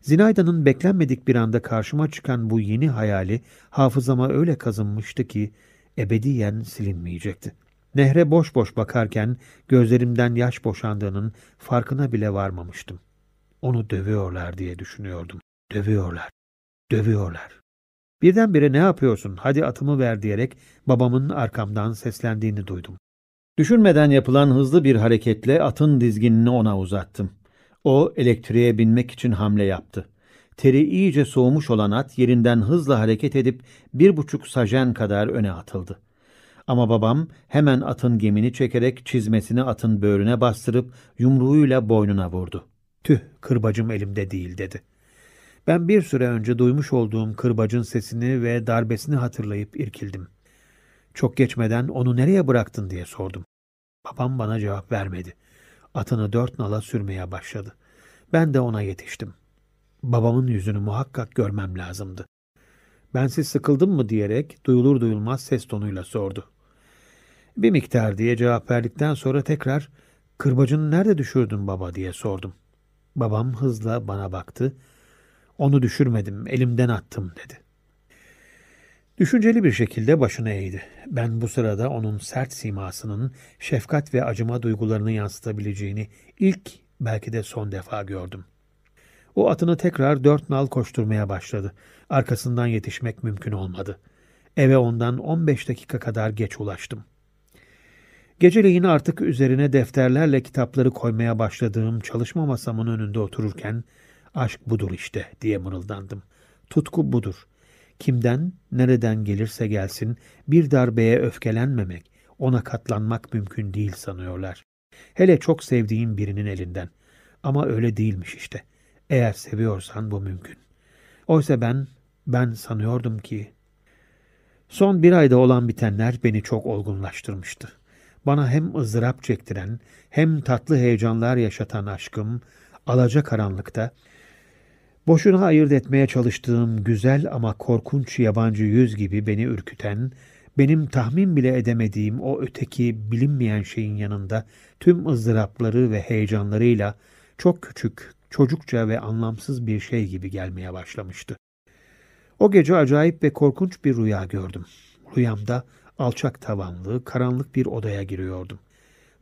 Zinayda'nın beklenmedik bir anda karşıma çıkan bu yeni hayali hafızama öyle kazınmıştı ki ebediyen silinmeyecekti. Nehre boş boş bakarken gözlerimden yaş boşandığının farkına bile varmamıştım. Onu dövüyorlar diye düşünüyordum. Dövüyorlar, dövüyorlar. Birdenbire ne yapıyorsun, hadi atımı ver diyerek babamın arkamdan seslendiğini duydum. Düşünmeden yapılan hızlı bir hareketle atın dizginini ona uzattım. O elektriğe binmek için hamle yaptı. Teri iyice soğumuş olan at yerinden hızla hareket edip bir buçuk sajen kadar öne atıldı. Ama babam hemen atın gemini çekerek çizmesini atın böğrüne bastırıp yumruğuyla boynuna vurdu. Tüh kırbacım elimde değil dedi. Ben bir süre önce duymuş olduğum kırbacın sesini ve darbesini hatırlayıp irkildim. Çok geçmeden onu nereye bıraktın diye sordum. Babam bana cevap vermedi. Atını dört nala sürmeye başladı. Ben de ona yetiştim. Babamın yüzünü muhakkak görmem lazımdı. Bensiz sıkıldın mı diyerek duyulur duyulmaz ses tonuyla sordu. Bir miktar diye cevap verdikten sonra tekrar kırbacını nerede düşürdün baba diye sordum. Babam hızla bana baktı. Onu düşürmedim, elimden attım dedi. Düşünceli bir şekilde başını eğdi. Ben bu sırada onun sert simasının şefkat ve acıma duygularını yansıtabileceğini ilk belki de son defa gördüm. O atını tekrar dört nal koşturmaya başladı. Arkasından yetişmek mümkün olmadı. Eve ondan on beş dakika kadar geç ulaştım. Geceleyin artık üzerine defterlerle kitapları koymaya başladığım çalışma masamın önünde otururken aşk budur işte diye mırıldandım. Tutku budur. Kimden, nereden gelirse gelsin bir darbeye öfkelenmemek, ona katlanmak mümkün değil sanıyorlar. Hele çok sevdiğim birinin elinden. Ama öyle değilmiş işte. Eğer seviyorsan bu mümkün. Oysa ben, ben sanıyordum ki... Son bir ayda olan bitenler beni çok olgunlaştırmıştı. Bana hem ızdırap çektiren, hem tatlı heyecanlar yaşatan aşkım, alaca karanlıkta, boşuna ayırt etmeye çalıştığım güzel ama korkunç yabancı yüz gibi beni ürküten, benim tahmin bile edemediğim o öteki bilinmeyen şeyin yanında tüm ızdırapları ve heyecanlarıyla çok küçük, çocukça ve anlamsız bir şey gibi gelmeye başlamıştı. O gece acayip ve korkunç bir rüya gördüm. Rüyamda alçak tavanlı, karanlık bir odaya giriyordum.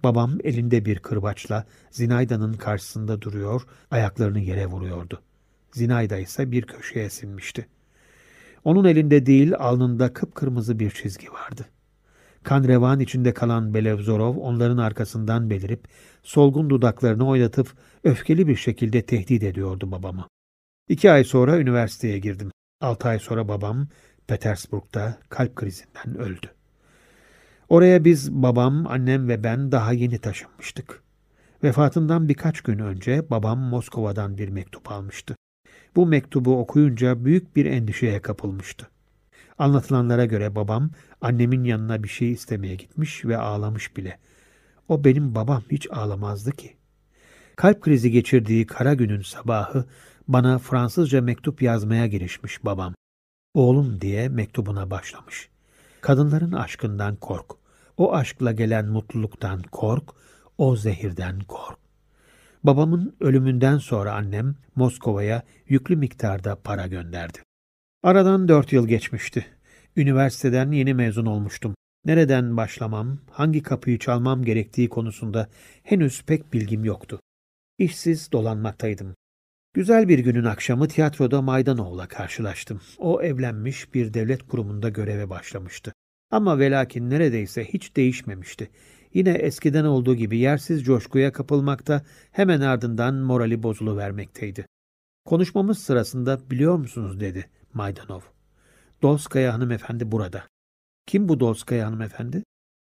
Babam elinde bir kırbaçla Zinayda'nın karşısında duruyor, ayaklarını yere vuruyordu. Zinayda ise bir köşeye sinmişti. Onun elinde değil, alnında kıpkırmızı bir çizgi vardı. Kan revan içinde kalan Belevzorov onların arkasından belirip, solgun dudaklarını oynatıp öfkeli bir şekilde tehdit ediyordu babamı. İki ay sonra üniversiteye girdim. Altı ay sonra babam Petersburg'da kalp krizinden öldü. Oraya biz babam, annem ve ben daha yeni taşınmıştık. Vefatından birkaç gün önce babam Moskova'dan bir mektup almıştı. Bu mektubu okuyunca büyük bir endişeye kapılmıştı. Anlatılanlara göre babam annemin yanına bir şey istemeye gitmiş ve ağlamış bile. O benim babam hiç ağlamazdı ki. Kalp krizi geçirdiği kara günün sabahı bana Fransızca mektup yazmaya girişmiş babam. Oğlum diye mektubuna başlamış. Kadınların aşkından kork. O aşkla gelen mutluluktan kork. O zehirden kork. Babamın ölümünden sonra annem Moskova'ya yüklü miktarda para gönderdi. Aradan dört yıl geçmişti. Üniversiteden yeni mezun olmuştum. Nereden başlamam, hangi kapıyı çalmam gerektiği konusunda henüz pek bilgim yoktu. İşsiz dolanmaktaydım. Güzel bir günün akşamı tiyatroda Maydanoğlu'la karşılaştım. O evlenmiş bir devlet kurumunda göreve başlamıştı. Ama velakin neredeyse hiç değişmemişti. Yine eskiden olduğu gibi yersiz coşkuya kapılmakta, hemen ardından morali bozuluvermekteydi. Konuşmamız sırasında biliyor musunuz dedi Maydanov. Dolskaya hanımefendi burada. Kim bu Dolskaya hanımefendi?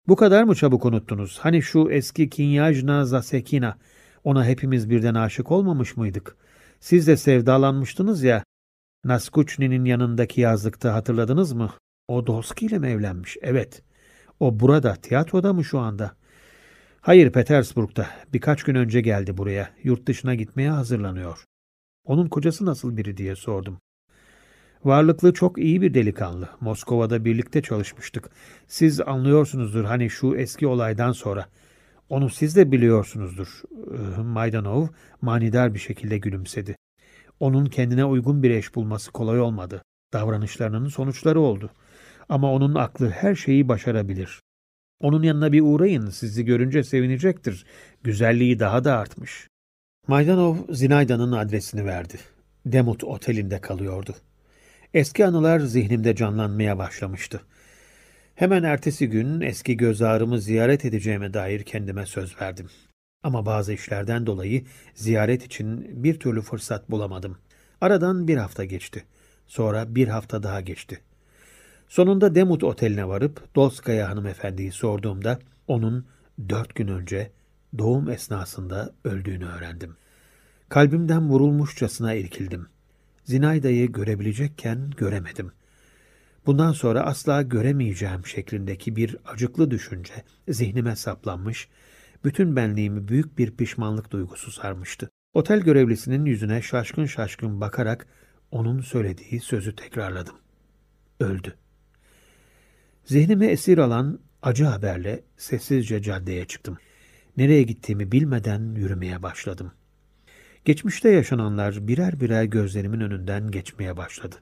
Bu kadar mı çabuk unuttunuz? Hani şu eski Kinyajna Zasekina, ona hepimiz birden aşık olmamış mıydık? Siz de sevdalanmıştınız ya. Naskuçni'nin yanındaki yazlıkta hatırladınız mı? O Dolski ile mi evlenmiş? Evet. O burada, tiyatroda mı şu anda? Hayır, Petersburg'da. Birkaç gün önce geldi buraya. Yurt dışına gitmeye hazırlanıyor. Onun kocası nasıl biri diye sordum. Varlıklı çok iyi bir delikanlı. Moskova'da birlikte çalışmıştık. Siz anlıyorsunuzdur hani şu eski olaydan sonra. Onu siz de biliyorsunuzdur. Maydanov manidar bir şekilde gülümsedi. Onun kendine uygun bir eş bulması kolay olmadı. Davranışlarının sonuçları oldu. Ama onun aklı her şeyi başarabilir. Onun yanına bir uğrayın, sizi görünce sevinecektir. Güzelliği daha da artmış. Maydanov Zinayda'nın adresini verdi. Demut Oteli'nde kalıyordu. Eski anılar zihnimde canlanmaya başlamıştı. Hemen ertesi gün eski göz ağrımı ziyaret edeceğime dair kendime söz verdim. Ama bazı işlerden dolayı ziyaret için bir türlü fırsat bulamadım. Aradan bir hafta geçti. Sonra bir hafta daha geçti. Sonunda Demut Oteli'ne varıp Dolskaya hanımefendiyi sorduğumda onun dört gün önce doğum esnasında öldüğünü öğrendim. Kalbimden vurulmuşçasına irkildim. Zinayda'yı görebilecekken göremedim. Bundan sonra asla göremeyeceğim şeklindeki bir acıklı düşünce zihnime saplanmış, bütün benliğimi büyük bir pişmanlık duygusu sarmıştı. Otel görevlisinin yüzüne şaşkın şaşkın bakarak onun söylediği sözü tekrarladım. Öldü. Zihnimi esir alan acı haberle sessizce caddeye çıktım. Nereye gittiğimi bilmeden yürümeye başladım. Geçmişte yaşananlar birer birer gözlerimin önünden geçmeye başladı.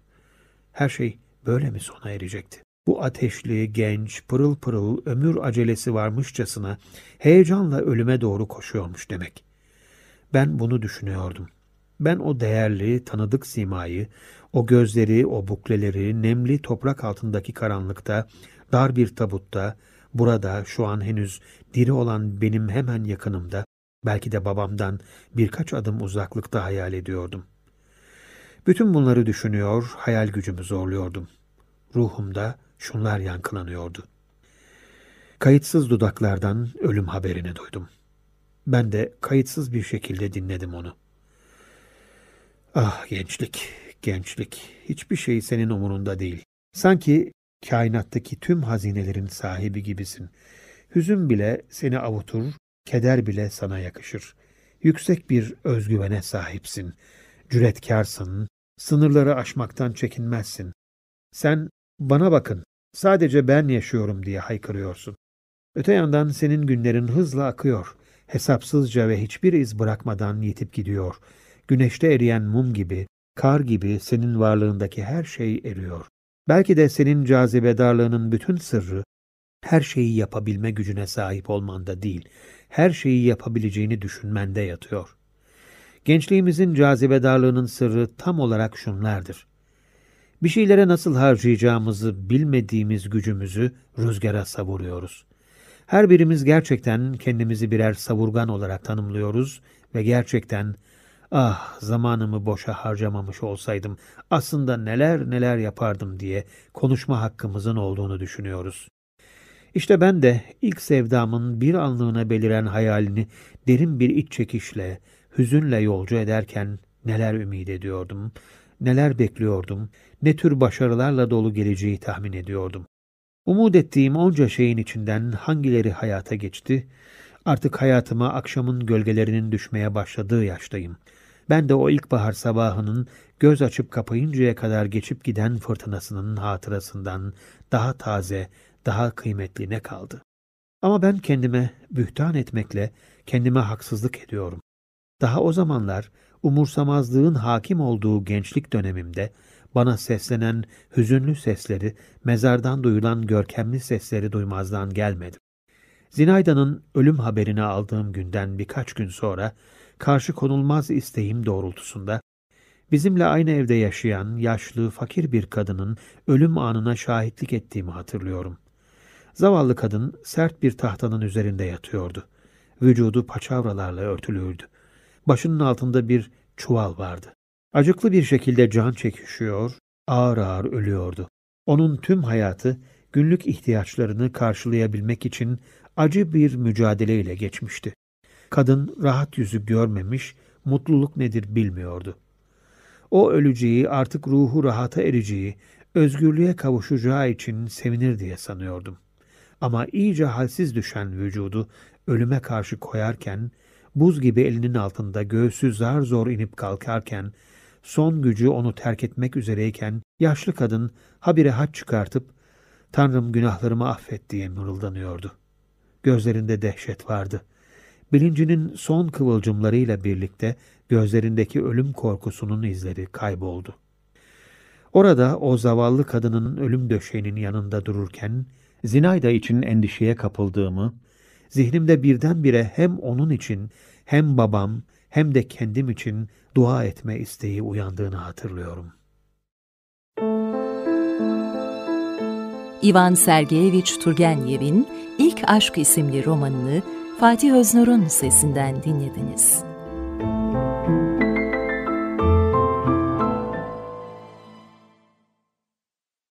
Her şey böyle mi sona erecekti? Bu ateşli, genç, pırıl pırıl, ömür acelesi varmışçasına heyecanla ölüme doğru koşuyormuş demek. Ben bunu düşünüyordum. Ben o değerli, tanıdık simayı, o gözleri, o bukleleri, nemli toprak altındaki karanlıkta, dar bir tabutta, burada şu an henüz diri olan benim hemen yakınımda, belki de babamdan birkaç adım uzaklıkta hayal ediyordum. Bütün bunları düşünüyor, hayal gücümü zorluyordum. Ruhumda şunlar yankılanıyordu. Kayıtsız dudaklardan ölüm haberini duydum. Ben de kayıtsız bir şekilde dinledim onu. Ah gençlik, gençlik. Hiçbir şey senin umurunda değil. Sanki kainattaki tüm hazinelerin sahibi gibisin. Hüzün bile seni avutur, keder bile sana yakışır. Yüksek bir özgüvene sahipsin. Cüretkarsın, sınırları aşmaktan çekinmezsin. Sen bana bakın, sadece ben yaşıyorum diye haykırıyorsun. Öte yandan senin günlerin hızla akıyor. Hesapsızca ve hiçbir iz bırakmadan yitip gidiyor. Güneşte eriyen mum gibi, kar gibi senin varlığındaki her şey eriyor. Belki de senin cazibedarlığının bütün sırrı, her şeyi yapabilme gücüne sahip olmanda değil, her şeyi yapabileceğini düşünmende yatıyor. Gençliğimizin cazibedarlığının sırrı tam olarak şunlardır. Bir şeylere nasıl harcayacağımızı bilmediğimiz gücümüzü rüzgara savuruyoruz. Her birimiz gerçekten kendimizi birer savurgan olarak tanımlıyoruz ve gerçekten ah zamanımı boşa harcamamış olsaydım aslında neler neler yapardım diye konuşma hakkımızın olduğunu düşünüyoruz. İşte ben de ilk sevdamın bir anlığına beliren hayalini derin bir iç çekişle, hüzünle yolcu ederken neler ümit ediyordum, neler bekliyordum, ne tür başarılarla dolu geleceği tahmin ediyordum. Umut ettiğim onca şeyin içinden hangileri hayata geçti? Artık hayatıma akşamın gölgelerinin düşmeye başladığı yaştayım. Ben de o ilkbahar sabahının göz açıp kapayıncaya kadar geçip giden fırtınasının hatırasından daha taze, daha kıymetli ne kaldı? Ama ben kendime bühtan etmekle kendime haksızlık ediyorum. Daha o zamanlar umursamazlığın hakim olduğu gençlik dönemimde bana seslenen hüzünlü sesleri, mezardan duyulan görkemli sesleri duymazdan gelmedim. Zinayda'nın ölüm haberini aldığım günden birkaç gün sonra karşı konulmaz isteğim doğrultusunda bizimle aynı evde yaşayan yaşlı, fakir bir kadının ölüm anına şahitlik ettiğimi hatırlıyorum. Zavallı kadın sert bir tahtanın üzerinde yatıyordu. Vücudu paçavralarla örtülüydü. Başının altında bir çuval vardı. Acıklı bir şekilde can çekişiyor, ağır ağır ölüyordu. Onun tüm hayatı günlük ihtiyaçlarını karşılayabilmek için acı bir mücadeleyle geçmişti. Kadın rahat yüzü görmemiş, mutluluk nedir bilmiyordu. O öleceği, artık ruhu rahata ereceği, özgürlüğe kavuşacağı için sevinir diye sanıyordum. Ama iyice halsiz düşen vücudu ölüme karşı koyarken, buz gibi elinin altında göğsü zar zor inip kalkarken, son gücü onu terk etmek üzereyken, yaşlı kadın habire haç çıkartıp, Tanrım günahlarımı affet diye mırıldanıyordu. Gözlerinde dehşet vardı. Bilincinin son kıvılcımlarıyla birlikte gözlerindeki ölüm korkusunun izleri kayboldu. Orada o zavallı kadının ölüm döşeğinin yanında dururken, Zinayda için endişeye kapıldığımı, zihnimde birdenbire hem onun için hem babam hem de kendim için dua etme isteği uyandığını hatırlıyorum. İvan Sergeyevich Turgenev'in İlk Aşk isimli romanını Fatih Öznur'un sesinden dinlediniz.